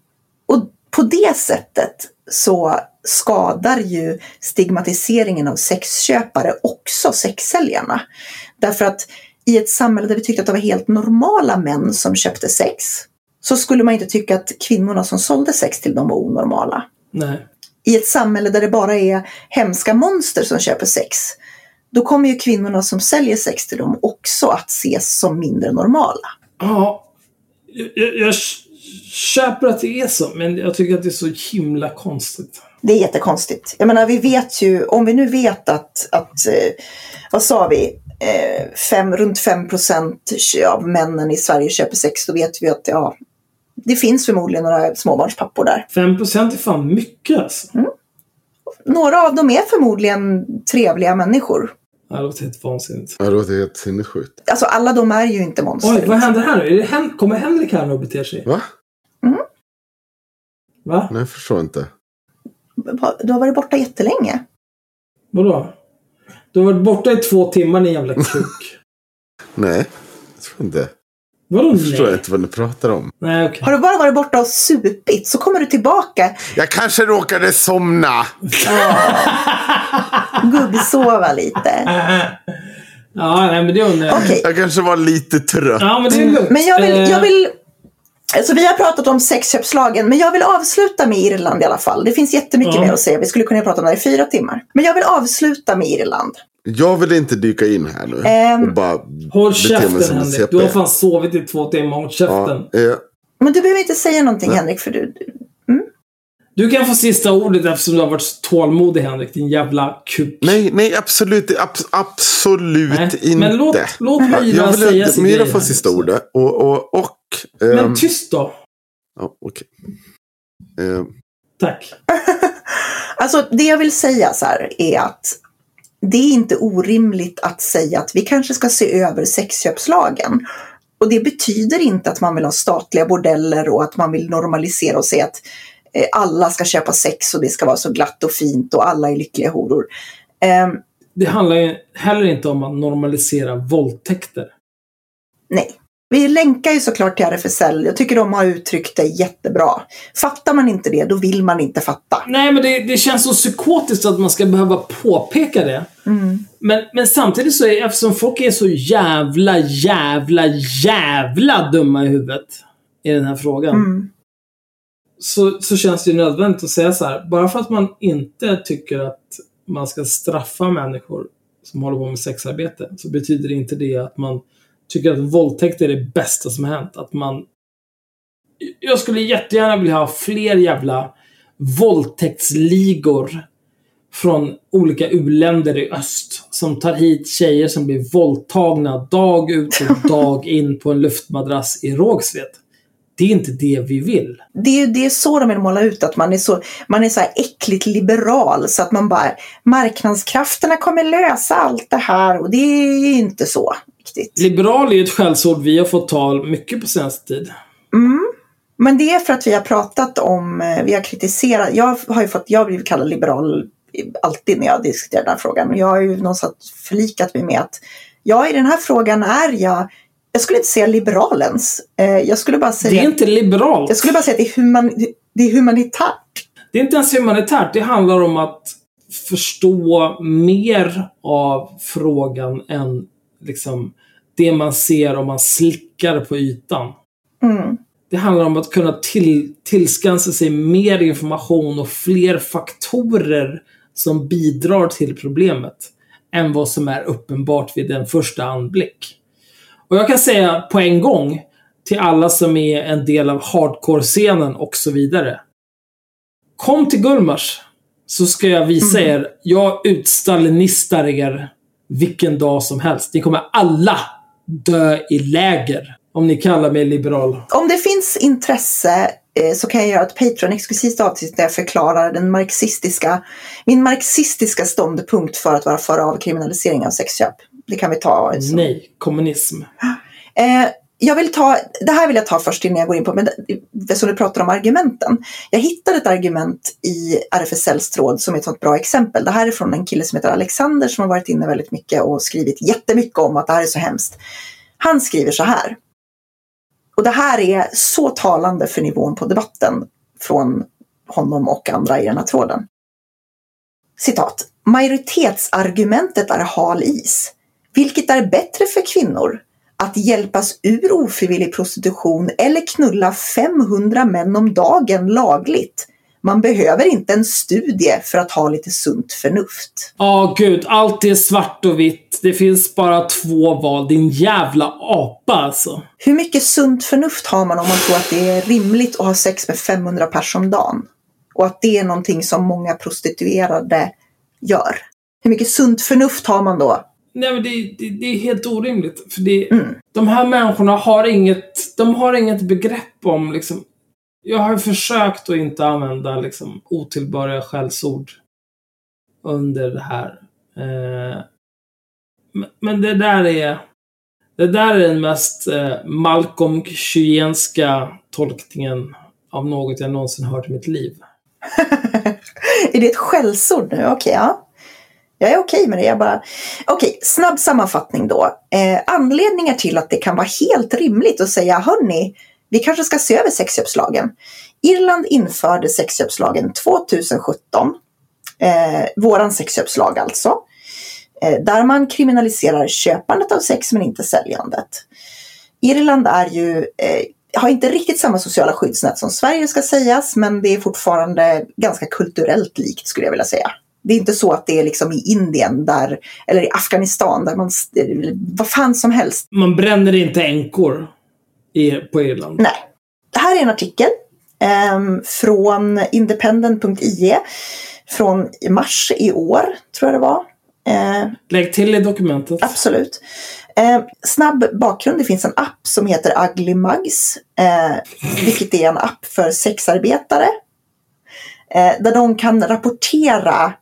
S2: Och på det sättet så skadar ju stigmatiseringen av sexköpare också sexsäljarna. Därför att i ett samhälle där vi tyckte att det var helt normala män som köpte sex så skulle man inte tycka att kvinnorna som sålde sex till dem var onormala.
S1: Nej.
S2: I ett samhälle där det bara är hemska monster som köper sex då kommer ju kvinnorna som säljer sex till dem också att ses som mindre normala.
S1: Ja, jag, jag köper att det är så, men jag tycker att det är så himla konstigt.
S2: Det är jättekonstigt. Jag menar, vi vet ju, om vi nu vet att, att eh, vad sa vi, eh, fem, runt 5 procent av männen i Sverige köper sex, då vet vi att ja, det finns förmodligen några småbarnspappor där.
S1: 5 procent är fan mycket alltså.
S2: Några av dem är förmodligen trevliga människor.
S1: Ja, det låter helt vansinnigt.
S3: Det låter helt sinnessjukt.
S2: Alltså alla de är ju inte monster.
S1: Oj, vad händer här nu? Är det Hen- kommer Henrik här nu och beter sig?
S3: Va?
S1: Va?
S3: Nej, jag förstår inte.
S2: Du har varit borta jättelänge.
S1: Vadå? Du har varit borta i två timmar din jävla kuk.
S3: Nej, jag tror inte.
S1: Vadå
S3: Jag förstår
S1: nej?
S3: inte vad ni pratar om.
S1: Nej, okej.
S2: Har du bara varit borta och supit så kommer du tillbaka
S3: Jag kanske råkade somna.
S2: guggsova lite.
S1: Ja, nej men det undrar jag.
S2: Okej.
S3: Jag kanske var lite trött.
S1: Ja, men det är lugnt.
S2: Men jag vill,
S1: Eh,
S2: jag vill Alltså vi har pratat om sexköpslagen, men jag vill avsluta med Irland i alla fall. Det finns jättemycket
S1: Ja.
S2: mer att säga. Vi skulle kunna prata om det här i fyra timmar. Men jag vill avsluta med Irland.
S3: Jag vill inte dyka in här nu.
S2: Ehm,
S3: och bara
S1: Håll käften Henrik.
S3: CP.
S1: Du har fan sovit i två timmar. Håll käften.
S3: Ja, eh,
S2: Men du behöver inte säga någonting Henrik, för du...
S1: Du kan få sista ordet eftersom du har varit så tålmodig Henrik. Din jävla kuk.
S3: nej, nej, absolut, abs absolut
S1: Nej,
S3: inte.
S1: Men låt, låt Myra
S3: jag vill
S1: säga
S3: att
S1: sin
S3: Myra
S1: grej
S3: får
S1: här,
S3: sista
S1: liksom.
S3: ordet. Och, och, och ehm,
S1: Men tyst då.
S3: ja, okej. Ehm,
S1: Tack.
S2: Alltså det jag vill säga så här är att det är inte orimligt att säga att vi kanske ska se över sexköpslagen. Och det betyder inte att man vill ha statliga bordeller och att man vill normalisera och säga att eh, alla ska köpa sex och det ska vara så glatt och fint och alla är lyckliga horor. Ehm,
S1: det handlar ju heller inte om att normalisera våldtäkter.
S2: Vi länkar ju såklart till RFSL. Jag tycker de har uttryckt det jättebra. Fattar man inte det, då vill man inte fatta.
S1: Nej, men det, det känns så psykotiskt att man ska behöva påpeka det. Men, men samtidigt så är eftersom folk är så jävla, jävla, jävla dumma i huvudet i den här frågan.
S2: Mm.
S1: Så, så känns det ju nödvändigt att säga så här. Bara för att man inte tycker att man ska straffa människor som håller på med sexarbete så betyder det inte det att man tycker att våldtäkt är det bästa som har hänt. Att man... Jag skulle jättegärna vilja ha fler jävla våldtäktsligor från olika u-länder i öst som tar hit tjejer som blir våldtagna dag ut och dag in på en luftmadrass i Rågsved. Det är inte det vi vill.
S2: det, är- det är så de vill måla ut att man är så, man är så här äckligt liberal så att man bara marknadskrafterna kommer lösa allt det här och det är inte så riktigt.
S1: Liberal är ju ett skällsord vi har fått ta mycket på senaste tid.
S2: Mm. Men det är för att vi har pratat om, eh, vi har kritiserat, jag har ju fått, jag har blivit kallad liberal alltid när jag diskuterar den här frågan. Men jag har ju någonstans förlikat mig med att jag i den här frågan är jag, jag skulle inte säga liberalens. Eh, Jag skulle bara
S1: Det
S2: säga,
S1: är inte liberalt.
S2: jag skulle bara säga att det är, human, det är humanitärt.
S1: Det är inte ens humanitärt. Det handlar om att förstå mer av frågan än liksom det man ser om man slickar på ytan.
S2: Mm.
S1: Det handlar om att kunna till, tillskansa sig mer information och fler faktorer som bidrar till problemet än vad som är uppenbart vid en första anblick. Och jag kan säga på en gång till alla som är en del av hardcore-scenen och så vidare. Kom till Gullmars så ska jag visa er, jag utstalinistar er vilken dag som helst. Ni kommer alla dö i läger. Om ni kallar mig liberal.
S2: Om det finns intresse eh, så kan jag göra ett Patreon-exklusivt avsnitt där jag förklarar den marxistiska, min marxistiska ståndpunkt för att vara för avkriminalisering av sexköp. Det kan vi ta. som-
S1: Nej, kommunism.
S2: Eh, jag vill ta, det här vill jag ta först innan jag går in på, men det, som du pratar om argumenten. Jag hittade ett argument i RFSLs tråd som är ett sånt bra exempel. Det här är från en kille som heter Alexander som har varit inne väldigt mycket och skrivit jättemycket om att det här är så hemskt. Han skriver så här. Och det här är så talande för nivån på debatten från honom och andra i den här tråden. Citat. Majoritetsargumentet är hal is. Vilket är bättre för kvinnor? Att hjälpas ur ofrivillig prostitution eller knulla 500 män om dagen lagligt? Man behöver inte en studie för att ha lite sunt förnuft.
S1: Ja, gud. Allt är svart och vitt. Det finns bara två val. Din jävla apa alltså.
S2: Hur mycket sunt förnuft har man om man tror att det är rimligt att ha sex med 500 pers om dagen? Och att det är någonting som många prostituerade gör. Hur mycket sunt förnuft har man då?
S1: Nej, men det, det, det är helt orimligt. För det,
S2: Mm.
S1: De här människorna har inget, de har inget begrepp om liksom... Jag har försökt att inte använda liksom otillbörliga skällsord under det här. Eh, men, det där är... Det där är den mest eh, Malcolm Kyenska tolkningen av något jag någonsin hört i mitt liv.
S2: är det ett skällsord nu? Okej, ja. Jag är okej med det. Jag bara... Okej, snabb sammanfattning då. Eh, anledningar till att det kan vara helt rimligt att säga hörni, vi kanske ska se över sexköpslagen. Irland införde sexköpslagen 2017. Eh, våran sexköpslag alltså. Eh, där man kriminaliserar köpandet av sex men inte säljandet. Irland är ju, eh, har inte riktigt samma sociala skyddsnät som Sverige ska sägas, men det är fortfarande ganska kulturellt likt skulle jag vilja säga. Det är inte så att det är liksom i Indien där, eller i Afghanistan där man, vad fan som helst.
S1: Man bränner inte änkor i, på Irland.
S2: Nej. Det här är en artikel ehm, från independent.ie från mars i år, tror jag det var. Eh,
S1: Lägg till i dokumentet.
S2: Absolut. Eh, snabb bakgrund. Det finns en app som heter Ugly Mugs. Eh, vilket är en app för sexarbetare. Eh, där de kan rapportera eh,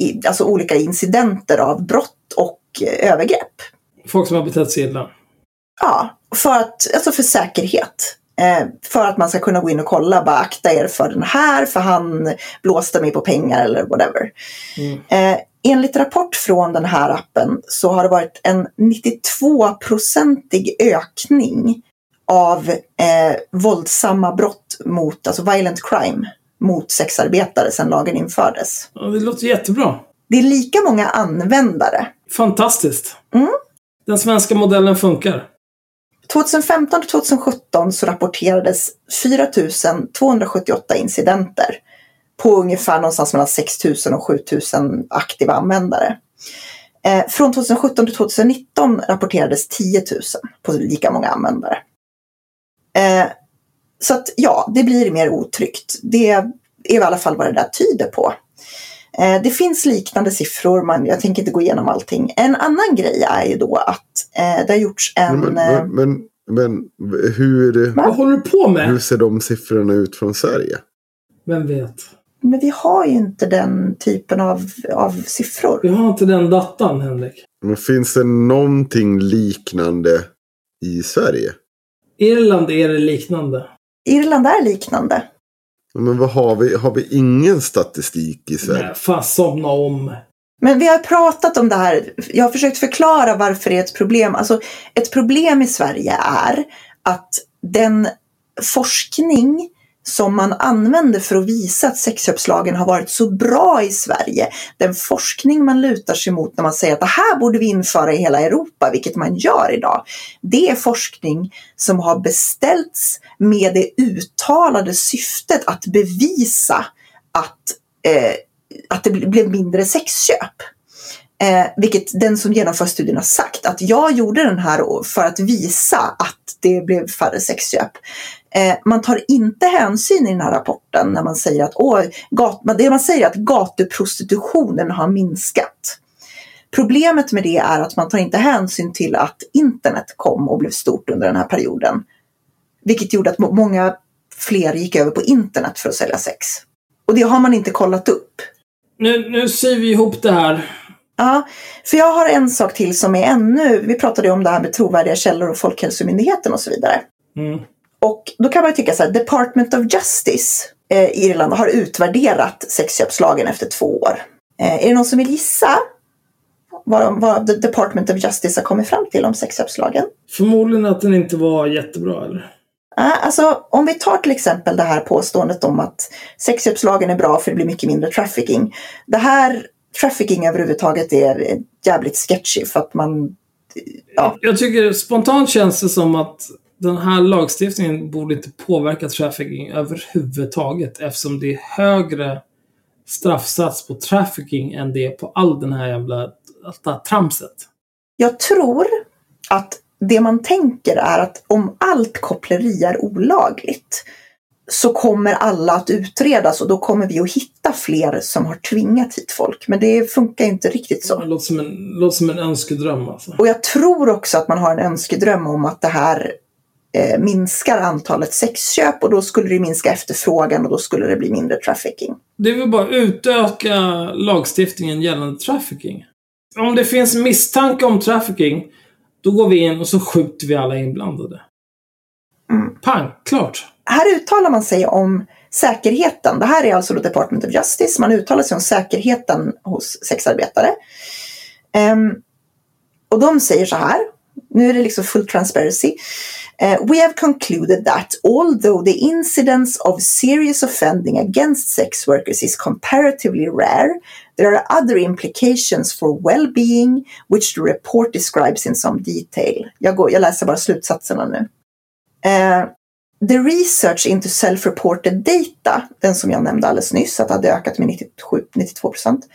S2: i, alltså olika incidenter av brott och eh, övergrepp.
S1: Folk som har betett sig illa.
S2: Ja, för, att, alltså för säkerhet. Eh, för att man ska kunna gå in och kolla, bara akta er för den här, för han blåste mig på pengar eller whatever.
S1: Mm.
S2: Eh, enligt rapport från den här appen så har det varit en 92-procentig ökning av eh, våldsamma brott mot, alltså violent crime, mot sexarbetare sedan lagen infördes.
S1: Ja, det låter jättebra.
S2: Det är lika många användare.
S1: Fantastiskt.
S2: Mm.
S1: Den svenska modellen funkar.
S2: 2015 till 2017 så rapporterades 4 278 incidenter på ungefär någonstans mellan 6 000 och 7 000 aktiva användare. Eh, från 2017 till 2019 rapporterades 10 000 på lika många användare. Eh, så att ja, det blir mer otryggt. Det är i alla fall vad det där tyder på. Eh, det finns liknande siffror, men jag tänker inte gå igenom allting. En annan grej är ju då att eh, det har gjorts en...
S3: Men,
S2: eh,
S3: men, men, men hur,
S1: Vad håller du på med?
S3: hur ser de siffrorna ut från Sverige?
S1: Vem vet?
S2: Men vi har ju inte den typen av, av siffror.
S1: Vi har inte den datan, Henrik.
S3: Men finns det någonting liknande i Sverige?
S1: Irland är det liknande.
S2: Irland är liknande.
S3: Men vad har vi? Har vi ingen statistik i Sverige?
S1: Nej, fan somna om.
S2: Men vi har pratat om det här. Jag har försökt förklara varför det är ett problem. Alltså, ett problem i Sverige är att den forskning som man använder för att visa att sexköpslagen har varit så bra i Sverige. Den forskning man lutar sig mot när man säger att det här borde vi införa i hela Europa, vilket man gör idag. Det är forskning som har beställts med det uttalade syftet att bevisa att, eh, att det blev mindre sexköp. Eh, vilket den som genomför studien har sagt att jag gjorde den här för att visa att det blev färre sexköp. Eh, man tar inte hänsyn i den här rapporten när man säger att, åh, gat, det man säger är att gatuprostitutionen har minskat. Problemet med det är att man tar inte hänsyn till att internet kom och blev stort under den här perioden. Vilket gjorde att många fler gick över på internet för att sälja sex. Och det har man inte kollat upp.
S1: Nu, nu syr vi ihop det här.
S2: Ja, för jag har en sak till som är ännu, vi pratade ju om det här med trovärdiga källor och Folkhälsomyndigheten och så vidare.
S1: Mm.
S2: Och då kan man ju tycka så här, Department of Justice eh, i Irland har utvärderat sexköpslagen efter två år. Eh, är det någon som vill gissa vad, vad The Department of Justice har kommit fram till om sexköpslagen?
S1: Förmodligen att den inte var jättebra, eller?
S2: Alltså, om vi tar till exempel det här påståendet om att sexköpslagen är bra för det blir mycket mindre trafficking. Det här trafficking överhuvudtaget är jävligt sketchy för att man Ja.
S1: Jag tycker spontant känns det som att den här lagstiftningen borde inte påverka trafficking överhuvudtaget eftersom det är högre straffsats på trafficking än det är på all den här jävla allt det här tramset.
S2: Jag tror att det man tänker är att om allt koppleri är olagligt så kommer alla att utredas och då kommer vi att hitta fler som har tvingat hit folk. Men det funkar inte riktigt
S1: Det
S2: så.
S1: låter som en, låter som en önskedröm alltså.
S2: Och jag tror också att man har en önskedröm om att det här eh, minskar antalet sexköp och då skulle det minska efterfrågan och då skulle det bli mindre trafficking.
S1: Det är väl bara utöka lagstiftningen gällande trafficking. Om det finns misstanke om trafficking, då går vi in och så skjuter vi alla inblandade.
S2: Mm.
S1: Pang, klart.
S2: Här uttalar man sig om säkerheten. Det här är alltså då Department of Justice. Man uttalar sig om säkerheten hos sexarbetare. Um, och de säger så här. Nu är det liksom full transparency. Uh, we have concluded that although the incidence of serious offending against sex workers is comparatively rare, there are other implications for well-being which the report describes in some detail. Jag, går, jag läser bara slutsatserna nu. Eh, The research into self-reported data, den som jag nämnde alldeles nyss, att det hade ökat med 97, 92 procent,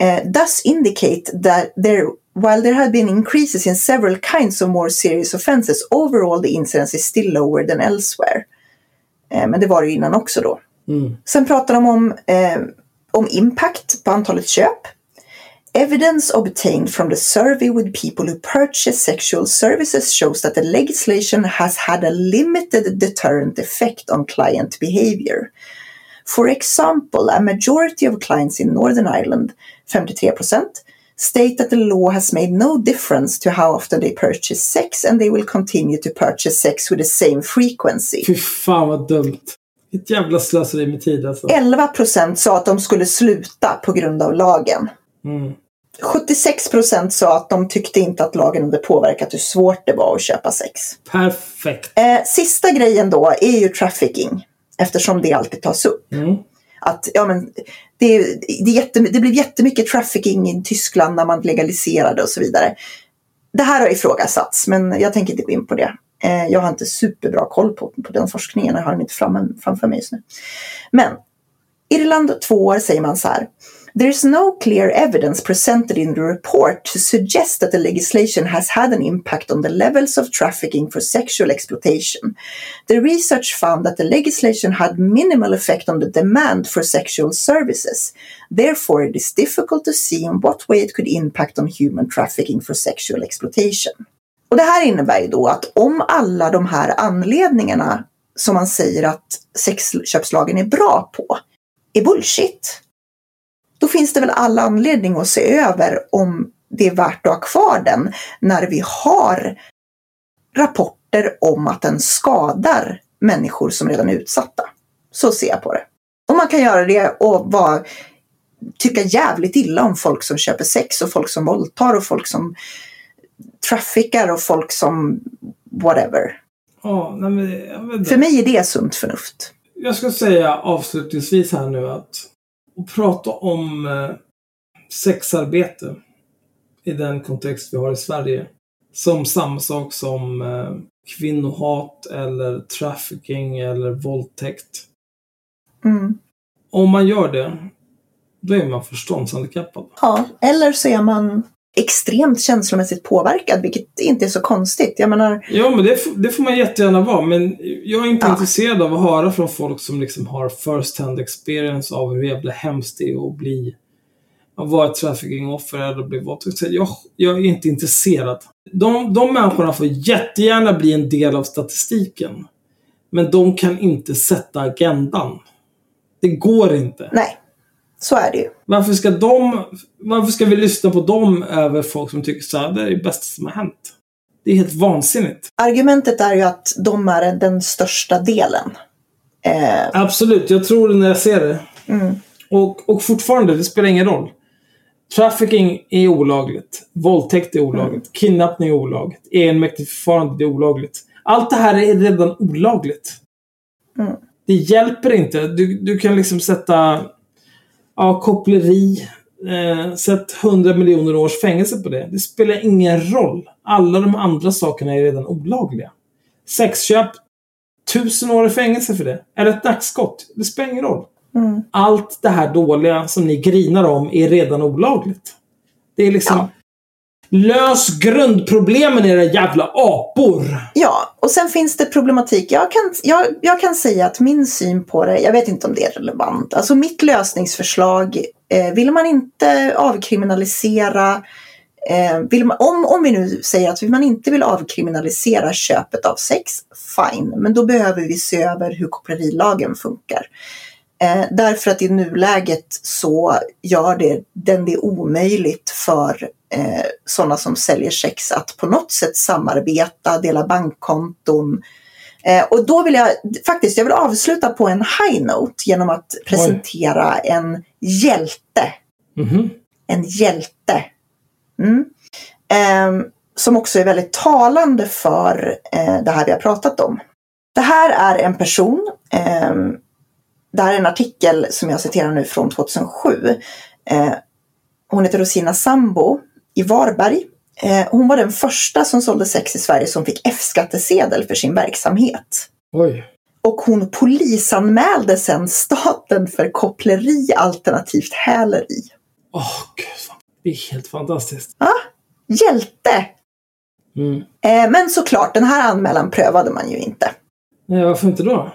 S2: eh, does indicate that there, while there have been increases in several kinds of more serious offences, overall the incidence is still lower than elsewhere. Eh, men det var det ju innan också då.
S1: Mm.
S2: Sen pratar de om, eh, om impact på antalet köp. Evidence obtained from the survey with people who purchase sexual services shows that the legislation has had a limited deterrent effect on client behavior. For example, a majority of clients in Northern Ireland, 53%, state that the law has made no difference to how often they purchase sex and they will continue to purchase sex with the same frequency.
S1: Fy fan vad dumt. Ett jävla slöseri med tid alltså.
S2: 11 procent sa att de skulle sluta på grund av lagen.
S1: Mm.
S2: 76 procent sa att de tyckte inte att lagen hade påverkat hur svårt det var att köpa sex.
S1: Perfekt.
S2: Eh, sista grejen då är ju trafficking. Eftersom det alltid tas upp.
S1: Mm.
S2: Att, ja, men, det, det, jätte, det blev jättemycket trafficking i Tyskland när man legaliserade och så vidare. Det här har ifrågasatts men jag tänker inte gå in på det. Eh, jag har inte superbra koll på, på den forskningen. Jag har den inte fram, framför mig just nu. Men Irland två år säger man så här. There is no clear evidence presented in the report to suggest that the legislation has had an impact on the levels of trafficking for sexual exploitation. The research found that the legislation had minimal effect on the demand for sexual services. Therefore, it is difficult to see in what way it could impact on human trafficking for sexual exploitation. Och det här innebär ju då att om alla de här anledningarna som man säger att sexköpslagen är bra på är bullshit, då finns det väl alla anledning att se över om det är värt att ha kvar den när vi har rapporter om att den skadar människor som redan är utsatta. Så ser jag på det. Och man kan göra det och vara, tycka jävligt illa om folk som köper sex och folk som våldtar och folk som traffickar och folk som whatever.
S1: Ja, nej men.
S2: För mig är det sunt förnuft.
S1: Jag ska säga avslutningsvis här nu att att prata om eh, sexarbete i den kontext vi har i Sverige som samma sak som eh, kvinnohat eller trafficking eller våldtäkt.
S2: Mm.
S1: Om man gör det, då är man förståndshandikappad.
S2: Ja, eller så är man extremt känslomässigt påverkad, vilket inte är så konstigt. Jag menar,
S1: Ja, men det, det får man jättegärna vara. Men jag är inte
S2: Ja.
S1: intresserad av att höra från folk som liksom har first hand experience av hur jävla hemskt det är att bli var ett trafficking-offer eller blev våldtäkt. Jag, jag är inte intresserad. De, de människorna får jättegärna bli en del av statistiken. Men de kan inte sätta agendan. Det går inte.
S2: Nej, så är det ju.
S1: Varför ska de... Varför ska vi lyssna på dem över folk som tycker så här, det är det bästa som har hänt? Det är helt vansinnigt.
S2: Argumentet är ju att de är den största delen. Eh,
S1: Absolut, jag tror det när jag ser det.
S2: mm,
S1: Och, och fortfarande, det spelar ingen roll. Trafficking är olagligt. Våldtäkt är olagligt. Kidnappning är olagligt. Egenmäktigt förfarande är olagligt. Allt det här är redan olagligt.
S2: Mm.
S1: Det hjälper inte. Du, du kan liksom sätta ja, koppleri. Eh, sätt 100 miljoner års fängelse på det. Det spelar ingen roll. Alla de andra sakerna är redan olagliga. Sexköp. Tusen år i fängelse för det. Eller ett nackskott. Det spelar ingen roll.
S2: mm.
S1: Allt det här dåliga som ni grinar om är redan olagligt. Det är liksom...
S2: Ja.
S1: Lös grundproblemen era jävla apor!
S2: Ja, och sen finns det problematik. Jag kan, jag, jag kan säga att min syn på det, jag vet inte om det är relevant. Alltså mitt lösningsförslag, eh, vill man inte avkriminalisera Eh, vill man, om, om vi nu säger att man inte vill avkriminalisera köpet av sex, fine. Men då behöver vi se över hur kopplerilagen funkar. Eh, därför att i nuläget så gör det, den det omöjligt för eh, sådana som säljer sex att på något sätt samarbeta, dela bankkonton. Eh, och då vill jag faktiskt jag vill avsluta på en high note genom att presentera en hjälte.
S1: Mhm.
S2: En hjälte. Mm. Eh, som också är väldigt talande för eh, det här vi har pratat om. Det här är en person eh, det här är en artikel som jag citerar nu från 2007. Eh, hon heter Rosina Sambo i Varberg. Eh, hon var den första som sålde sex i Sverige som fick F-skattesedel för sin verksamhet.
S1: Oj.
S2: Och hon polisanmälde sen staten för koppleri alternativt häleri.
S1: Åh, gud. fan. Det är helt fantastiskt.
S2: Hjälte!
S1: Mm.
S2: Eh, men såklart, den här anmälan prövade man ju inte.
S1: Nej, varför inte då?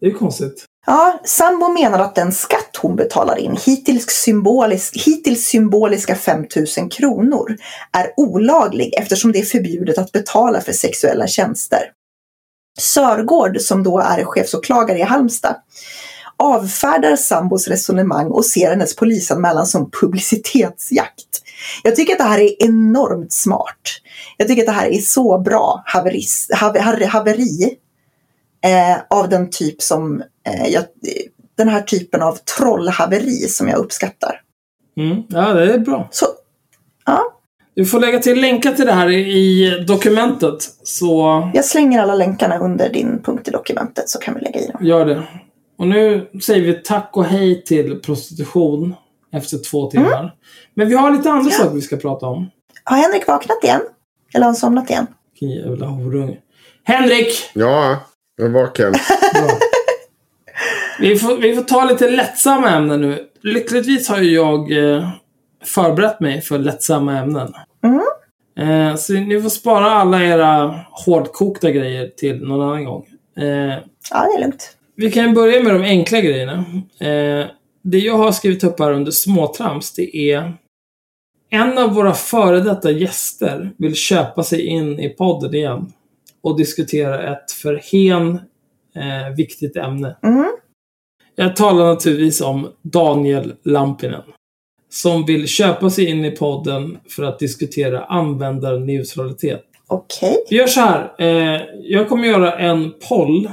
S1: Det är ju konstigt.
S2: Ja, Sambo menar att den skatt hon betalar in, hittills, symbolisk, hittills symboliska 5 000 kronor, är olaglig eftersom det är förbjudet att betala för sexuella tjänster. Sörgård, som då är chefsåklagare i Halmstad, avfärdar Sambos resonemang och ser hennes polisanmälan som publicitetsjakt. Jag tycker att det här är enormt smart. Jag tycker att det här är så bra haveris, haver, haveri eh, av den typ som eh, jag, den här typen av trollhaveri som jag uppskattar.
S1: Mm. Ja, det är bra.
S2: Så, ja,
S1: Du får lägga till länkar till det här i dokumentet. Så
S2: jag slänger alla länkarna under din punkt i dokumentet så kan vi lägga i dem.
S1: gör det. Och nu säger vi tack och hej till prostitution efter två timmar. Men vi har lite andra saker vi ska prata om.
S2: Har Henrik vaknat igen? Eller har han somnat igen?
S1: Vilken jävla horunge. Henrik!
S3: Ja, jag är vaken.
S1: Bra. Vi får, vi får ta lite lättsamma ämnen nu. Lyckligtvis har ju jag eh, förberett mig för lättsamma ämnen.
S2: Mm.
S1: Eh, så ni får spara alla era hårdkokta grejer till någon annan gång. Eh,
S2: Ja, det är lugnt.
S1: vi kan börja med de enkla grejerna. Det jag har skrivit upp här under småtrams, det är en av våra före detta gäster vill köpa sig in i podden igen och diskutera ett för hen eh, viktigt ämne.
S2: Mm.
S1: Jag talar naturligtvis om Daniel Lampinen. Som vill köpa sig in i podden för att diskutera användarneutralitet.
S2: Okej.
S1: Vi gör så här. Eh, jag kommer göra en poll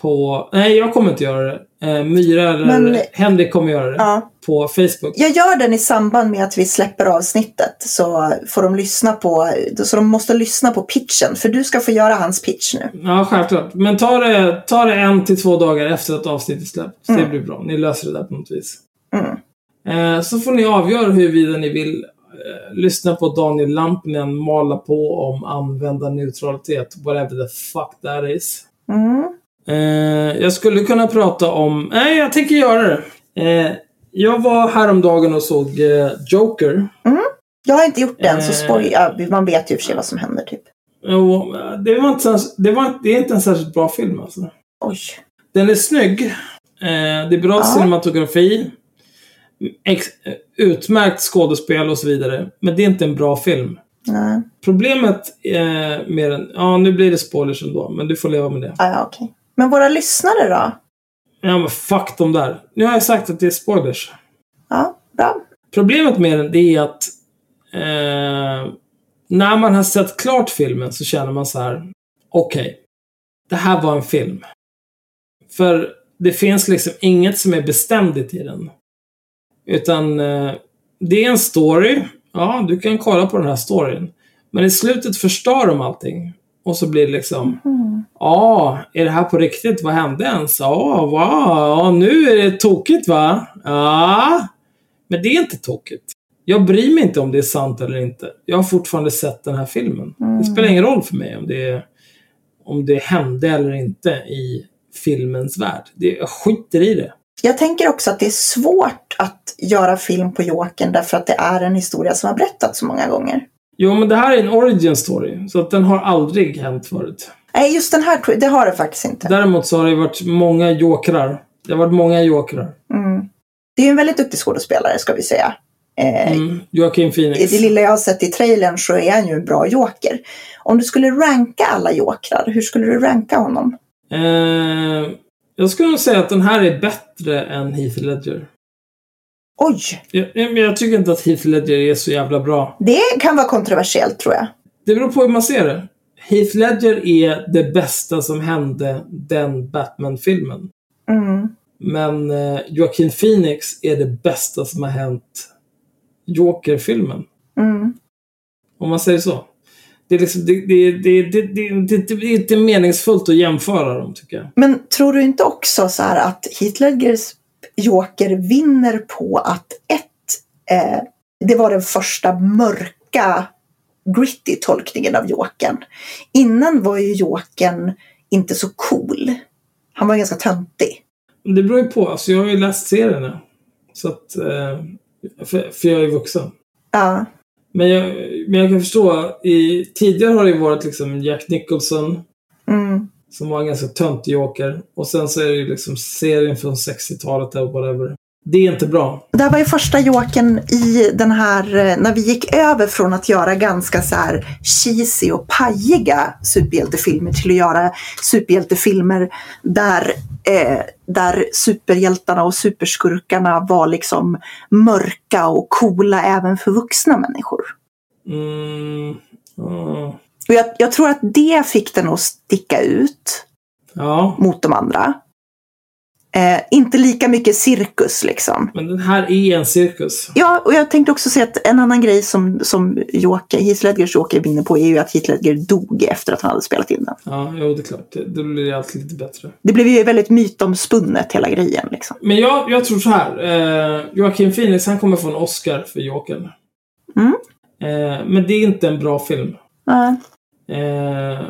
S1: på... Nej, jag kommer inte göra det. Eh, Myra eller
S2: Men-
S1: Henrik kommer göra det.
S2: Ja.
S1: På Facebook.
S2: Jag gör den i samband med att vi släpper avsnittet så får de lyssna på, så de måste lyssna på pitchen för du ska få göra hans pitch nu.
S1: Ja, självklart. Men ta det, ta det en till två dagar efter att avsnittet släppts.
S2: Mm.
S1: Det blir bra. Ni löser det där på något vis.
S2: Mm.
S1: Eh, så får ni avgöra huruvida ni vill eh, lyssna på Daniel Lampinen mala på om användarneutralitet. Whatever the fuck that is.
S2: Mm.
S1: Eh, jag skulle kunna prata om... Nej, jag tänker göra det. Eh, jag var häromdagen och såg eh, Joker.
S2: Jag har inte gjort den så
S1: Eh.
S2: spoil, ja, man vet ju för sig vad som händer typ.
S1: Eh, det, var inte, det, var, det är inte en särskilt bra film alltså.
S2: Oj.
S1: Den är snygg. Eh, det är bra
S2: Ja.
S1: cinematografi. ex, utmärkt skådespel och så vidare. Men det är inte en bra film.
S2: Nej.
S1: Problemet eh, med den... Ja, nu blir det spoilers ändå, men du får leva med det.
S2: Ja, okej. Men våra lyssnare då?
S1: Ja, men fuck dem där. Nu har jag sagt att det är spoilers.
S2: Ja, bra.
S1: Problemet med den, det är att eh, när man har sett klart filmen så känner man så här. Okej, det här var en film. För det finns liksom inget som är beständigt i den. Utan eh, det är en story. Ja, du kan kolla på den här storyn. Men i slutet förstör de allting. Och så blir det liksom, ja, är det här på riktigt? Vad hände ens? Ja, wow, ja, nu är det tokigt va? Ja. Men det är inte tokigt. Jag bryr mig inte om det är sant eller inte. Jag har fortfarande sett den här filmen. Det spelar ingen roll för mig om det, om det hände eller inte i filmens värld. Det, jag skiter i det.
S2: Jag tänker också att det är svårt att göra film på Jokern därför att det är en historia som har berättats så många gånger.
S1: Jo, men det här är en origin story. Så att den har aldrig hänt förut.
S2: Nej, just den här, det har det faktiskt inte.
S1: Däremot så har det varit många jokrar. Det har varit många jokrar.
S2: Mm. Det är en väldigt duktig skådespelare, ska vi säga. Eh,
S1: Mm. Joaquin
S2: I
S1: Phoenix.
S2: det lilla jag har sett i trailern så är han ju en bra joker. Om du skulle ranka alla jokrar, hur skulle du ranka honom?
S1: Eh, jag skulle nog säga att den här är bättre än Heath Ledger.
S2: Oj,
S1: Jag, men jag tycker inte att Heath Ledger är så jävla bra.
S2: det kan vara kontroversiellt tror jag.
S1: Det beror på hur man ser det. Heath Ledger är det bästa som hände den Batman-filmen.
S2: Mm.
S1: Men eh, Joaquin Phoenix är det bästa som har hänt Joker-filmen.
S2: Mm.
S1: Om man säger så. Det är, liksom, det, det, det, det, är inte meningsfullt att jämföra dem, tycker jag.
S2: Men tror du inte också så att Heath Ledgers Joker vinner på att ett, eh, det var den första mörka gritty tolkningen av Jokern. Innan var ju Jokern inte så cool. Han var ganska töntig.
S1: Det beror ju på. Alltså, jag har ju läst serierna. Så att, eh, för, för jag är vuxen.
S2: Ja,
S1: Men jag, men jag kan förstå. I, tidigare har det ju varit liksom Jack Nicholson.
S2: mm.
S1: Som var en ganska töntig joker. Och sen så är det ju liksom serien från 60-talet eller whatever. Det är inte bra.
S2: Det här var ju första Jokern i den här, eh, när vi gick över från att göra ganska så här cheesy och pajiga superhjältefilmer till att göra superhjältefilmer där, eh, där superhjältarna och superskurkarna var liksom mörka och coola även för vuxna människor.
S1: Mm, ja.
S2: Och jag, jag tror att det fick den att sticka ut
S1: ja,
S2: mot de andra. Eh, inte lika mycket cirkus liksom.
S1: men den här är en cirkus.
S2: Ja, och jag tänkte också säga att en annan grej som, som Joker, Heath Ledgers Joker vinner på är ju att Heath Ledger dog efter att han hade spelat in den.
S1: Ja, jo, det är klart. Det, då blir det alltid lite bättre.
S2: Det blev ju väldigt mytomspunnet hela grejen liksom.
S1: Men jag, jag tror så här. Eh, Joaquin Phoenix, han kommer få en Oscar för Jokern.
S2: Mm.
S1: Eh, men det är inte en bra film.
S2: Ja.
S1: Eh,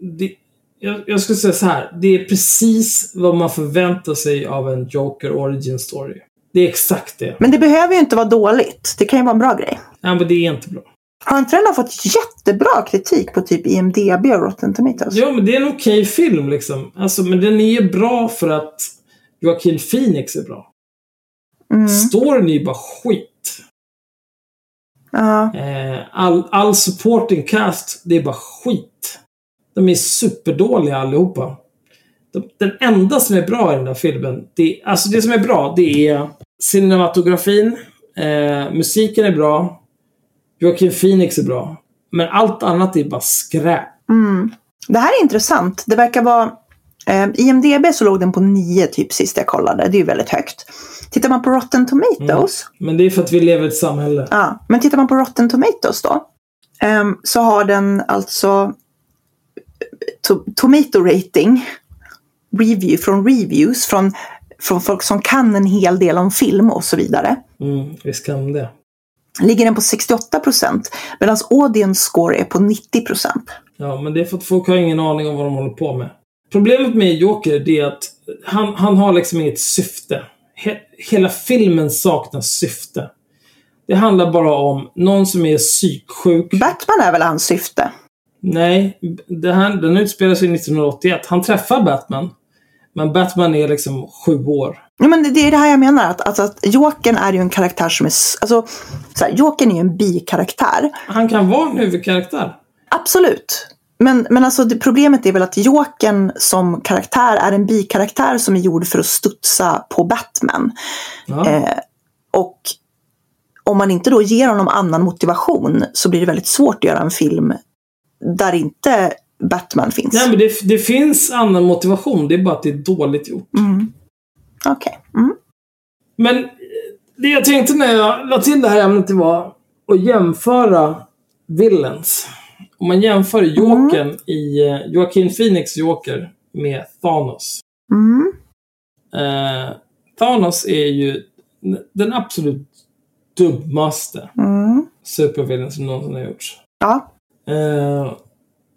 S1: det, jag, jag skulle säga så här. Det är precis vad man förväntar sig av en Joker Origin Story. Det är exakt det.
S2: Men det behöver ju inte vara dåligt. Det kan ju vara en bra grej.
S1: Ja, men det är inte bra.
S2: Har inte den har fått jättebra kritik på typ IMDB och Rotten Tomatoes?
S1: Jo, men det är en okej film liksom. Alltså, men den är ju bra för att Joaquin Phoenix är bra.
S2: Mm.
S1: Storyn är ju bara skit.
S2: Ja.
S1: Eh, all, all supporting cast, det är bara skit. De är superdåliga allihopa. De, den enda som är bra i den där filmen, det, alltså det som är bra, det är cinematografin, eh, musiken är bra, Joaquin Phoenix är bra. Men allt annat är bara skräp.
S2: Mm. Det här är intressant. Det verkar vara... Eh, IMDB så låg den på 9 typ sist jag kollade. Det är ju väldigt högt. Tittar man på Rotten Tomatoes.
S1: Men det är för att vi lever i ett samhälle.
S2: Ja, men tittar man på Rotten Tomatoes då. ehm, så har den alltså to Tomato rating. Review från reviews. Från, från folk som kan en hel del om film och så vidare.
S1: Mm, visst kan det.
S2: Ligger den på 68 procent. Medan audience score är på 90 procent.
S1: Ja, men det är för att folk har ingen aning om vad de håller på med. Problemet med Joker, är att han, han har liksom inget syfte. He, hela filmen saknar syfte. Det handlar bara om någon som är psyksjuk.
S2: Batman är väl hans syfte?
S1: Nej, det här, den utspelar sig 1981. Han träffar Batman. Men Batman är liksom sju år.
S2: Ja, men det- är det här jag menar. Att, alltså, att Jokern är ju en karaktär som är... Alltså, så här, Jokern är ju en bikaraktär.
S1: Han kan vara en huvudkaraktär.
S2: Absolut. Men, men alltså det, problemet är väl att Jokern som karaktär är en bikaraktär som är gjord för att studsa på Batman.
S1: Ja.
S2: Eh, och om man inte då ger honom annan motivation så blir det väldigt svårt att göra en film där inte Batman finns.
S1: Nej, men det, det finns annan motivation. Det är bara att det är dåligt gjort.
S2: Mm. Okej. Mm.
S1: Men eh, det jag tänkte när jag la till det här ämnet var att jämföra villains. Om man jämför Jokern i eh, Joaquin Phoenix Joker med Thanos.
S2: Mm.
S1: Eh, Thanos är ju den absolut dummaste
S2: Mm.
S1: supervillain som någonsin har gjorts.
S2: Ja.
S1: Eh,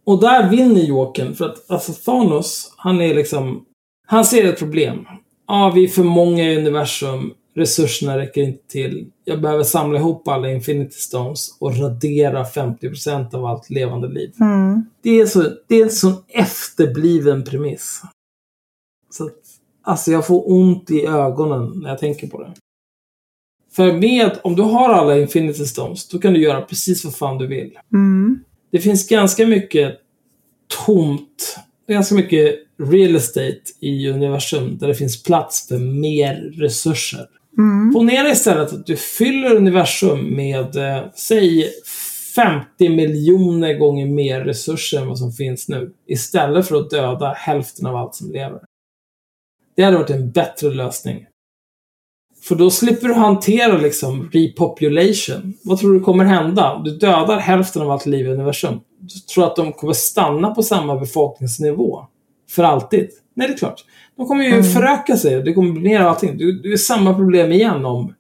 S1: och där vinner Jokern för att alltså Thanos, han är liksom... Han ser ett problem. Ja, vi är för många i universum. Resurserna räcker inte till. Jag behöver samla ihop alla Infinity Stones och radera 50% av allt levande liv.
S2: Mm.
S1: Det är, så, det är en sån efterbliven premiss. Så att, alltså jag får ont i ögonen när jag tänker på det. För med, om du har alla Infinity Stones, då kan du göra precis vad fan du vill.
S2: Mm.
S1: Det finns ganska mycket tomt, ganska mycket real estate i universum där det finns plats för mer resurser.
S2: Mm.
S1: Ponera istället att du fyller universum med, eh, säg 50 miljoner gånger mer resurser än vad som finns nu. Istället för att döda hälften av allt som lever. Det hade varit en bättre lösning. För då slipper du hantera liksom repopulation. Vad tror du kommer hända? Du dödar hälften av allt liv i universum. Du tror att de kommer stanna på samma befolkningsnivå? För alltid? Nej, det är klart. De kommer ju föröka sig. Det kommer bli mer av allting. Det det är samma problem igen om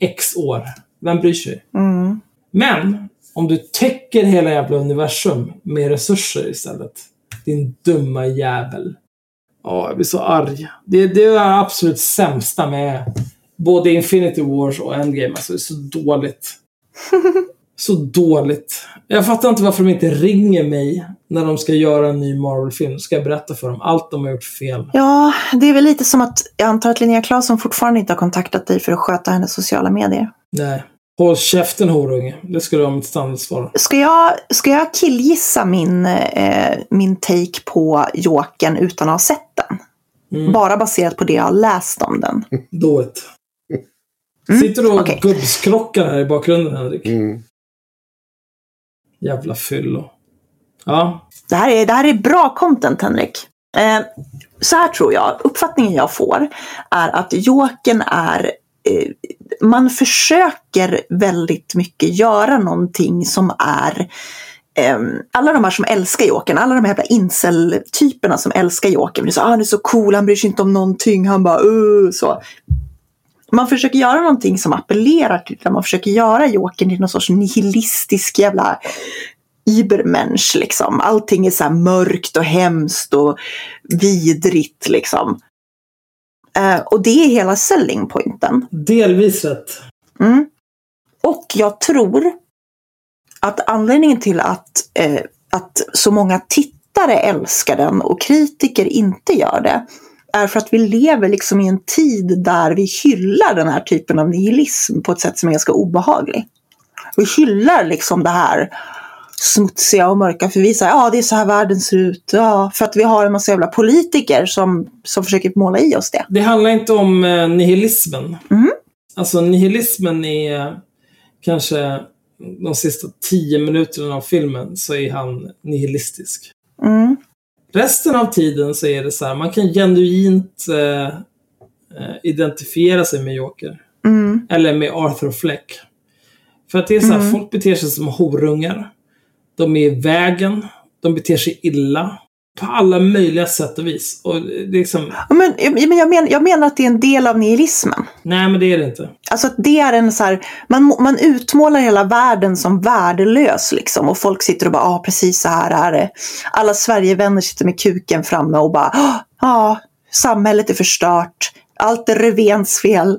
S1: X år. Vem bryr sig?
S2: Mm.
S1: Men om du täcker hela jävla universum med resurser istället. Din dumma jävel. Ja, jag blir så arg. Det, det är det absolut sämsta med både Infinity Wars och Endgame. Alltså, det är så dåligt. Så dåligt. Jag fattar inte varför de inte ringer mig när de ska göra en ny Marvel-film. Ska jag berätta för dem allt de har gjort fel.
S2: Ja, det är väl lite som att jag antar att Linnea Claesson fortfarande inte har kontaktat dig för att sköta hennes sociala medier.
S1: Nej. Håll käften horunge. Det skulle vara mitt standardsvar.
S2: Ska jag, ska jag killgissa min, eh, min take på Jokern utan att ha sett den?
S1: Mm.
S2: Bara baserat på det jag har läst om den.
S1: Do it.
S2: Mm,
S1: Sitter du och
S2: okej.
S1: gubbskrockar här i bakgrunden, Henrik?
S3: Mm.
S1: Jävla fyllo. Ja.
S2: Det här är, det här är bra content, Henrik. Eh, så här tror jag, uppfattningen jag får är att Jokern är eh, man försöker väldigt mycket göra någonting som är eh, alla de här som älskar Jokern, alla de här jävla incel-typerna som älskar Jokern. Ah, han är så cool, han bryr sig inte om någonting, han bara uh, så. Man försöker göra någonting som appellerar till det. Man försöker göra Jokern till någon sorts nihilistisk jävla Übermensch liksom. Allting är så mörkt och hemskt och vidrigt liksom. Eh, och det är hela selling pointen.
S1: Delvis rätt.
S2: Mm. Och jag tror att anledningen till att, eh, att så många tittare älskar den och kritiker inte gör det är för att vi lever liksom i en tid där vi hyllar den här typen av nihilism på ett sätt som är ganska obehaglig. Vi hyllar liksom det här smutsiga och mörka för vi säger ja det är så här världen ser ut. Ja, för att vi har en massa jävla politiker som, som försöker måla i oss det.
S1: Det handlar inte om eh, nihilismen.
S2: Mhm.
S1: Alltså nihilismen är eh, kanske de sista tio minuterna av filmen så är han nihilistisk.
S2: Mm.
S1: Resten av tiden så är det så här, man kan genuint eh, eh, identifiera sig med Joker.
S2: Mm.
S1: Eller med Arthur Fleck. För att det är så här,
S2: Mm.
S1: folk beter sig som horungar. De är i vägen. De beter sig illa. På alla möjliga sätt och vis. Och är liksom,
S2: Ja, Men, men jag, men, jag menar att det är en del av nihilismen.
S1: nej men det är det inte.
S2: Alltså det är en så här, man, man utmålar hela världen som värdelös liksom. Och folk sitter och bara, ja ah, precis så här är det. Alla Sverigevänner sitter med kuken framme och bara, ja, ah, samhället är förstört. Allt är Revens fel.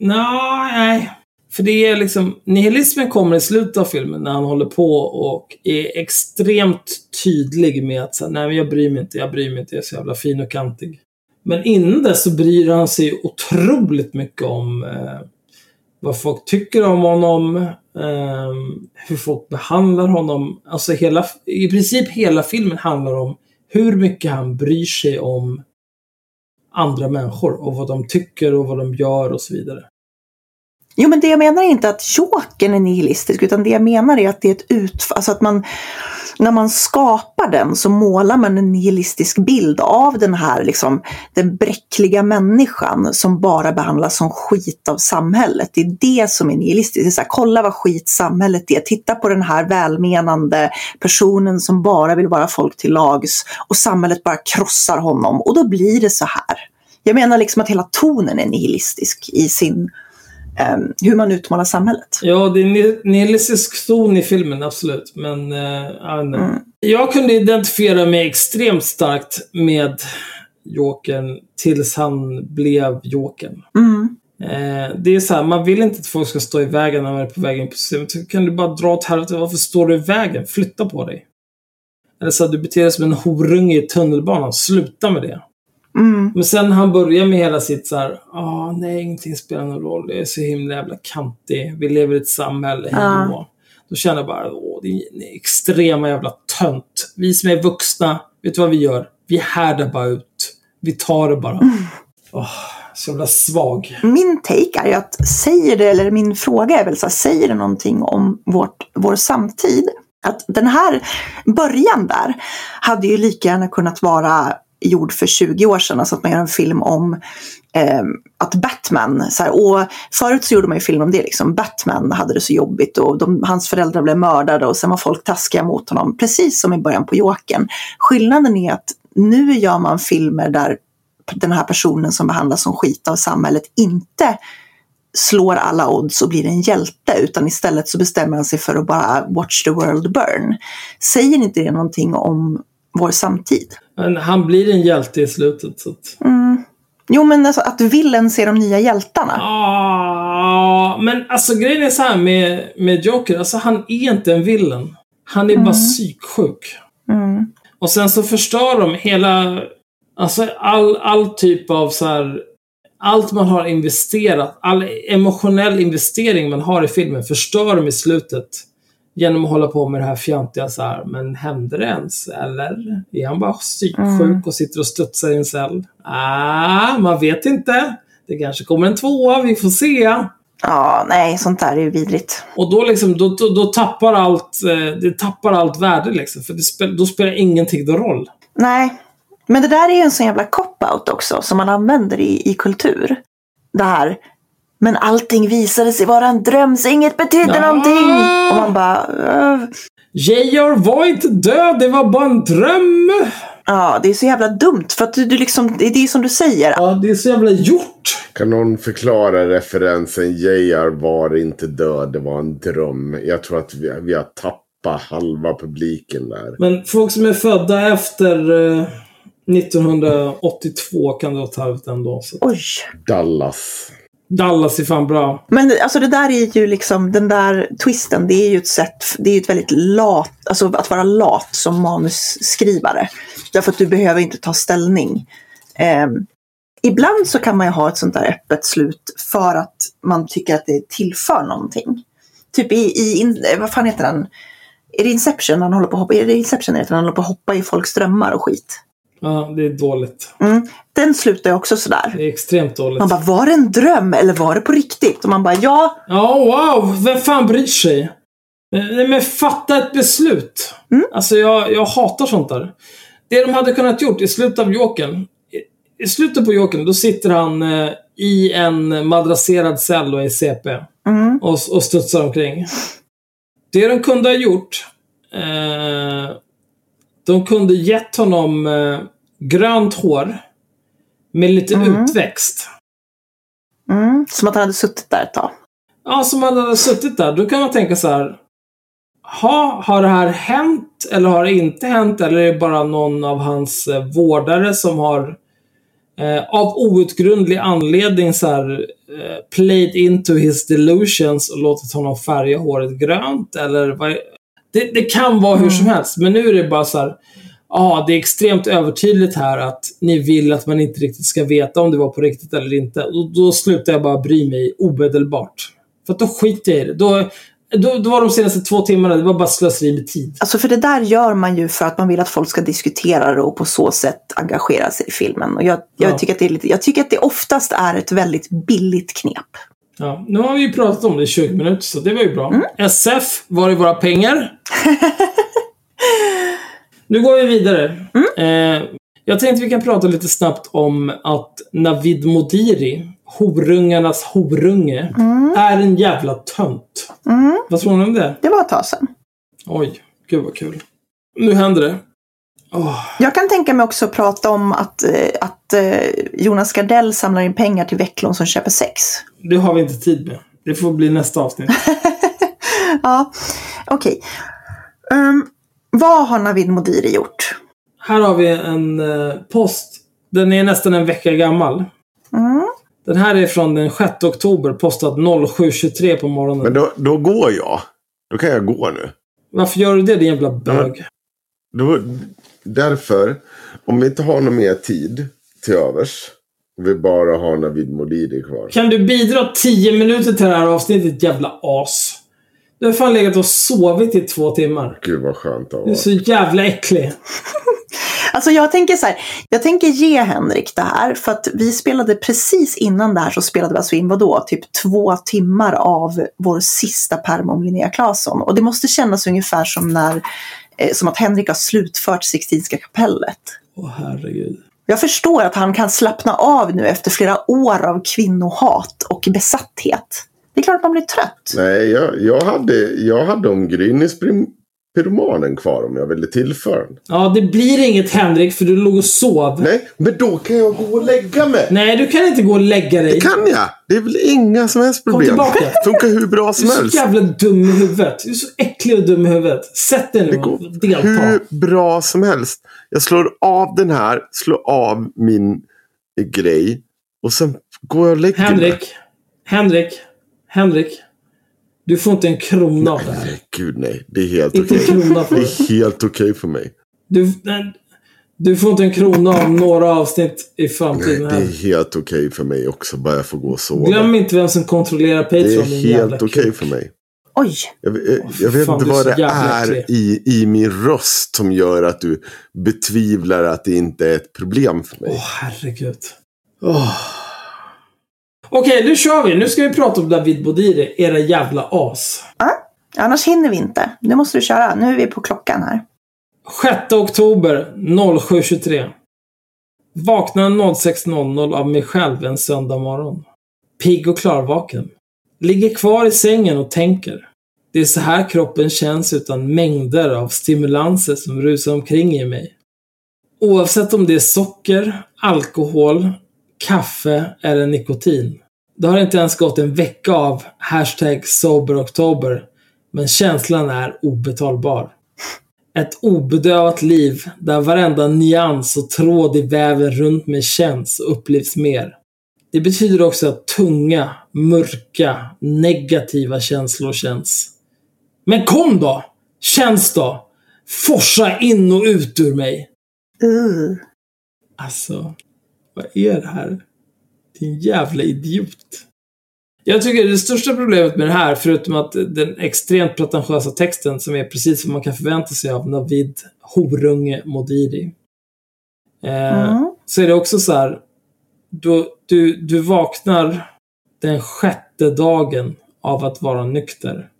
S1: Nå, nej. För det är liksom, nihilismen kommer i slutet av filmen när han håller på och är extremt tydlig med att säga, nej men jag bryr mig inte, jag bryr mig inte, jag är så jävla fin och kantig. Men innan dess så bryr han sig otroligt mycket om eh, vad folk tycker om honom, eh, hur folk behandlar honom. Alltså hela, i princip hela filmen handlar om hur mycket han bryr sig om andra människor och vad de tycker och vad de gör och så vidare.
S2: Jo, men det jag menar är inte att Jokern är nihilistisk, utan det jag menar är att det är ett utfall, alltså att man, när man skapar den så målar man en nihilistisk bild av den här, liksom, den bräckliga människan som bara behandlas som skit av samhället. Det är det som är nihilistiskt. Det är så här, kolla vad skit samhället är. Titta på den här välmenande personen som bara vill vara folk till lags och samhället bara krossar honom och då blir det så här. Jag menar liksom att hela tonen är nihilistisk i sin hur man utmålar samhället.
S1: Ja, det är nihilistisk ton i filmen, absolut. Men eh.
S2: Mm.
S1: jag kunde identifiera mig extremt starkt med Jokern tills han blev Jokern.
S2: Mm.
S1: Eh, det är så här, man vill inte att folk ska stå i vägen när man är på väg in på systemet. Kan du bara dra åt helvete? Varför står du i vägen? Flytta på dig. Eller så här, du beter dig som en horunge i tunnelbanan. Sluta med det.
S2: Mm.
S1: Men sen han börjar med hela sitt så här, ah, nej, ingenting spelar någon roll. Det är så himla jävla kantig. Vi lever i ett samhälle.
S2: Ja.
S1: Ja. Då känner jag bara, åh, det är en extrema jävla tönt. Vi som är vuxna, vet du vad vi gör? Vi härdar bara ut. Vi tar det bara.
S2: Mm.
S1: Åh, så jävla svag.
S2: Min take är ju att säger det, eller min fråga är väl så här, säger det någonting om vårt, vår samtid? Att den här början där hade ju lika gärna kunnat vara gjord för 20 år sedan, alltså att man gör en film om eh, att Batman, så här, och förut så gjorde man ju film om det, liksom. Batman hade det så jobbigt och de, hans föräldrar blev mördade och sen var folk taskiga mot honom, precis som i början på Jokern. Skillnaden är att nu gör man filmer där den här personen som behandlas som skit av samhället inte slår alla odds och blir en hjälte utan istället så bestämmer han sig för att bara watch the world burn. Säger inte det någonting om vår samtid?
S1: Men han blir en hjälte i slutet. Så att...
S2: Mm. Jo men alltså att villen ser de nya hjältarna.
S1: Ah, men alltså grejen är så här med, med Joker. Alltså han är inte en villain. Han är bara psyksjuk.
S2: Mm.
S1: Och sen så förstör de hela, alltså all, all typ av så här, allt man har investerat, all emotionell investering man har i filmen förstör de i slutet. Genom att hålla på med det här fjantiga så här, men hände det ens? Eller? Är han bara psyksjuk
S2: Mm.
S1: och sitter och studsar i en cell? Ah, man vet inte. Det kanske kommer en tvåa, vi får se.
S2: Ja, nej, sånt där är ju vidrigt.
S1: Och då, liksom, då, då, då tappar allt, eh, det tappar allt värde liksom. För spel, då spelar ingenting någon roll.
S2: Nej, men det där är ju en sån jävla cop-out också som man använder i, i kultur. Det här, men allting visade sig vara en dröm så inget betydde
S1: Ja.
S2: någonting. Och man bara, "Öh."
S1: JR var inte död, det var bara en dröm!
S2: ja, det är så jävla dumt. För att du, du liksom, det det är som du säger.
S1: Ja, det är så jävla gjort.
S3: Kan någon förklara referensen JR var inte död, det var en dröm. Jag tror att vi, vi har tappat halva publiken där.
S1: Men folk som är födda efter eh, 1982 kan dra åt helvete ändå. Så.
S2: Oj.
S3: Dallas.
S1: Dallas är fan bra.
S2: Men alltså det där är ju liksom, den där twisten, det är ju ett sätt, det är ju ett väldigt lat, alltså att vara lat som manusskrivare. Därför att du behöver inte ta ställning. Eh, ibland så kan man ju ha ett sånt där öppet slut för att man tycker att det tillför någonting. Typ i, i in, eh, vad fan heter den? Är det Inception han håller på att hoppa, är det Inception heter den? han håller på att hoppa i folks drömmar och skit?
S1: Ja, det är dåligt.
S2: Mm. Den slutar ju också sådär.
S1: Det är extremt dåligt.
S2: Man bara, var det en dröm eller var det på riktigt? Och man bara, ja,
S1: Ja, wow! Vem fan bryr sig? Men, men fatta ett beslut.
S2: Mm.
S1: Alltså, jag, jag hatar sånt där. Det de hade kunnat gjort i slutet av Jokern. I, I slutet på Jokern, då sitter han eh, i en madrasserad cell och är CP.
S2: mm,
S1: Och, och studsar omkring. Det de kunde ha gjort. Eh, de kunde gett honom eh, grönt hår. Med lite
S2: Mm.
S1: utväxt.
S2: mm, som att han hade suttit där ett tag.
S1: Ja, som han hade suttit där. Då kan man tänka så här. Ha, har det här hänt eller har det inte hänt? Eller är det bara någon av hans eh, vårdare som har eh, av outgrundlig anledning så här, eh, played into his delusions och låtit honom färga håret grönt? Eller vad, det, det kan vara hur som helst, men nu är det bara så här. ja, det är extremt övertydligt här att ni vill att man inte riktigt ska veta om det var på riktigt eller inte. Och då slutar jag bara bry mig omedelbart. För att då skiter jag i det. Då, då, då var de senaste två timmarna, det var bara slöseri med tid.
S2: Alltså för det där gör man ju för att man vill att folk ska diskutera det och på så sätt engagera sig i filmen. Och jag, jag,
S1: Ja.
S2: tycker, att det är lite, jag tycker att det oftast är ett väldigt billigt knep.
S1: Ja, nu har vi ju pratat om det i 20 minuter, så det var ju bra. SF, var är våra pengar? nu går vi vidare. Eh, jag tänkte vi kan prata lite snabbt om att Navid Modiri, horungarnas horunge, är en jävla tönt. Vad tror ni om det?
S2: Det var ett tag sedan.
S1: Oj, gud vad kul. Nu händer det.
S2: Jag kan tänka mig också prata om att, eh, att eh, Jonas Gardell samlar in pengar till Vecklon som köper sex.
S1: det har vi inte tid med. Det får bli nästa avsnitt.
S2: Ja, okej. Ehm, vad har Navid Modiri gjort?
S1: Här har vi en eh, post. Den är nästan en vecka gammal.
S2: Mm.
S1: Den här är från den 6 oktober, postad 07.23 på morgonen.
S3: Men då, då går jag. Då kan jag gå nu.
S1: Varför gör du det, din jävla bög?
S3: Då, därför, om vi inte har någon mer tid till övers. Vi bara har Navid Modiri kvar.
S1: Kan du bidra 10 minuter till det här avsnittet, jävla as? Du har fan legat och sovit i två timmar.
S3: Gud vad skönt det
S1: Du är så jävla äcklig.
S2: Alltså jag tänker så här, jag tänker ge Henrik det här för att vi spelade precis innan det här så spelade vi alltså in vadå, typ två timmar av vår sista pärm om Linnea Claesson. Och det måste kännas ungefär som när, som att Henrik har slutfört Sixtinska kapellet.
S1: Åh herregud.
S2: Jag förstår att han kan slappna av nu efter flera år av kvinnohat och besatthet. Det är klart att man blir trött.
S3: Nej, jag, jag, hade, jag hade om Grynis prim- pyromanen kvar om jag ville tillföra den.
S1: Ja, det blir inget Henrik, för du låg och sov.
S3: Nej, men då kan jag gå och lägga mig.
S1: Nej, du kan inte gå och lägga dig.
S3: Det kan jag. Det är väl inga som helst problem.
S1: tillbaka.
S3: Funkar hur bra
S1: Du
S3: som
S1: är så
S3: helst.
S1: jävla dum i huvudet. Du är så äcklig och dum i huvudet. Sätt dig nu
S3: Det
S1: och
S3: går
S1: delta.
S3: hur bra som helst. Jag slår av den här, slår av min eh, grej. Och sen går jag och lägger mig.
S1: Henrik. Henrik. Henrik. Du får inte en krona av det här.
S3: Nej, gud nej. Det är helt okej.
S1: krona för
S3: Det
S1: det.
S3: är helt okej för mig.
S1: Du, nej, du får inte en krona av några avsnitt i
S3: Nej,
S1: framtiden
S3: det är helt okej för mig också. Bara jag får gå och sova.
S1: Glöm inte vem som kontrollerar Patreon.
S3: det är helt okej för mig.
S2: Oj,
S3: Jag, jag, jag vet
S1: fan,
S3: inte vad det är i, i min röst som gör att du betvivlar att det inte är ett problem för mig.
S1: Åh, herregud. Åh. Okej, nu kör vi. Nu ska vi prata om David Bodiri, era jävla as.
S2: annars hinner vi inte. Nu måste du köra. Nu är vi på klockan här.
S1: 6 oktober 07.23. Vaknar 06.00 av mig själv en söndag morgon. Pigg och klarvaken. Ligger kvar i sängen och tänker. Det är så här kroppen känns utan mängder av stimulanser som rusar omkring i mig. Oavsett om det är socker, alkohol, kaffe eller nikotin. Det har inte ens gått en vecka av hashtag soberoktober, men känslan är obetalbar. Ett obedövat liv där varenda nyans och tråd i väven runt mig känns och upplevs mer. Det betyder också att tunga, mörka, negativa känslor känns. Men kom då! Känns då! Forsa in och ut ur mig!
S2: Uh.
S1: Alltså, vad är det här? Din jävla idiot. Jag tycker det största problemet med det här, förutom att den extremt pretentiösa texten som är precis vad man kan förvänta sig av Navid Horunge Modiri. Eh,
S2: Mm.
S1: Så är det också så här, du, du, du vaknar den sjätte dagen av att vara nykter.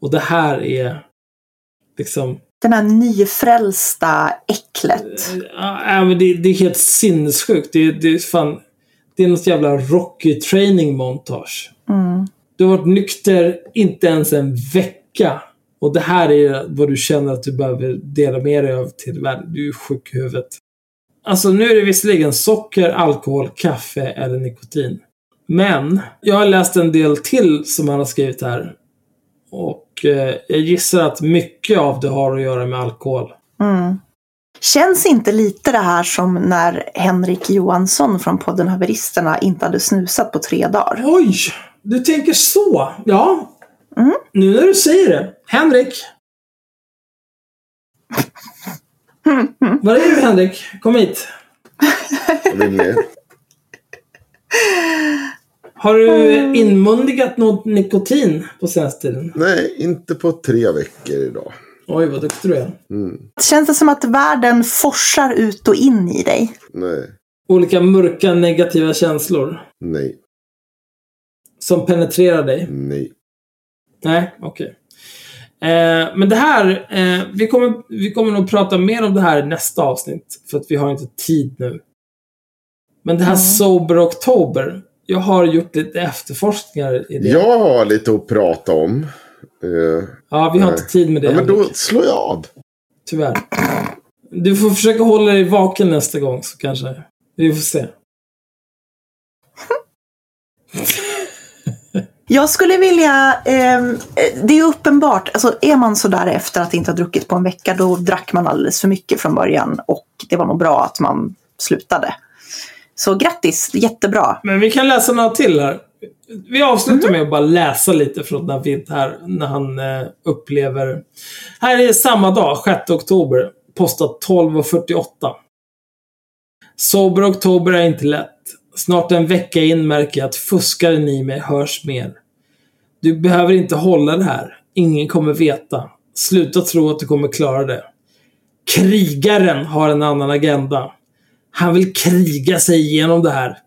S1: Och det här är liksom
S2: Den här nyfrälsta äcklet.
S1: Ja, men det, det är helt sinnessjukt. Det, det är fan... Det är något jävla Rocky training montage.
S2: Mm.
S1: Du har varit nykter inte ens en vecka. Och det här är vad du känner att du behöver dela med dig av till världen. Du är sjuk i huvudet. Alltså nu är det visserligen socker, alkohol, kaffe eller nikotin. Men jag har läst en del till som han har skrivit här. Och eh, jag gissar att mycket av det har att göra med alkohol.
S2: Mm. Känns inte lite det här som när Henrik Johansson från podden Haveristerna inte hade snusat på tre dagar?
S1: Oj! Du tänker så? Ja.
S2: Mm.
S1: Nu när du säger det. Henrik. Var är du Henrik? Kom hit. Har du inmundigat något nikotin på senaste tiden?
S3: Nej, inte på tre veckor idag.
S1: Oj, vad duktig du är.
S2: Känns det som att världen forsar ut och in i dig?
S3: Nej,
S1: Olika mörka negativa känslor
S3: nej,
S1: som penetrerar dig.
S3: nej.
S1: Nej, okej. Eh, men det här, eh, vi, kommer, vi kommer nog prata mer om det här i nästa avsnitt. För att vi har inte tid nu. Men det här Sober Oktober. Jag har gjort lite efterforskningar i det.
S3: Jag har lite att prata om. Eh,
S1: Ja, vi har inte tid med det.
S3: ja, men då slår jag av.
S1: Tyvärr. Du får försöka hålla dig vaken nästa gång så kanske. Vi får se.
S2: Jag skulle vilja, ehm, eh, det är uppenbart, alltså är man sådär efter att inte ha druckit på en vecka då drack man alldeles för mycket från början och det var nog bra att man slutade. Så grattis, jättebra.
S1: Men vi kan läsa några till här. Vi avslutar med att bara läsa lite från David här, när han eh, upplever... Här är samma dag, 6 oktober, postat 12.48. Sober oktober är inte lätt. Snart en vecka in märker jag att fuskaren i mig hörs mer. Du behöver inte hålla det här. Ingen kommer veta. Sluta tro att du kommer klara det. Krigaren har en annan agenda. Han vill kriga sig igenom det här.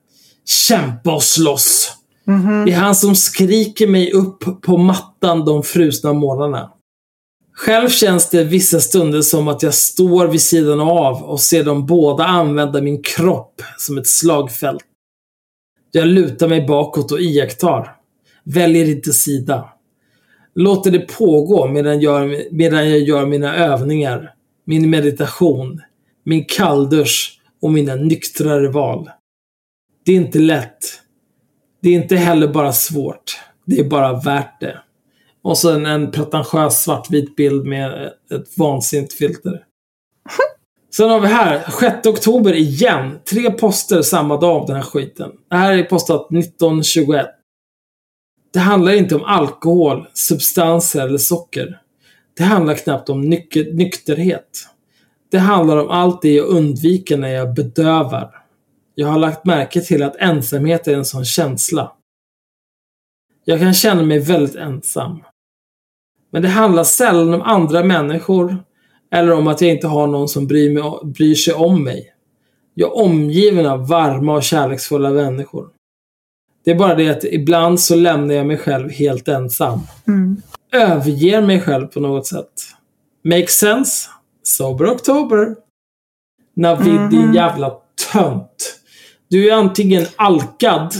S1: Kämpa och slåss. Mhm. Det är han som skriker mig upp på mattan de frusna morgnarna. Själv känns det vissa stunder som att jag står vid sidan av och ser dem båda använda min kropp som ett slagfält. Jag lutar mig bakåt och iakttar. Väljer inte sida. Låter det pågå medan jag, medan jag gör mina övningar, min meditation, min kalldusch och mina nyktrare val. Det är inte lätt. Det är inte heller bara svårt. Det är bara värt det. Och så en, en pretentiös svartvit bild med ett vansinnigt filter. Sen har vi här, 6 oktober igen. Tre poster samma dag om den här skiten. Det här är postat 1921. Det handlar inte om alkohol, substanser eller socker. Det handlar knappt om nyk- nykterhet. Det handlar om allt det jag undviker när jag bedövar. Jag har lagt märke till att ensamhet är en sån känsla. Jag kan känna mig väldigt ensam. Men det handlar sällan om andra människor eller om att jag inte har någon som bryr, mig, bryr sig om mig. Jag är omgiven av varma och kärleksfulla människor. Det är bara det att ibland så lämnar jag mig själv helt ensam.
S2: Mm.
S1: Överger mig själv på något sätt. Make sense? Sober October. Navid, din jävla tönt. Du är antingen alkad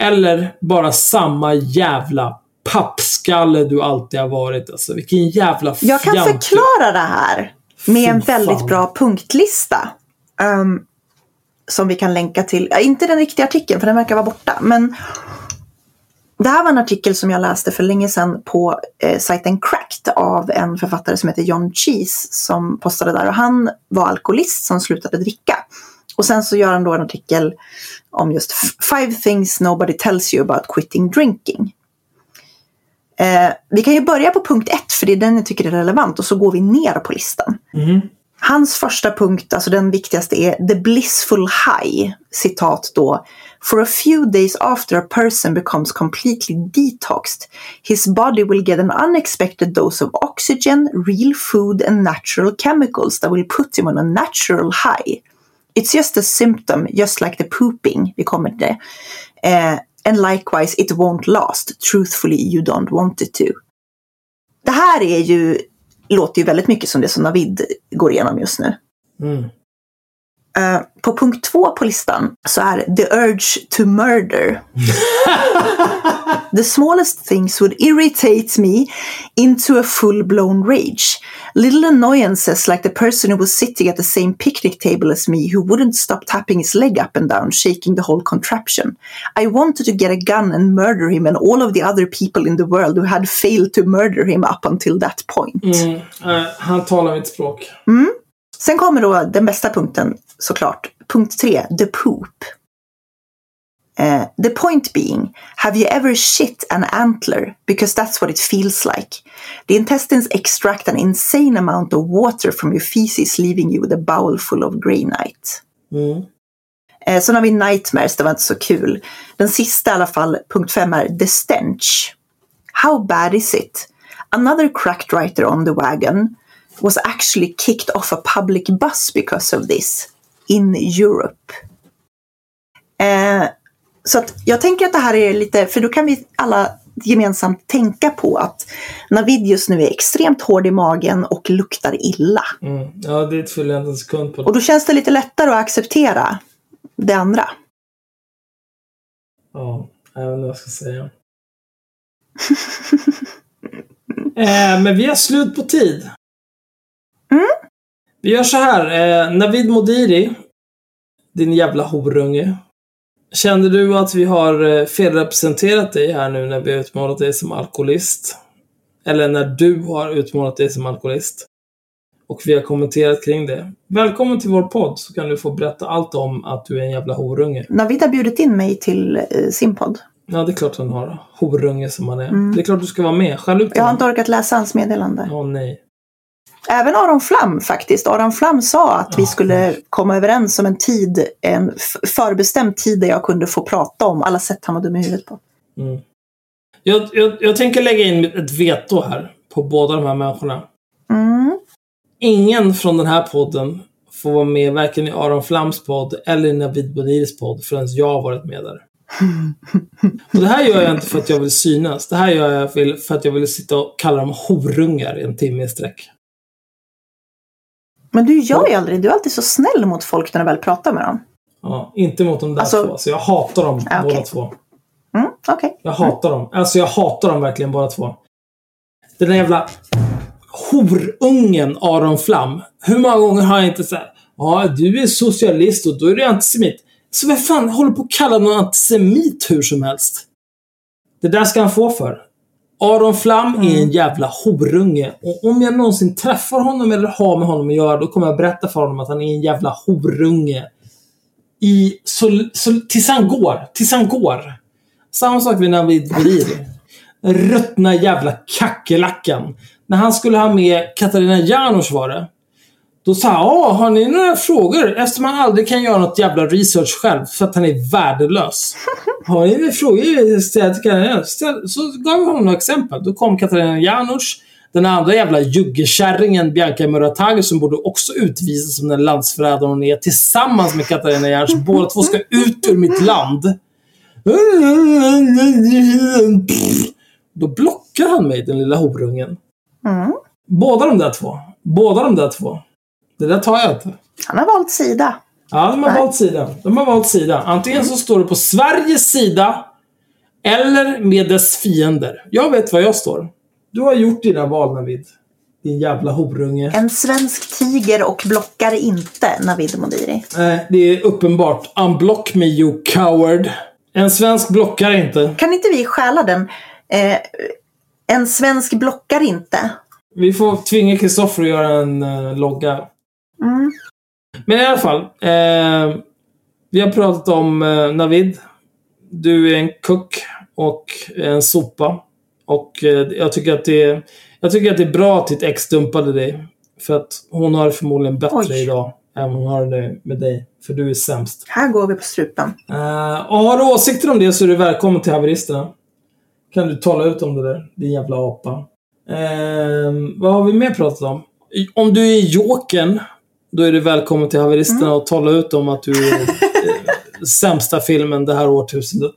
S1: eller bara samma jävla pappskalle du alltid har varit. Alltså, vilken jävla
S2: Jag kan förklara det här med en
S1: fan.
S2: väldigt bra punktlista. ehm, som vi kan länka till. Ja, inte den riktiga artikeln för den verkar vara borta. Men det här var en artikel som jag läste för länge sedan på eh, sajten Cracked av en författare som heter John Cheese som postade där. Och han var alkoholist som slutade dricka. Och sen så gör han då en artikel om just Five things nobody tells you about quitting drinking. Eh, vi kan ju börja på punkt ett för det är den jag tycker är relevant och så går vi ner på listan.
S1: Mhm.
S2: Hans första punkt, alltså den viktigaste är the blissful high. Citat då. For a few days after a person becomes completely detoxed, his body will get an unexpected dose of oxygen, real food and natural chemicals that will put him on a natural high. It's just a symptom, just like the pooping. Vi kommer till det. Eh, and likewise, it won't last. Truthfully, you don't want it to. Det här är ju, låter ju väldigt mycket som det som Navid går igenom just nu.
S1: Mm.
S2: Eh, på punkt två på listan så är the urge to murder. the smallest things would irritate me into a full-blown rage. Little annoyances like the person who was sitting at the same picnic table as me who wouldn't stop tapping his leg up and down, shaking the whole contraption. I wanted to get a gun and murder him and all of the other people in the world who had failed to murder him up until that point.
S1: Mm. Eh, han talar mitt språk.
S2: Sen kommer då den bästa punkten såklart. Punkt tre, the poop. Eh, the point being, have you ever shit an antler? Because that's what it feels like. The intestines extract an insane amount of water from your feces, leaving you with a bowel full of granite.
S1: Mm.
S2: Eh, sen har vi nightmares, det var inte så kul. Den sista i alla fall, punkt fem är the stench. How bad is it? Another cracked writer on the wagon was actually kicked off a public bus because of this in Europe. Eh, så att jag tänker att det här är lite, för då kan vi alla gemensamt tänka på att Navid just nu är extremt hård i magen och luktar illa.
S1: Mm. Ja, det tvivlar jag inte en sekund på.
S2: Och då känns det lite lättare att acceptera det andra.
S1: Ja, jag vet inte vad jag ska säga. eh, men vi har slut på tid.
S2: Mm.
S1: Vi gör så här. Eh, Navid Modiri, din jävla horunge. Kände du att vi har eh, felrepresenterat dig här nu när vi har utmålat dig som alkoholist? Eller när du har utmålat dig som alkoholist? Och vi har kommenterat kring det. Välkommen till vår podd så kan du få berätta allt om att du är en jävla horunge.
S2: Navid har bjudit in mig till eh, sin podd.
S1: Ja, det är klart han har. Horunge som han är. Det är klart du ska vara med. Skäll ut
S2: Mm. Jag har
S1: honom.
S2: inte orkat läsa hans meddelande.
S1: Åh nej.
S2: Även Aron Flam faktiskt. Aron Flam sa att vi skulle komma överens om en tid, en förbestämd tid där jag kunde få prata om alla sätt han var dum i huvudet på.
S1: Mm. Jag, jag, jag tänker lägga in ett veto här på båda de här människorna.
S2: Mm.
S1: Ingen från den här podden får vara med varken i Aron Flams podd eller i Navid Boniris podd förrän jag har varit med där. Och det här gör jag inte för att jag vill synas. Det här gör jag för- för att jag vill sitta och kalla dem horungar i en timme i sträck.
S2: Men du gör ju aldrig, du är alltid så snäll mot folk när du väl pratar med dem.
S1: Ja, inte mot de där
S2: Alltså-
S1: två. Så jag hatar dem
S2: okej.
S1: båda två.
S2: Mm, Okej.
S1: Jag hatar dem. Alltså jag hatar dem verkligen båda två. Den där jävla horungen Aron Flam. Hur många gånger har jag inte sagt Ja, du är socialist och då är du antisemit. Så vad fan håller på att kalla någon antisemit hur som helst? Det där ska han få för. Aron Flam är en jävla horunge. Och om jag någonsin träffar honom eller har med honom att göra, då kommer jag berätta för honom att han är en jävla horunge. I, så, så, tills han går. Tills han går. Samma sak Navid Bodiri. Den ruttna jävla kackerlackan. När han skulle ha med Katarina Janouch var det. Då sa han, "Ja, har ni några frågor? Eftersom han aldrig kan göra något jävla research själv, för att han är värdelös. Har ni några frågor? Ställ till Katarina Janouch." Ställ- Så gav vi honom några exempel. Då kom Katarina Janouch. Den andra jävla juggekärringen Bianca Muratagi som borde också utvisas som den landsförrädare hon är tillsammans med Katarina Janouch. Båda två ska ut ur mitt land. Då blockar han mig, den lilla horungen.
S2: Mm.
S1: Båda de där två. Båda de där två. Det där tar jag inte.
S2: Han har valt sida.
S1: Ja, de har
S2: Nej.
S1: valt sida. De har valt sida. Antingen så står du på Sveriges sida eller med dess fiender. Jag vet var jag står. Du har gjort dina val, Navid. Din jävla horunge.
S2: En svensk tiger och blockar inte Navid Modiri.
S1: Nej, det är uppenbart. Unblock me you coward. En svensk blockar inte.
S2: Kan inte vi stjäla den? Eh, en svensk blockar inte.
S1: Vi får tvinga Kristoffer att göra en uh, logga. Men i alla fall. Eh, vi har pratat om eh, Navid. Du är en kuck och en sopa. Och eh, jag, tycker att det är, jag tycker att det är bra att ditt ex dumpade dig. För att hon har det förmodligen bättre
S2: Oj.
S1: idag än hon har det med dig. För du är sämst.
S2: Här går vi på strupen.
S1: Eh, och har du åsikter om det så är du välkommen till haveristerna. Kan du tala ut om det där, din jävla apa. Eh, vad har vi mer pratat om? Om du är jokern, då är du välkommen till haveristerna och tala ut om att du är eh, sämsta filmen det här årtusendet.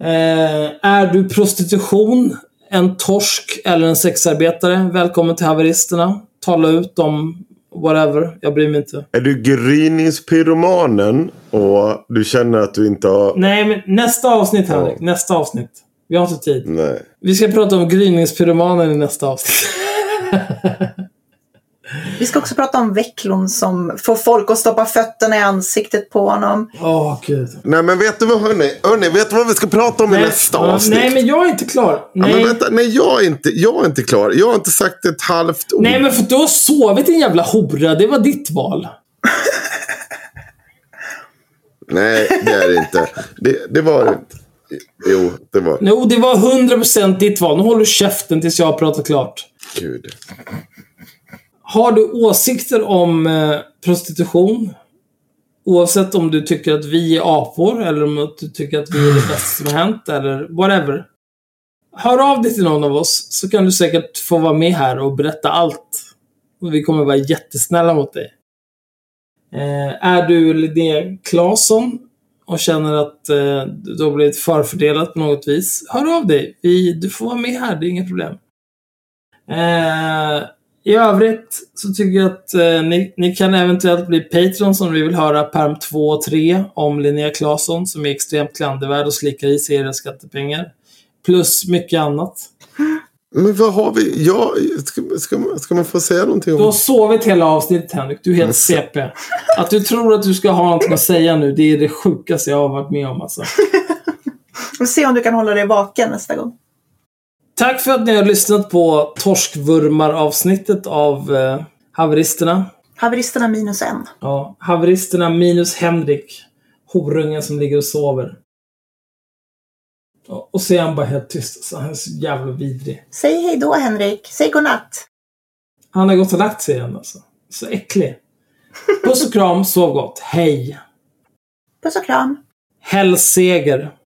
S1: Eh, är du prostitution, en torsk eller en sexarbetare? Välkommen till haveristerna. Tala ut om whatever. Jag bryr mig inte.
S3: Är du gryningspyromanen och du känner att du inte har...
S1: Nej, men nästa avsnitt Henrik. Nästa avsnitt. Vi har inte tid.
S3: Nej.
S1: Vi ska prata om gryningspyromanen i nästa avsnitt.
S2: Vi ska också prata om Vecklon som får folk att stoppa fötterna i ansiktet på honom.
S1: Åh, gud.
S3: Nej men vet du vad hörni? hörni vet du vad vi ska prata om i nästa
S1: ja,
S3: avsnitt?
S1: Nej, men jag är inte klar.
S3: Ja,
S1: Nej,
S3: men vänta, nej jag är, inte, jag är inte klar. Jag har inte sagt ett halvt ord.
S1: nej men för du har sovit din jävla hora. Det var ditt val.
S3: Nej, det är det inte. Det, det var det inte. Jo, det var
S1: Jo, det var 100% ditt val. Nu håller du käften tills jag har pratat klart.
S3: Gud.
S1: Har du åsikter om eh, prostitution? Oavsett om du tycker att vi är apor eller om du tycker att vi är det bästa som har hänt eller whatever. Hör av dig till någon av oss så kan du säkert få vara med här och berätta allt. Och vi kommer vara jättesnälla mot dig. Eh, är du Linnea Claesson och känner att eh, du har blivit förfördelad på något vis, hör av dig. Vi, du får vara med här, det är inget problem. Eh, I övrigt så tycker jag att eh, ni, ni kan eventuellt bli Patreon om vi vill höra perm 2 och 3 om Linnea Claesson som är extremt klandervärd och slickar i sig era skattepengar. Plus mycket annat.
S3: Men vad har vi? Ja, ska, ska, man- ska man få säga någonting
S1: Du har
S3: om...
S1: sovit hela avsnittet Henrik, du är helt CP. Att du tror att du ska ha någonting att säga nu, det är det sjukaste jag har varit med om alltså.
S2: Vi får se om du kan hålla dig vaken nästa gång.
S1: Tack för att ni har lyssnat på Torskvurmar-avsnittet av eh, Haveristerna.
S2: Haveristerna minus en.
S1: Ja, Haveristerna minus Henrik. Horungen som ligger och sover. Ja, Och så är han bara helt tyst. Alltså, han är så jävla vidrig.
S2: Säg hej då Henrik. Säg godnatt.
S1: Han har gått och lagt sig igen alltså. Så äcklig. Puss och kram, sov gott. Hej!
S2: Puss och kram.
S1: Hellseger!